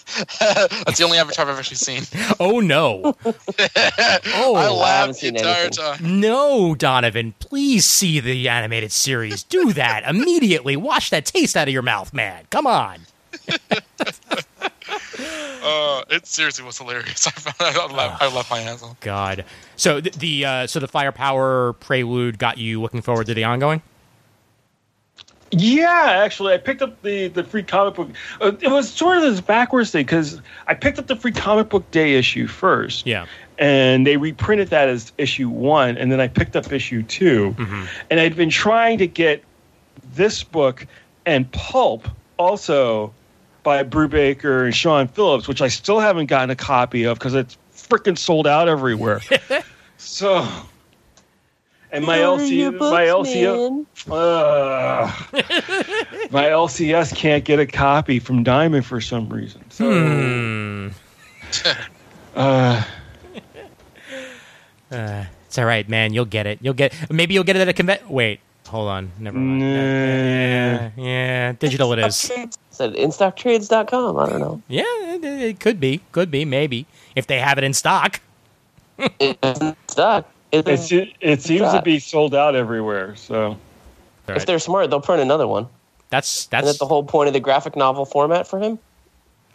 That's the only Avatar I've actually seen. Oh no! I Oh haven't laughed the seen entire anything. time. no, Donovan! Please see the animated series. Do that immediately. Wash that taste out of your mouth, man. Come on. Uh, it seriously was hilarious. I, found, I, laughed, I laughed my ass off. God. So the, the uh, so the firepower prelude got you looking forward to the ongoing. Yeah, actually, I picked up the the free comic book. Uh, it was sort of this backwards thing because I picked up the free comic book day issue first. Yeah. and they reprinted that as issue one, and then I picked up issue 2 and I'd been trying to get this book and Pulp also by Brubaker and Sean Phillips, which I still haven't gotten a copy of because it's freaking sold out everywhere. so, and my LC, my LCS, uh, my LCS can't get a copy from Diamond for some reason. So, Hmm. uh, It's all right, man. You'll get it. You'll get. Maybe you'll get it at a convention. Wait. Hold on. Never mind. Nah. Yeah, yeah, digital it is. Said InStockTrades.com. I don't know. Yeah, it, it could be. Could be. Maybe if they have it in stock. It's stuck. It, It's, it seems to be sold out everywhere. So if they're smart, they'll print another one. That's Isn't that's. that the whole point of the graphic novel format for him?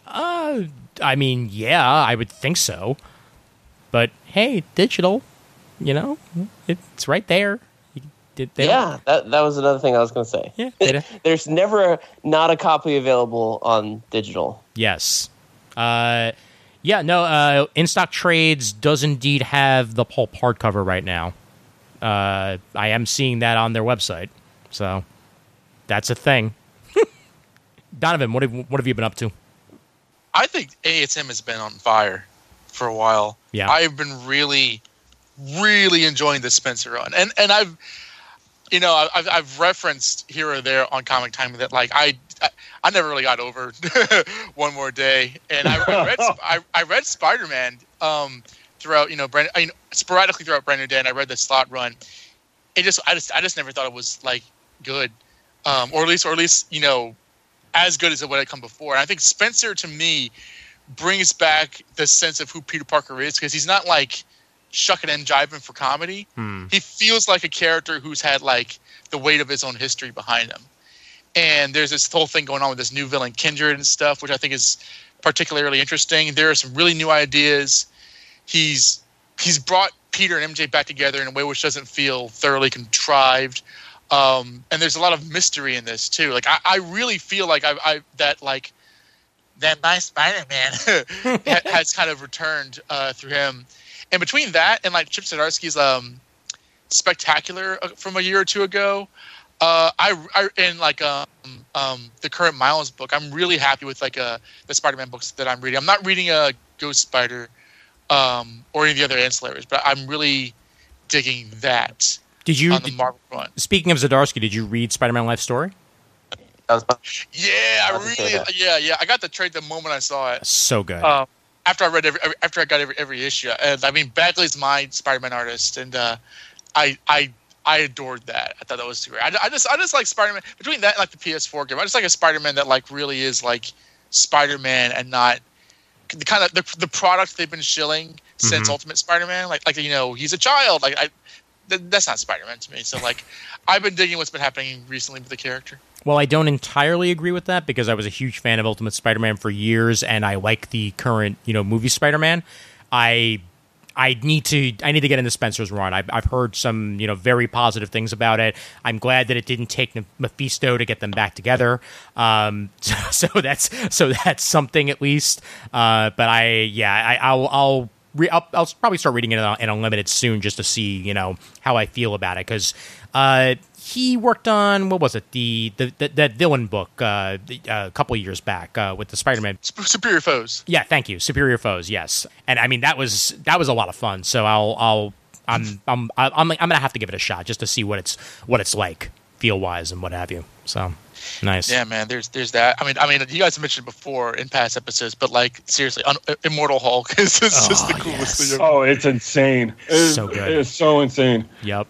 Uh, I mean, yeah, I would think so. But hey, digital. You know, it's right there. You, they, they yeah, that that was another thing I was going to say. Yeah. There's never not a copy available on digital. Yes. Uh, yeah, no, uh, In Stock Trades does indeed have the pulp hardcover right now. Uh, I am seeing that on their website. So that's a thing. Donovan, what have, what have you been up to? I think ASM has been on fire for a while. Yeah. I've been really, really enjoying the Spencer run, and and I've, you know, I've I've referenced here or there on Comic Time that like I. I, I never really got over one more day, and I, I read I, I read Spider Man um, throughout you know brand, I mean, sporadically throughout Brand New Day, and I read the Slott run. It just I just I just never thought it was like good, um, or at least or at least you know as good as it would have come before. And I think Spencer to me brings back the sense of who Peter Parker is because he's not like shucking and jiving for comedy. Hmm. He feels like a character who's had like the weight of his own history behind him. And there's this whole thing going on with this new villain Kindred and stuff, which I think is particularly interesting. There are some really new ideas. He's he's brought Peter and MJ back together in a way which doesn't feel thoroughly contrived. Um, and there's a lot of mystery in this too. Like I, I really feel like I, I that like that my Spider-Man has kind of returned uh, through him. And between that and like Chip Zdarsky's um, spectacular uh, from a year or two ago, Uh, I, I in like um, um the current Miles book, I'm really happy with like uh the Spider-Man books that I'm reading. I'm not reading a uh, Ghost Spider, um, or any of the other ancillaries, but I'm really digging that Did you? on the did- Marvel front. speaking of Zdarsky, did you read Spider-Man Life Story? Yeah, I I was gonna say really, yeah, yeah. I got the trade the moment I saw it. So good. Um, after I read every, every- after I got every, every issue, and I mean Bagley's my Spider-Man artist, and uh, I I I adored that. I thought that was great. I, I just I just like Spider-Man between that and like the PS4 game. I just like a Spider-Man that like really is like Spider-Man and not the kind of the, the product they've been shilling since Mhm. Ultimate Spider-Man. Like like you know he's a child. Like I th- that's not Spider-Man to me. So like I've been digging what's been happening recently with the character. Well, I don't entirely agree with that because I was a huge fan of Ultimate Spider-Man for years, and I like the current, you know, movie Spider-Man. I I need to I need to get into Spencer's run. I've, I've heard some you know very positive things about it. I'm glad that it didn't take Mephisto to get them back together. Um, so, so that's so that's something at least. Uh, but I yeah I, I'll I'll. Re- I'll, I'll probably start reading it in, Unlimited soon just to see, you know, how I feel about it. Because uh, he worked on, what was it, the, the, the that villain book uh, the- uh, a couple of years back uh, with the Spider-Man Sup- Superior foes. yeah, thank you. Superior foes, yes. And I mean that was that was a lot of fun. So I'll I'll I'm I'm I'm I'm gonna have to give it a shot just to see what it's what it's like feel wise and what have you. So nice. Yeah, man. There's there's that. I mean, I mean, you guys mentioned before in past episodes, but like seriously, Un- Immortal Hulk is, is just the Oh, coolest yes. thing. Ever. Oh, it's insane. It's, So good. It's so insane. Yep.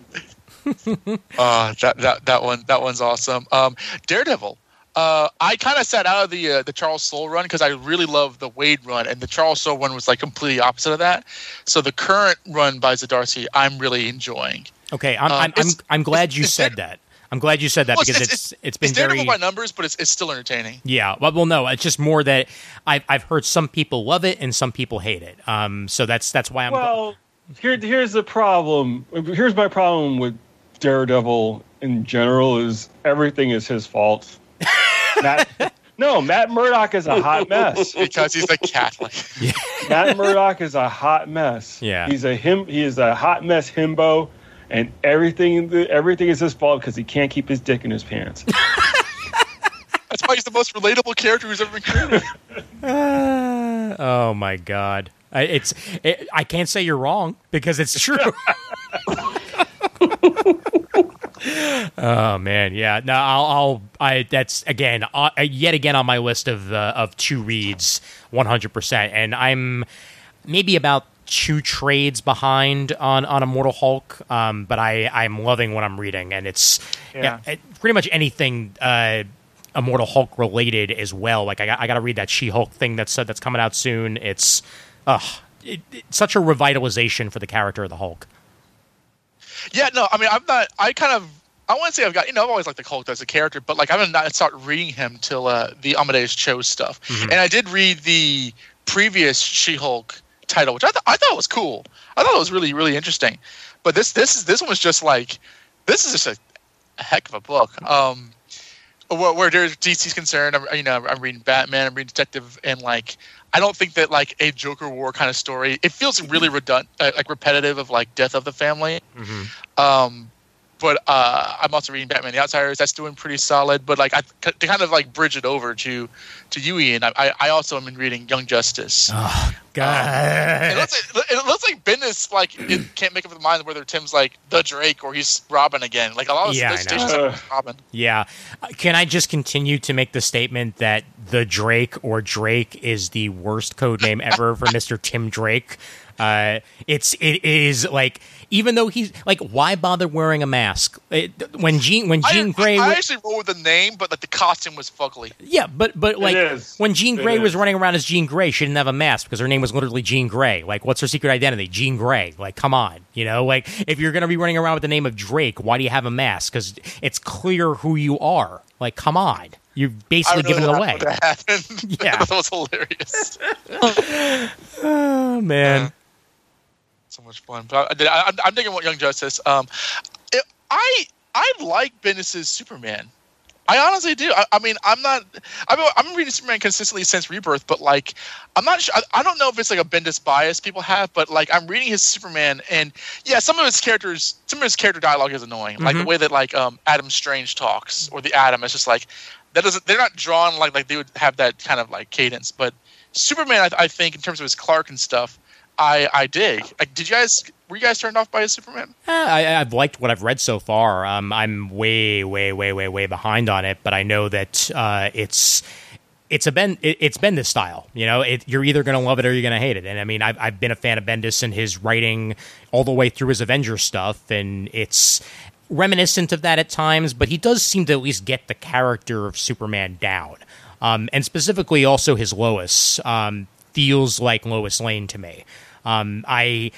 Uh, that that that one that one's awesome. Um, Daredevil. Uh, I kind of sat out of the uh, the Charles Soule run because I really love the Waid run, and the Charles Soule one was like completely opposite of that. So the current run by Zdarsky, I'm really enjoying. Okay. I'm Um, I'm, I'm I'm glad you said that. I'm glad you said that Well, because it's it's been it's very by numbers, but it's it's still entertaining. yeah. Well, well, no, it's just more that I've I've heard some people love it and some people hate it. Um. So that's that's why I'm. Well, here, here's the problem. Here's my problem with Daredevil in general is everything is his fault. Matt, no, Matt Murdock is a hot mess. because he's a Catholic. Matt Murdock is a hot mess. Yeah. he's a him. He is a hot mess himbo, and everything everything is his fault because he can't keep his dick in his pants. That's why he's the most relatable character who's ever been created. Uh, oh my god. I, it's it, I can't say you're wrong because it's true. Oh man, yeah. No, I'll, I'll I that's again uh, yet again on my list of uh, of two reads, one hundred percent, and I'm maybe about two trades behind on on Immortal Hulk. Um, but I I'm loving what I'm reading, and it's Yeah. it- pretty much anything. Uh, Immortal Hulk related as well. Like I got, I got to read that She Hulk thing that's uh, that's coming out soon. It's, ugh, it, it's such a revitalization for the character of the Hulk. Yeah, no, I mean, I'm not. I kind of. I want to say I've got. You know, I've always liked the Hulk as a character, but like I haven't not start reading him till uh, the Amadeus Cho stuff. And I did read the previous She-Hulk title, which I thought I thought was cool. I thought it was really really interesting. But this this is this one was just like this is just a, a heck of a book. Um, where, where there's DC's concerned, I'm, you know, I'm reading Batman, I'm reading Detective, and like I don't think that like a Joker War kind of story. It feels really redundant, uh, like repetitive of like Death of the Family. Um, but uh, I'm also reading Batman: The Outsiders. That's doing pretty solid. But like I, to kind of like bridge it over to to you, Ian. I, I- I also am in reading Young Justice. Oh it, God, looks like, it looks like Bendis like can't make up his mind whether Tim's like the Drake or he's Robin again. Like a lot of Yeah, those I know. stations are Robin. yeah. Uh, Can I just continue to make the statement that the Drake or Drake is the worst code name ever for Mister Tim Drake? Uh, it's it is like even though he's like, why bother wearing a mask It- when Jean when Jean I, Grey? I, wa- actually rolled with the name, but like the costume was fugly. Yeah, but but like when Jean Grey was running around as Jean Grey, she didn't have a mask because her name was literally Jean Grey. Like, what's her secret identity? Jean Grey. Like, come on, you know. Like, if you're gonna be running around with the name of Drake, why do you have a mask? Because it's clear who you are. Like, come on, you've basically don't given it away. What happened? Yeah. that was hilarious. Oh man, so much fun. But I, I, I'm I'm digging what Young Justice. Um, it, I I like Bendis's Superman. I honestly do. I, I mean, I'm not. I've been, I've been reading Superman consistently since Rebirth, but like, I'm not sure. I, I don't know if it's like a Bendis bias people have, but like, I'm reading his Superman, and yeah, some of his characters, some of his character dialogue is annoying. Like the Mhm. way that like um Adam Strange talks, or the Atom, it's just like that doesn't. They're not drawn like like they would have that kind of like cadence. But Superman, I, I think in terms of his Clark and stuff, I I dig. Like, did you guys were you guys turned off by his Superman? Eh, I, I've liked what I've read so far. Um, I'm way, way, way, way, way behind on it, but I know that uh, it's it's a Ben it, it's Bendis style. You know, it, you're either going to love it or you're going to hate it. And I mean, I've I've been a fan of Bendis and his writing all the way through his Avengers stuff, and it's reminiscent of that at times. But he does seem to at least get the character of Superman down, um, and specifically also his Lois um, feels like Lois Lane to me. Um, I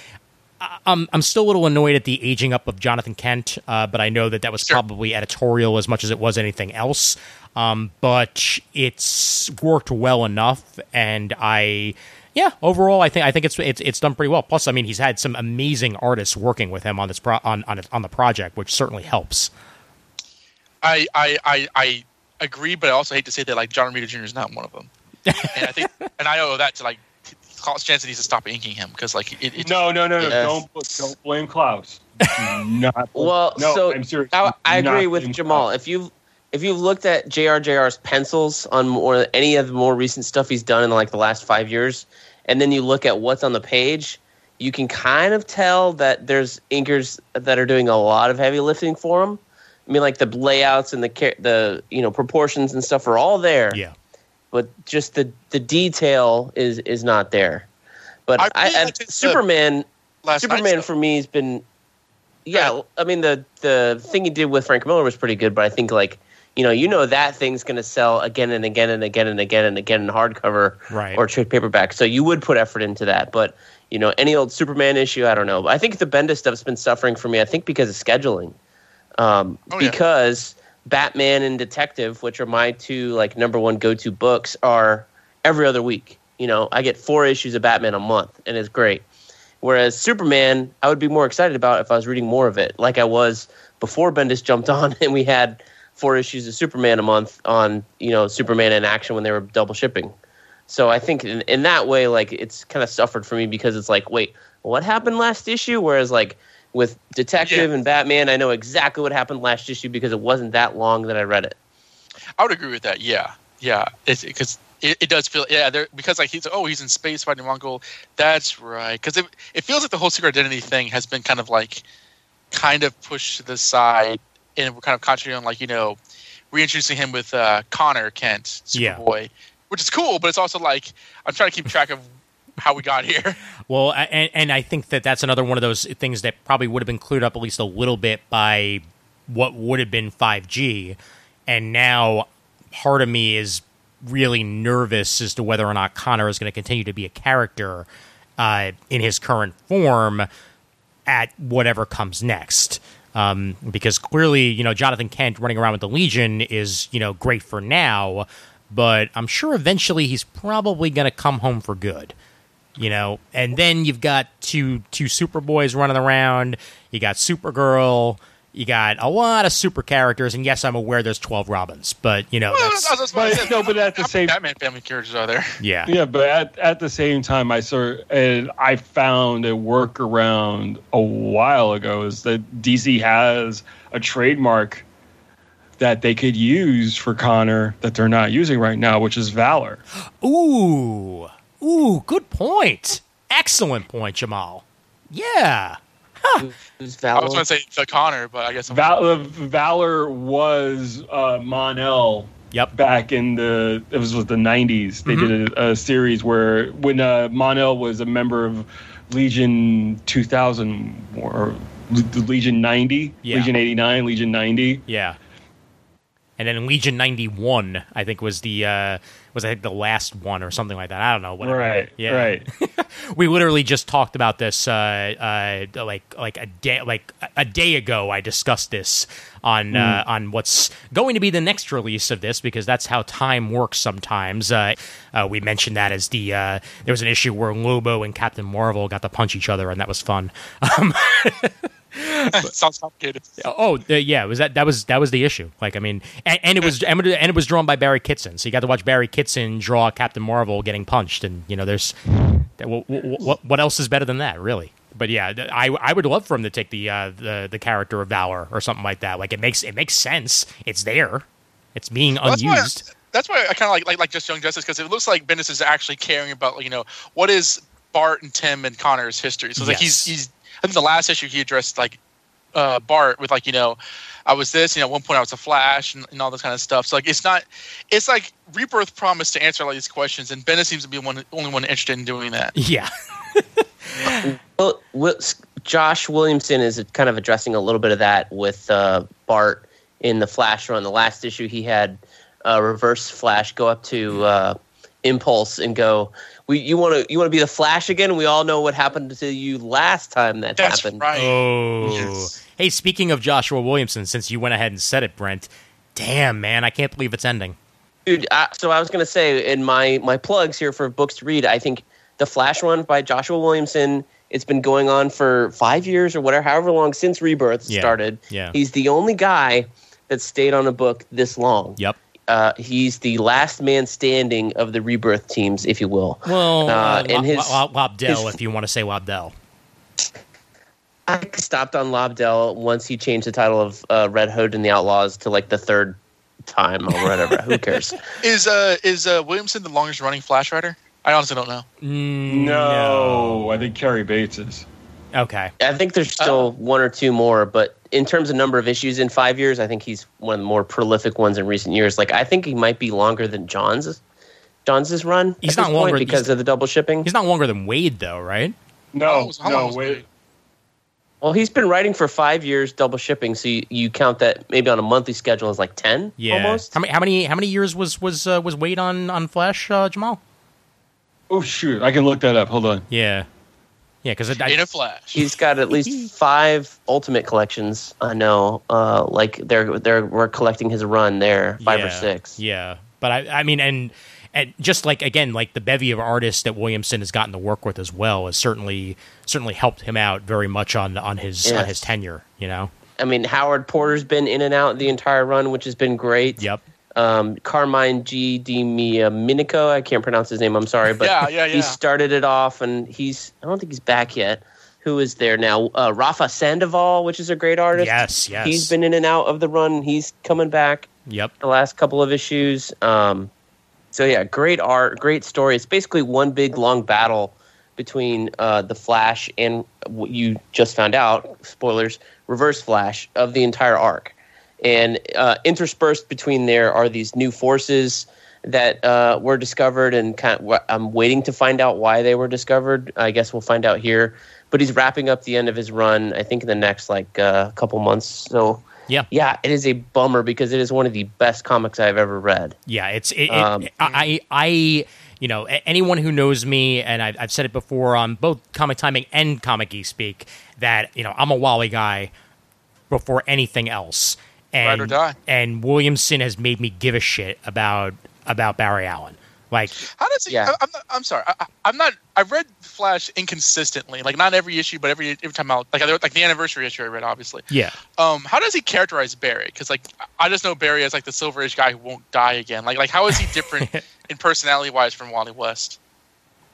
I'm I'm still a little annoyed at the aging up of Jonathan Kent, uh, but I know that that was Sure. probably editorial as much as it was anything else. Um, but it's worked well enough, and I, yeah, overall, I think I think it's it's it's done pretty well. Plus, I mean, he's had some amazing artists working with him on this pro- on on on the project, which certainly helps. I, I, I, I agree, but I also hate to say that like John Romita Jr. is not one of them. and I think, and I owe that to like Klaus Janson needs to stop inking him because like it, it No, no, no, no. Yes. Don't don't blame Klaus. Not. Well, no, so I'm serious. I, I agree with Jamal. Klaus. If you if you've looked at JRJR's pencils on more any of the more recent stuff he's done in like the last five years, and then you look at what's on the page, you can kind of tell that there's inkers that are doing a lot of heavy lifting for him. I mean, like the layouts and the the you know proportions and stuff are all there. Yeah, but just the the detail is is not there. But I I, really I, liked Superman last Superman for me has been, yeah. I mean the the thing he did with Frank Miller was pretty good, but I think like you know you know that thing's going to sell again and again and again and again and again in hardcover Right. or trade paperback. So you would put effort into that, but you know any old Superman issue, I don't know. I think the Bendis stuff's been suffering for me. I think because of scheduling, um, Oh, yeah. because Batman and Detective, which are my two like number one go to books, are every other week. You know, I get four issues of Batman a month, and it's great. Whereas Superman, I would be more excited about if I was reading more of it, like I was before Bendis jumped on, and we had four issues of Superman a month on you know Superman in action when they were double shipping. So I think in, in that way, like it's kind of suffered for me because it's like, wait, what happened last issue? Whereas like with Detective Yeah. and Batman, I know exactly what happened last issue because it wasn't that long that I read it. I would agree with that. Yeah, yeah. Because it, it does feel yeah. There because like he's oh he's in space fighting Mongul. That's right. Because it it feels like the whole secret identity thing has been kind of like kind of pushed to the side, and we're kind of concentrating on like you know reintroducing him with uh, Connor Kent, Yeah. Superboy, which is cool. But it's also like I'm trying to keep track of how we got here. Well, and, and I think that that's another one of those things that probably would have been cleared up at least a little bit by what would have been 5G. And now part of me is really nervous as to whether or not Connor is going to continue to be a character uh, in his current form at whatever comes next. Um, because clearly, you know, Jonathan Kent running around with the Legion is, you know, great for now, but I'm sure eventually he's probably going to come home for good. You know, and then you've got two two Superboys running around. You got Supergirl. You got a lot of super characters, and yes, I'm aware there's 12 Robins, but you know, Well, that's, that's- that's what I but- no, but at the same- Batman family characters are there? yeah, Yeah, but at, at the same time, I sort and I found a workaround a while ago is that DC has a trademark that they could use for Connor that they're not using right now, which is Valor. Ooh, ooh, good point. Excellent point, Jamal. Yeah, Who's I Valor? was going to say the Connor, but I guess I'm Val- uh, Valor was uh, Mon-El yep, back in the it was with the 90s. They did a, a series where when uh, Mon-El was a member of Legion 2000 or Legion 90, Yeah. Legion 89, Legion 90. yeah. And then Legion 91, I think was the uh was I think the last one or something like that. I don't know. Whatever. Right. Yeah. Right. we literally just talked about this uh, uh, like like a day like a day ago. I discussed this on uh, on what's going to be the next release of this because that's how time works sometimes. Uh, uh, we mentioned that as the uh, there was an issue where Lobo and Captain Marvel got to punch each other and that was fun. Um, Sounds complicated. Oh, the, yeah, was that that was that was the issue. Like, I mean, and, and it was and it was drawn by Barry Kitson, so you got to watch Barry Kitson draw Captain Marvel getting punched, and you know, there's what what, what else is better than that, really? But yeah, I I would love for him to take the uh, the the character of Valor or something like that. Like, it makes it makes sense. It's there. It's being Well, unused. That's why I kind of like, like like just Young Justice because it looks like Bendis is actually caring about you know what is Bart and Tim and Connor's history. So it's like he's he's I think the last issue he addressed like uh, Bart with like you know I was this you know at one point I was a Flash and, and all this kind of stuff. So like it's not it's like Rebirth promised to answer all these questions and Bendis seems to be one only one interested in doing that. Yeah, Well, Will- Josh Williamson is kind of addressing a little bit of that with uh, Bart in the Flash run. The last issue, he had uh, Reverse Flash go up to uh, Impulse and go, "We, you want to, you want to be the Flash again? We all know what happened to you last time that That's happened." right. Oh. Yes. Hey, speaking of Joshua Williamson, since you went ahead and said it, Brent, damn, man, I can't believe it's ending. Dude, uh, so I was going to say in my my plugs here for books to read, I think the Flash run by Joshua Williamson. It's been going on for five years or whatever, however long since Rebirth Yeah, started. yeah. he's the only guy that stayed on a book this long. Yep. Uh, he's the last man standing of the Rebirth teams, if you will. Well, Uh, uh, and his- Lo- Lo- Lobdell, his- if you want to say Lobdell. I stopped on Lobdell once he changed the title of uh, Red Hood and the Outlaws to like the third time or whatever. Who cares? Is uh is uh Williamson the longest running Flash writer? I honestly don't know. Mm, No, I think Cary Bates is. Okay. I think there's still one or two more, but in terms of number of issues in five years, I think he's one of the more prolific ones in recent years. Like I think he might be longer than John's John's run. He's not longer- because of the double shipping. He's not longer than Waid, though, right? No, long how no, was. Waid? Well, he's been writing for five years, double shipping. So you, you count that maybe on a monthly schedule as like ten, Yeah. almost. How many? How many? How many years was was uh, was Waid on on Flash, uh, Jamal? Oh shoot, I can look that up. Hold on. Yeah. Yeah, because In a Flash. He's got at least five Ultimate collections. I know, uh, like they're they're we're collecting his run there, five or six. Yeah, but I, I mean, and and just like again, like the bevy of artists that Williamson has gotten to work with as well has certainly certainly helped him out very much on on his on his tenure. You know. I mean, Howard Porter's been in and out the entire run, which has been great. Yep. Um, Carmine G. Di Minico. I can't pronounce his name. I'm sorry, but Yeah, yeah, he started it off, and he's. I don't think he's back yet. Who is there now? Uh, Rafa Sandoval, which is a great artist. Yes, yes. He's been in and out of the run. He's coming back Yep. the last couple of issues. Um, so yeah, great art, great story. It's basically one big long battle between uh, the Flash and what you just found out. Spoilers: Reverse Flash of the entire arc, and uh, interspersed between there are these new forces that uh, were discovered, and kind of, I'm waiting to find out why they were discovered. I guess we'll find out here. But he's wrapping up the end of his run. I think in the next like uh, couple months. So Yeah. yeah, it is a bummer because it is one of the best comics I've ever read. Yeah, it's it, it, Um, I I you know anyone who knows me and I've, I've said it before on both comic timing and comic geek speak that you know I'm a Wally guy before anything else. And, Ride or die. And Williamson has made me give a shit about about Barry Allen. Like How does he? Yeah. I, I'm, not, I'm sorry. I, I- I'm not. I've read Flash inconsistently. Like not every issue, but every every time out. Like I- like the anniversary issue I read, obviously. yeah, Um, how does he characterize Barry? Because like I just know Barry as like the Silverish guy who won't die again. Like like how is he different in personality wise from Wally West?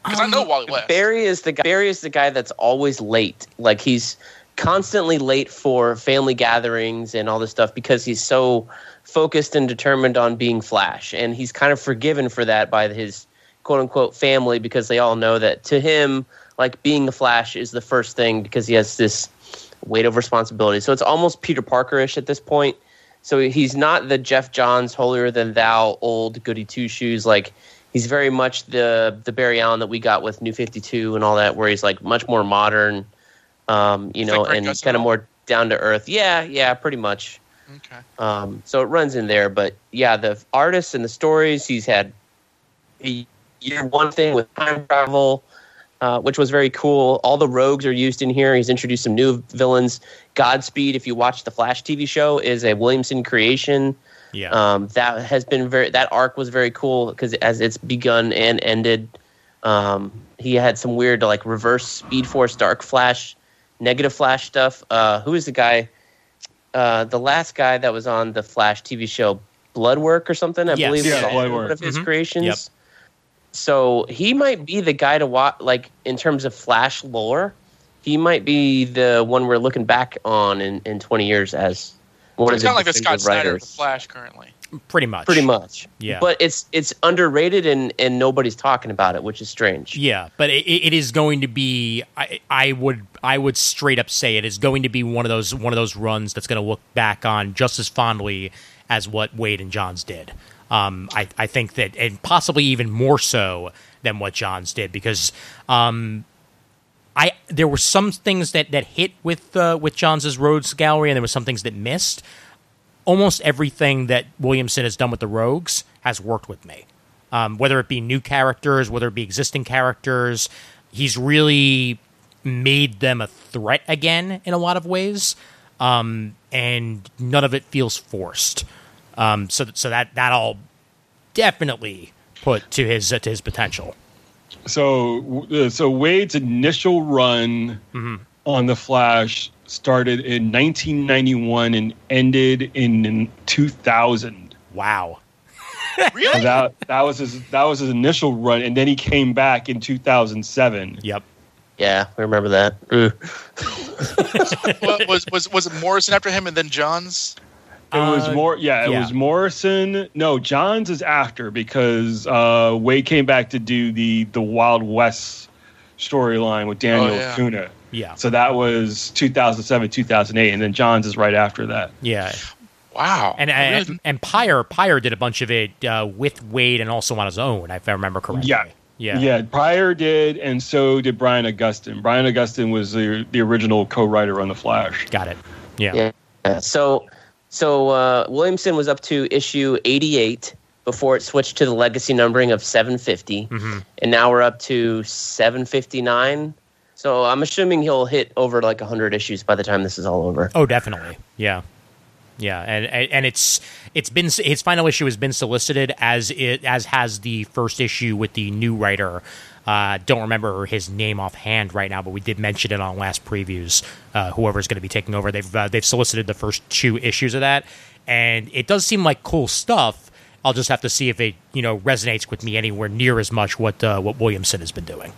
Because I know Wally West. Barry is the guy, Barry is the guy that's always late. Like he's constantly late for family gatherings and all this stuff because he's so focused and determined on being Flash, and he's kind of forgiven for that by his quote unquote family because they all know that to him, like being a Flash is the first thing because he has this weight of responsibility. So it's almost Peter Parker-ish at this point. So he's not the Geoff Johns holier than thou old goody two shoes. Like he's very much the the Barry Allen that we got with New Fifty Two and all that, where he's like much more modern, um, you It's know, like and Gustin. kind of more down to earth. Yeah, yeah, pretty much. Okay. Um, so it runs in there, but yeah, the artists and the stories he's had. a Year one thing with time travel, uh, which was very cool. All the rogues are used in here. He's introduced some new villains. Godspeed, if you watch the Flash TV show, is a Williamson creation. yeah, Um, that has been very. That arc was very cool because as it's begun and ended, um, he had some weird like reverse Speed Force Dark Flash negative Flash stuff. Uh, who is the guy? Uh, the last guy that was on the Flash TV show, Bloodwork or something. I Yes. believe Yeah, was also Bloodwork. one of his Mhm. creations. Yep. So he might be the guy to watch. Like in terms of Flash lore, he might be the one we're looking back on in, in 20 years as one It's of kind the of like the Scott definitive Snyder of the writers. Flash currently. Pretty much. Pretty much. Yeah. But it's it's underrated and and nobody's talking about it, which is strange. Yeah, but it, it is going to be. I, I would I would straight up say it is going to be one of those one of those runs that's going to look back on just as fondly as what Waid and Johns did. Um, I I think that and possibly even more so than what Johns did because um, I there were some things that that hit with uh, with Johns' Rogues Gallery and there were some things that missed. Almost everything that Williamson has done with the Rogues has worked with me um, whether it be new characters, whether it be existing characters. He's really made them a threat again in a lot of ways, um, and none of it feels forced. Um, so, so that that all definitely put to his uh, to his potential. So, uh, so Wade's initial run on the Flash started in 1991 and ended in 2000. Wow. Really? So that that was his that was his initial run, and then he came back in 2007. Yep. Yeah, I remember that. Ugh. What, was was was it Morrison after him and then Johns? It was Uh, more, yeah, it yeah. was Morrison. No, Johns is after because uh, Waid came back to do the the Wild West storyline with Daniel Oh, yeah. Kuna. Yeah. So that was 2007, 2008, and then Johns is right after that. Yeah. Wow. And I really and, and Pyre Pyre did a bunch of it uh, with Waid and also on his own, if I remember correctly. Yeah. Yeah. Yeah, Pryor did, and so did Brian Augustyn. Brian Augustyn was the the original co-writer on the Flash. Got it. Yeah. Yeah. Yeah. So, so uh, Williamson was up to issue 88 before it switched to the legacy numbering of 750, Mhm. and now we're up to 759. So I'm assuming he'll hit over like 100 issues by the time this is all over. Oh, definitely. Yeah. Yeah, and and it's it's been his final issue has been solicited as it as has the first issue with the new writer. Uh, don't remember his name offhand right now, but we did mention it on last previews. Uh, whoever's going to be taking over, they've uh, they've solicited the first two issues of that, and it does seem like cool stuff. I'll just have to see if it you know resonates with me anywhere near as much what uh, what Williamson has been doing.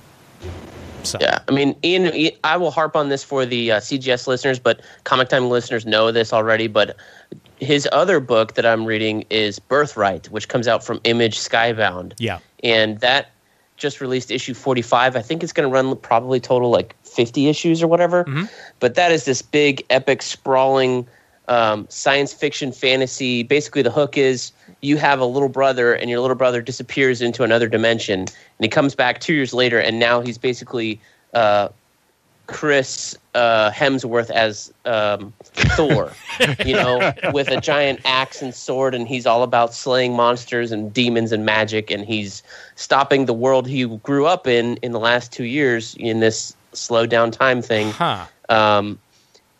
So. Yeah, I mean, Ian, I will harp on this for the uh, CGS listeners, but Comic Time listeners know this already. But his other book that I'm reading is Birthright, which comes out from Image Skybound. yeah, and that just released issue 45 i think it's going to run probably total like 50 issues or whatever. But that is this big epic sprawling um, science fiction fantasy. Basically the hook is you have a little brother and your little brother disappears into another dimension and he comes back two years later and now he's basically uh, chris uh, hemsworth as um, thor you know, with a giant axe and sword, and he's all about slaying monsters and demons and magic, and he's stopping the world he grew up in in the last two years in this slow down time thing. huh? Um,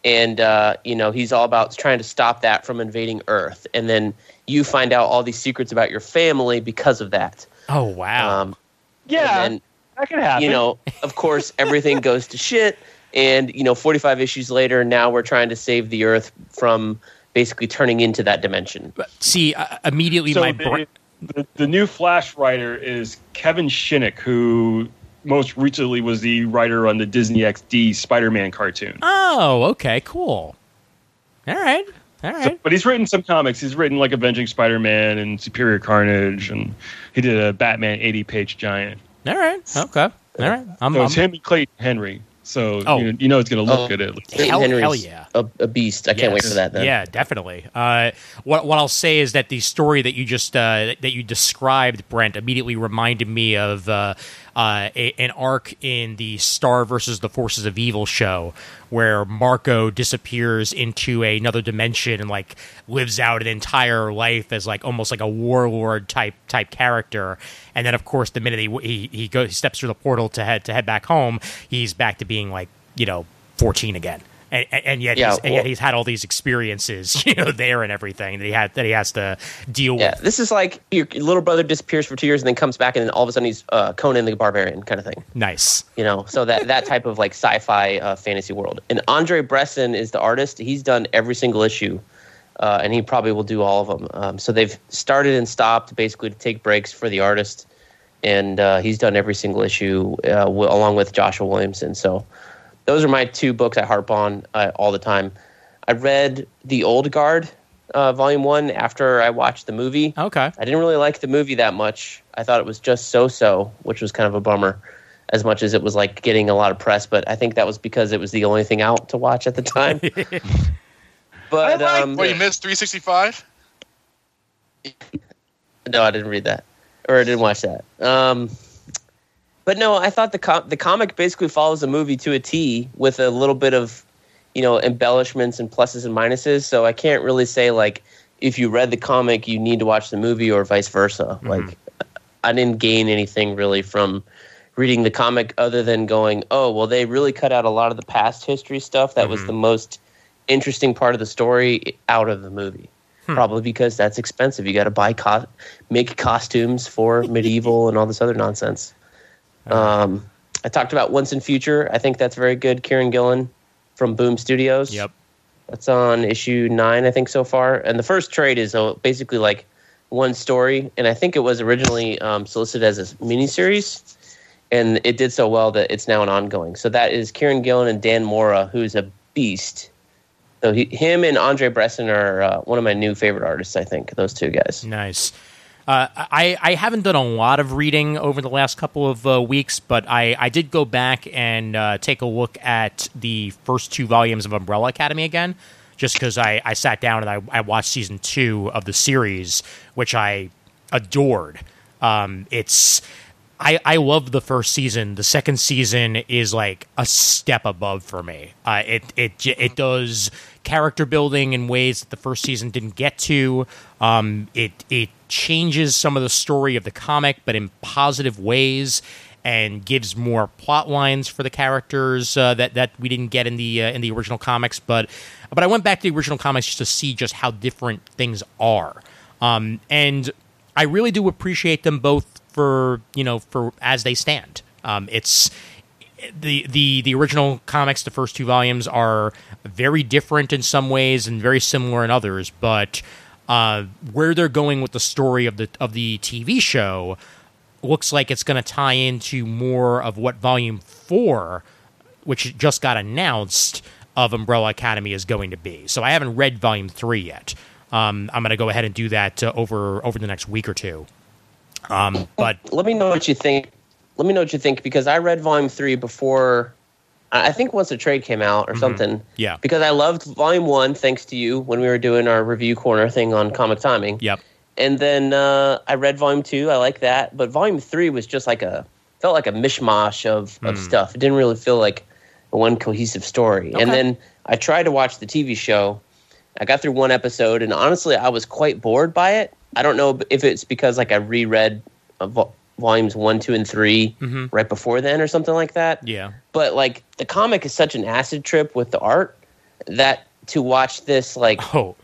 and uh, you know, he's all about trying to stop that from invading Earth, and then you find out all these secrets about your family because of that. Oh wow! Um, Yeah, and then that could happen. you know, of course, everything goes to shit. And, you know, 45 issues later, now we're trying to save the Earth from basically turning into that dimension. See, uh, immediately so my the, brain. the, the new Flash writer is Kevin Shinick, who most recently was the writer on the Disney XD Spider-Man cartoon. Oh, okay, cool. All right, all right. So- but he's written some comics. He's written like Avenging Spider-Man and Superior Carnage, and he did a Batman 80-page giant. All right. Okay. All right. I'm, So it's I'm- him and Clayton Henry. So Oh. you, know, you know it's going to look Oh. good at least. Clayton Hell- Henry's hell yeah. a, a beast. I can't wait for that then. Yeah, definitely. Uh, what what I'll say is that the story that you just uh, that you described, Brent, immediately reminded me of uh, uh, a, an arc in the Star versus the Forces of Evil show, where Marco disappears into another dimension and like lives out an entire life as like almost like a warlord type type character, and then of course the minute he he, he goes he steps through the portal to head to head back home, he's back to being like you know 14 again and, and- and yet Yeah, he's, and yet he's had all these experiences, you know, there and everything that he had that he has to deal Yeah, with. this is like your little brother disappears for two years and then comes back, and then all of a sudden he's uh, Conan the Barbarian kind of thing. Nice. You know, so that that type of like sci-fi uh, fantasy world. And Andre Bressan is the artist. He's done every single issue, uh, and he probably will do all of them. Um, so they've started and stopped basically to take breaks for the artist, and uh, he's done every single issue uh, w- along with Joshua Williamson. So those are my two books I harp on uh, all the time. I read The Old Guard, uh, Volume One, after I watched the movie. Okay. I didn't really like the movie that much. I thought it was just so so, which was kind of a bummer, as much as it was like getting a lot of press. But I think that was because it was the only thing out to watch at the time. but um, What you missed 365? no, I didn't read that, or I didn't watch that. Um, but no, I thought the com- the comic basically follows the movie to a T with a little bit of, you know, embellishments and pluses and minuses. So I can't really say like if you read the comic, you need to watch the movie or vice versa. Mm-hmm. Like I didn't gain anything really from reading the comic other than going, oh, well, they really cut out a lot of the past history stuff that was mm-hmm. the most interesting part of the story out of the movie. Hmm. Probably because that's expensive. You got to buy co- make costumes for medieval and all this other nonsense. Um, I talked about Once and Future. I think that's very good. Kieron Gillen from Boom Studios. Yep. That's on issue nine, I think, so far. And the first trade is uh, basically like one story, and I think it was originally um, solicited as a miniseries, and it did so well that it's now an ongoing. So that is Kieron Gillen and Dan Mora, who's a beast. So he, him and Andre Bressan are uh, one of my new favorite artists. I think those two guys. Nice. Uh, I, I haven't done a lot of reading over the last couple of uh, weeks, but I, I did go back and uh, take a look at the first two volumes of Umbrella Academy again, just because I, I sat down and I, I watched season two of the series, which I adored. Um, it's I, I love the first season. The second season is like a step above for me. Uh, it it it does character building in ways that the first season didn't get to. Um, it it changes some of the story of the comic, but in positive ways, and gives more plot lines for the characters uh, that that we didn't get in the uh, in the original comics. But but I went back to the original comics just to see just how different things are. Um, and I really do appreciate them both for you know for as they stand. Um, it's the the the original comics. The first two volumes are very different in some ways and very similar in others, but uh, where they're going with the story of the of the TV show looks like it's going to tie into more of what volume four, which just got announced, of Umbrella Academy is going to be. So I haven't read volume three yet. Um, I'm going to go ahead and do that uh, over over the next week or two. Um, but let me know what you think. Let me know what you think because I read volume three before. I think once the trade came out or something. Yeah. Because I loved volume one, thanks to you when we were doing our review corner thing on comic timing. yep, And then uh, I read volume two. I like that, but volume three was just like a felt like a mishmash of of stuff. It didn't really feel like one cohesive story. And then I tried to watch the TV show. I got through one episode, and honestly, I was quite bored by it. I don't know if it's because like I reread volumes one, two, and 3 right before then, or something like that. Yeah, but like the comic is such an acid trip with the art that to watch this like oh,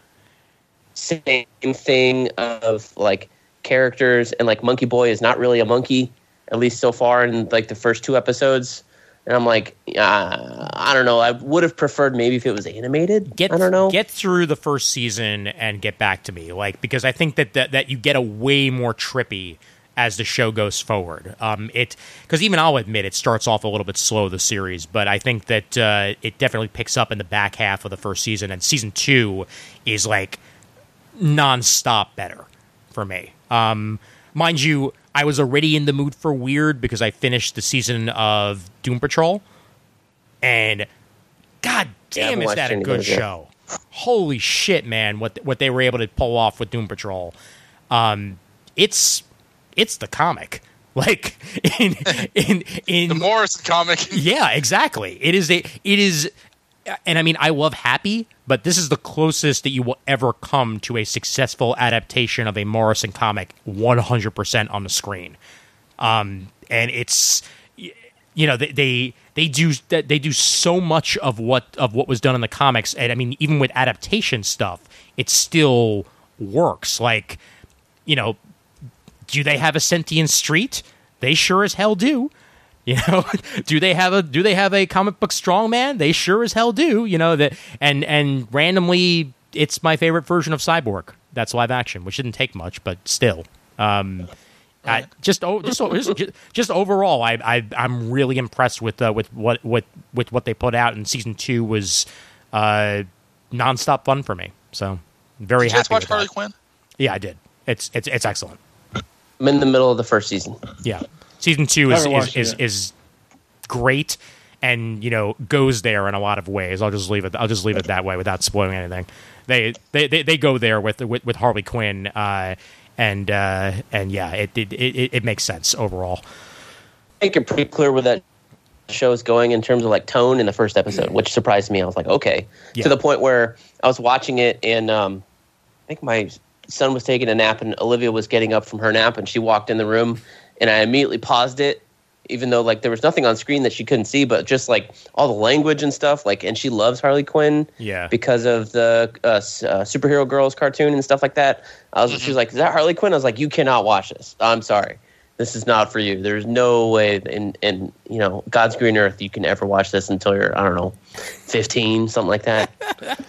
same thing of like characters and like monkey boy is not really a monkey at least so far in like the first two episodes. And i'm like uh, i don't know. I would have preferred maybe if it was animated. Get i don't know. get through the first season and get back to me, like because I think that that, that you get a way more trippy as the show goes forward. Um, it because even I'll admit it starts off a little bit slow the series, but I think that uh, it definitely picks up in the back half of the first season, and season two is like nonstop better for me. Um, mind you, I was already in the mood for weird because I finished the season of Doom Patrol, and god damn, is that a good yet. show? Holy shit, man! What what they were able to pull off with Doom Patrol, um, it's it's the comic. Like in in in The Morrison comic. yeah, exactly. It is a it is and I mean I love Happy, but this is the closest that you will ever come to a successful adaptation of a Morrison comic 100% on the screen. Um and it's you know they, they they do they do so much of what of what was done in the comics and i mean even with adaptation stuff it still works like you know do they have a sentient street they sure as hell do you know do they have a do they have a comic book strongman they sure as hell do you know that and and randomly it's my favorite version of cyborg that's live action which didn't take much but still um I, just, oh, just, just, just overall, I, I, I'm really impressed with uh, with what, what, with what they put out. And season two was uh, nonstop fun for me. So very Did you happy. watch with Harley that. Quinn? Yeah, I did. It's it's it's excellent. I'm in the middle of the first season. Yeah, season two is Haven't is, is, great, and you know goes there in a lot of ways. I'll just leave it. I'll just leave it that way without spoiling anything. They they they, they go there with, with with Harley Quinn, uh, and uh, and yeah, it it, it it makes sense overall. I think you're pretty clear where that show is going in terms of like tone in the first episode, which surprised me. I was like, okay, Yeah. to the point where I was watching it and um, I think my son was taking a nap and Olivia was getting up from her nap and she walked in the room and I immediately paused it, even though like there was nothing on screen that she couldn't see, but just like all the language and stuff. Like, and she loves Harley Quinn Yeah. because of the uh, uh, superhero girls cartoon and stuff like that. I was, she was like, "Is that Harley Quinn?" I was like, "You cannot watch this. I'm sorry, this is not for you. There's no way in in you know God's green earth you can ever watch this until you're I don't know, 15, something like that."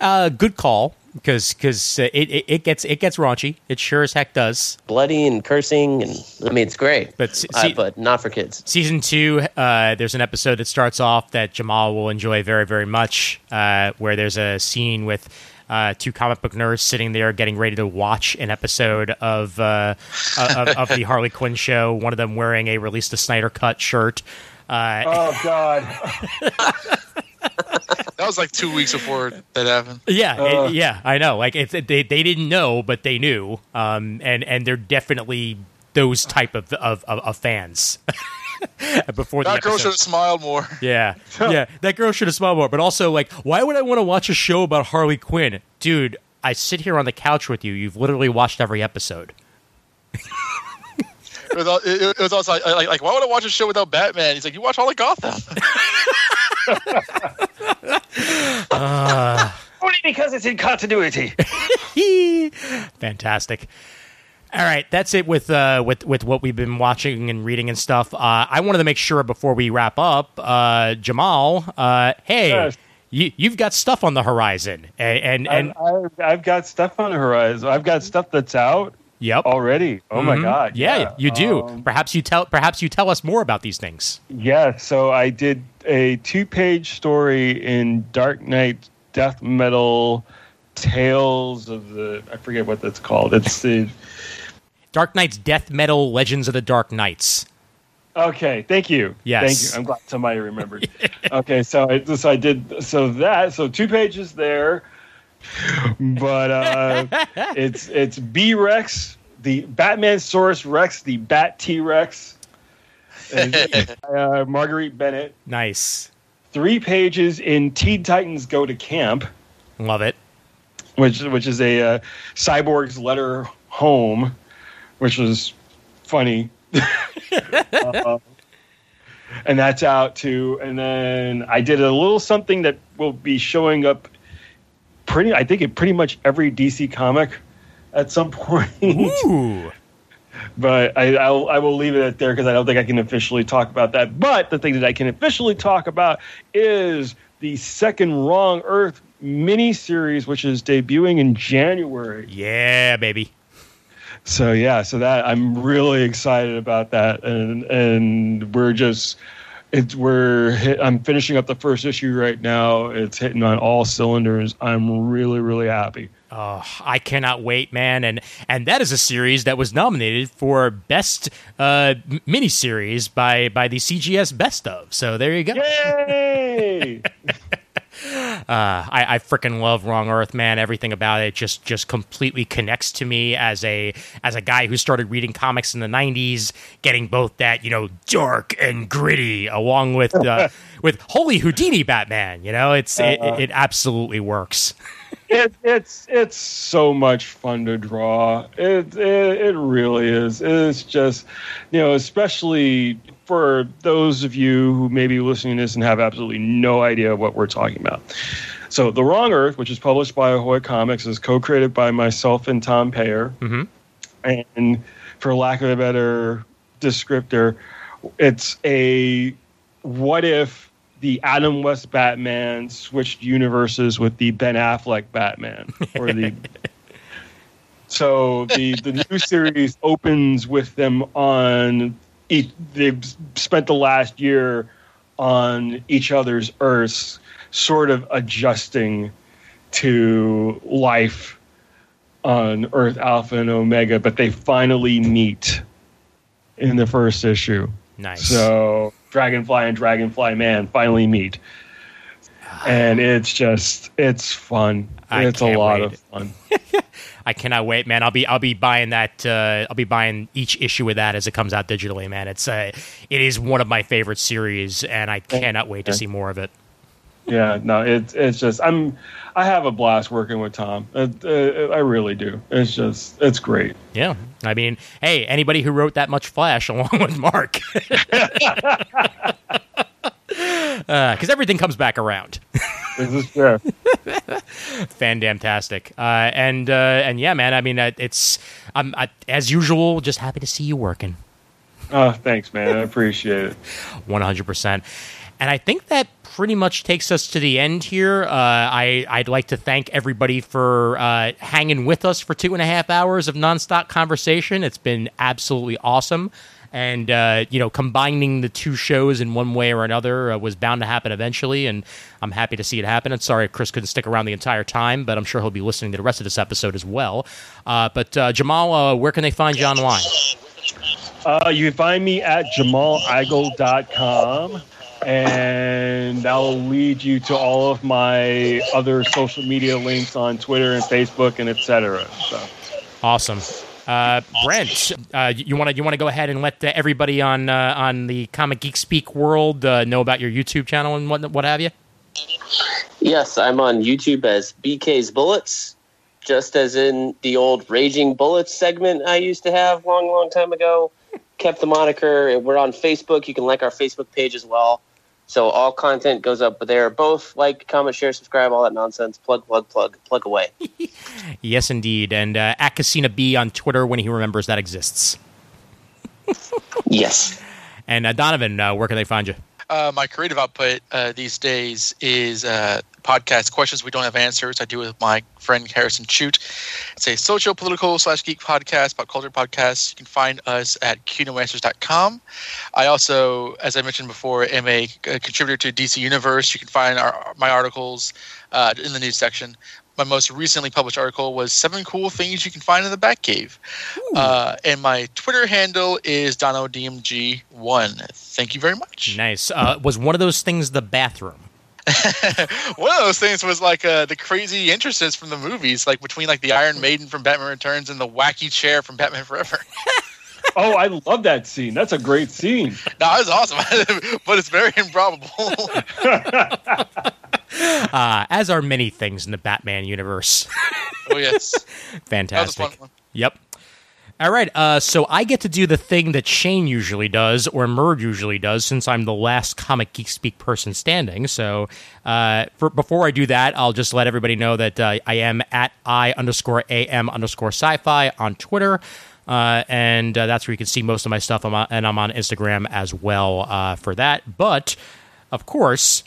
Uh, good call because because uh, it, it it gets it gets raunchy. It sure as heck does. Bloody and cursing, and I mean it's great, But see- uh, but not for kids. Season two, uh, there's an episode that starts off that Jamal will enjoy very very much, uh, where there's a scene with. Uh, two comic book nerds sitting there getting ready to watch an episode of uh, of, of the Harley Quinn show. One of them wearing a release the Snyder cut shirt. Uh, Oh God. That was like two weeks before that happened. Yeah, Uh. it- yeah, I know. Like it's they they didn't know, but they knew. Um, and and they're definitely those type of of, of, of fans. Before the That girl should have smiled more. Yeah, yeah, that girl should have smiled more. But also, like, why would I want to watch a show about Harley Quinn, dude? I sit here on the couch with you. You've literally watched every episode. It was, it, it was also like, like, like, why would I watch a show without Batman? He's like, you watch all of Gotham. Only because it's in continuity. Fantastic. All right, that's it with uh, with with what we've been watching and reading and stuff. Uh, I wanted to make sure before we wrap up, uh, Jamal. Uh, hey, Yes. you you've got stuff on the horizon, and and, and I've, I've, I've got stuff on the horizon. I've got stuff that's out yep, already. Oh my Mhm. God. yeah, you do. Um, perhaps you tell perhaps you tell us more about these things. Yeah, so I did a two page story in Dark Knight Death Metal Tales of the I forget what that's called. It's the Dark Knight's Death Metal Legends of the Dark Knights. Okay, thank you. Yes. Thank you. I'm glad somebody remembered. okay, so I so I did so that so two pages there. But uh it's it's B Rex, the Batman Saurus Rex, the Bat T Rex. uh, Marguerite Bennett. Nice, Three pages in Teen Titans Go to Camp. love it. which which is a uh, cyborg's letter home, which was funny. Uh, and that's out too. And then I did a little something that will be showing up pretty. I think in pretty much every DC comic at some point. Ooh, but I I'll, I will leave it at there because I don't think I can officially talk about that. But the thing that I can officially talk about is the second Wrong Earth miniseries, which is debuting in January. yeah, baby. So yeah, so that I'm really excited about that, and and we're just. It's we're hit, I'm finishing up the first issue right now. It's hitting on all cylinders. I'm really really happy. Oh, I cannot wait, man! And and that is a series that was nominated for best uh, miniseries by by the CGS Best of. So there you go. Yay! Uh, I, I freaking love Wrong Earth, man. Everything about it just just completely connects to me as a as a guy who started reading comics in the '90s, getting both that you know dark and gritty, along with uh, with holy Houdini Batman. You know, it's it, it absolutely works. it, it's it's so much fun to draw. It, it it really is. It's just you know, especially for those of you who may be listening to this and have absolutely no idea what we're talking about. So, The Wrong Earth, which is published by Ahoy Comics, is co created by myself and Tom Peyer. Mhm. And for lack of a better descriptor, it's a what if the Adam West Batman switched universes with the Ben Affleck Batman or the so the the new series opens with them on each, they've spent the last year on each other's earths sort of adjusting to life on Earth Alpha and Omega but they finally meet in the first issue. Nice. So Dragonfly and Dragonfly Man finally meet. And it's just it's fun. I it's a lot wait. of fun. I cannot wait, man. I'll be I'll be buying that. Uh, I'll be buying each issue with that as it comes out digitally, man. It's uh, it is one of my favorite series, and I cannot wait to see more of it. Yeah, no, it's it's just I'm I have a blast working with Tom. Uh, uh, I really do. It's just it's great. Yeah, I mean, hey, anybody who wrote that much Flash along with Mark, because everything comes back around. This is fair. Fantastic, uh, and uh, and yeah, man. I mean, uh, it's I'm I, as usual, just happy to see you working. oh, thanks, man. I appreciate it. 100%. And I think that pretty much takes us to the end here. Uh, I, I'd like to thank everybody for uh, hanging with us for two and a half hours of nonstop conversation. It's been absolutely awesome. And, uh, you know, combining the two shows in one way or another uh, was bound to happen eventually. And I'm happy to see it happen. And sorry Chris couldn't stick around the entire time, but I'm sure he'll be listening to the rest of this episode as well. Uh, but, uh, Jamal, uh, where can they find you online? Uh, you can find me at jamaligle.com, and that'll lead you to all of my other social media links on Twitter and Facebook and etc. So, Awesome. Uh, Brent, uh, you want to you want to go ahead and let everybody on uh, on the Comic Geek Speak world uh, know about your YouTube channel and what what have you? Yes, I'm on YouTube as BK's Bullets, just as in the old Raging Bullets segment I used to have long, long time ago. Kept the moniker. We're on Facebook. You can like our Facebook page as well. So all content goes up there. Both like, comment, share, subscribe, all that nonsense. Plug, plug, plug, plug away. Yes, indeed. And uh, at Casina B on Twitter when he remembers that exists. yes. And uh, Donovan, uh, where can they find you? Uh, my creative output uh, these days is uh, podcast questions we don't have answers. I do with my friend Harrison Chute. It's a social, political slash geek podcast, pop culture podcast. You can find us at kingdomanswers.com. I also, as I mentioned before, am a, a contributor to DC Universe. You can find our, my articles uh, in the news section. My most recently published article was seven cool things you can find in the Batcave. Uh, and my Twitter handle is DonoDMG1. Thank you very much. Nice. Uh, was one of those things the bathroom? One of those things was like uh, the crazy entrances from the movies, like between like the Iron Maiden from Batman Returns and the wacky chair from Batman Forever. oh, I love that scene. That's a great scene. no, it was awesome, but it's very improbable. Uh, as are many things in the Batman universe. oh yes, that was a Fantastic. fun one. Yep. All right. Uh, so I get to do the thing that Shane usually does, or Murd usually does, since I'm the last Comic Geek Speak person standing. So uh, for, before I do that, I'll just let everybody know that uh, I am at I underscore AM underscore sci fi on Twitter. Uh, and uh, that's where you can see most of my stuff. I'm on, and I'm on Instagram as well uh, for that. But, of course,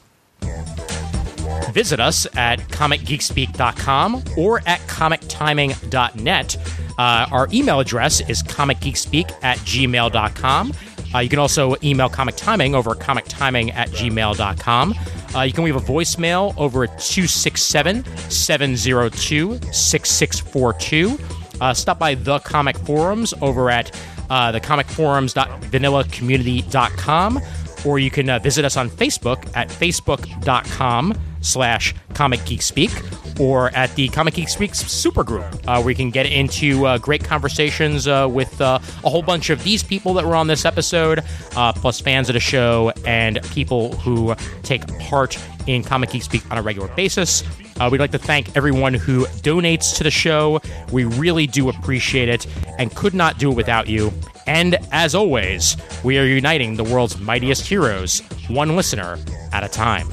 visit us at comicgeekspeak.com or at comictiming.net. Uh, our email address is comicgeekspeak at gmail.com. Uh, you can also email Comic Timing over comictiming at gmail.com. Uh, you can leave a voicemail over at 267 702 6642. Uh, Stop by the Comic Forums over at uh, thecomicforums.vanillacommunity.com or you can uh, visit us on Facebook at facebook.com slash Comic Geek Speak or at the Comic Geek Speak supergroup uh, where you can get into uh, great conversations uh, with uh, a whole bunch of these people that were on this episode, uh, plus fans of the show and people who take part in Comic Geek Speak on a regular basis. Uh, we'd like to thank everyone who donates to the show. We really do appreciate it and could not do it without you. And as always, we are uniting the world's mightiest heroes, one listener at a time.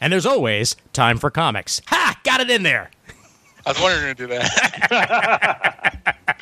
And there's always time for comics. Ha! Got it in there. I was wondering to do that.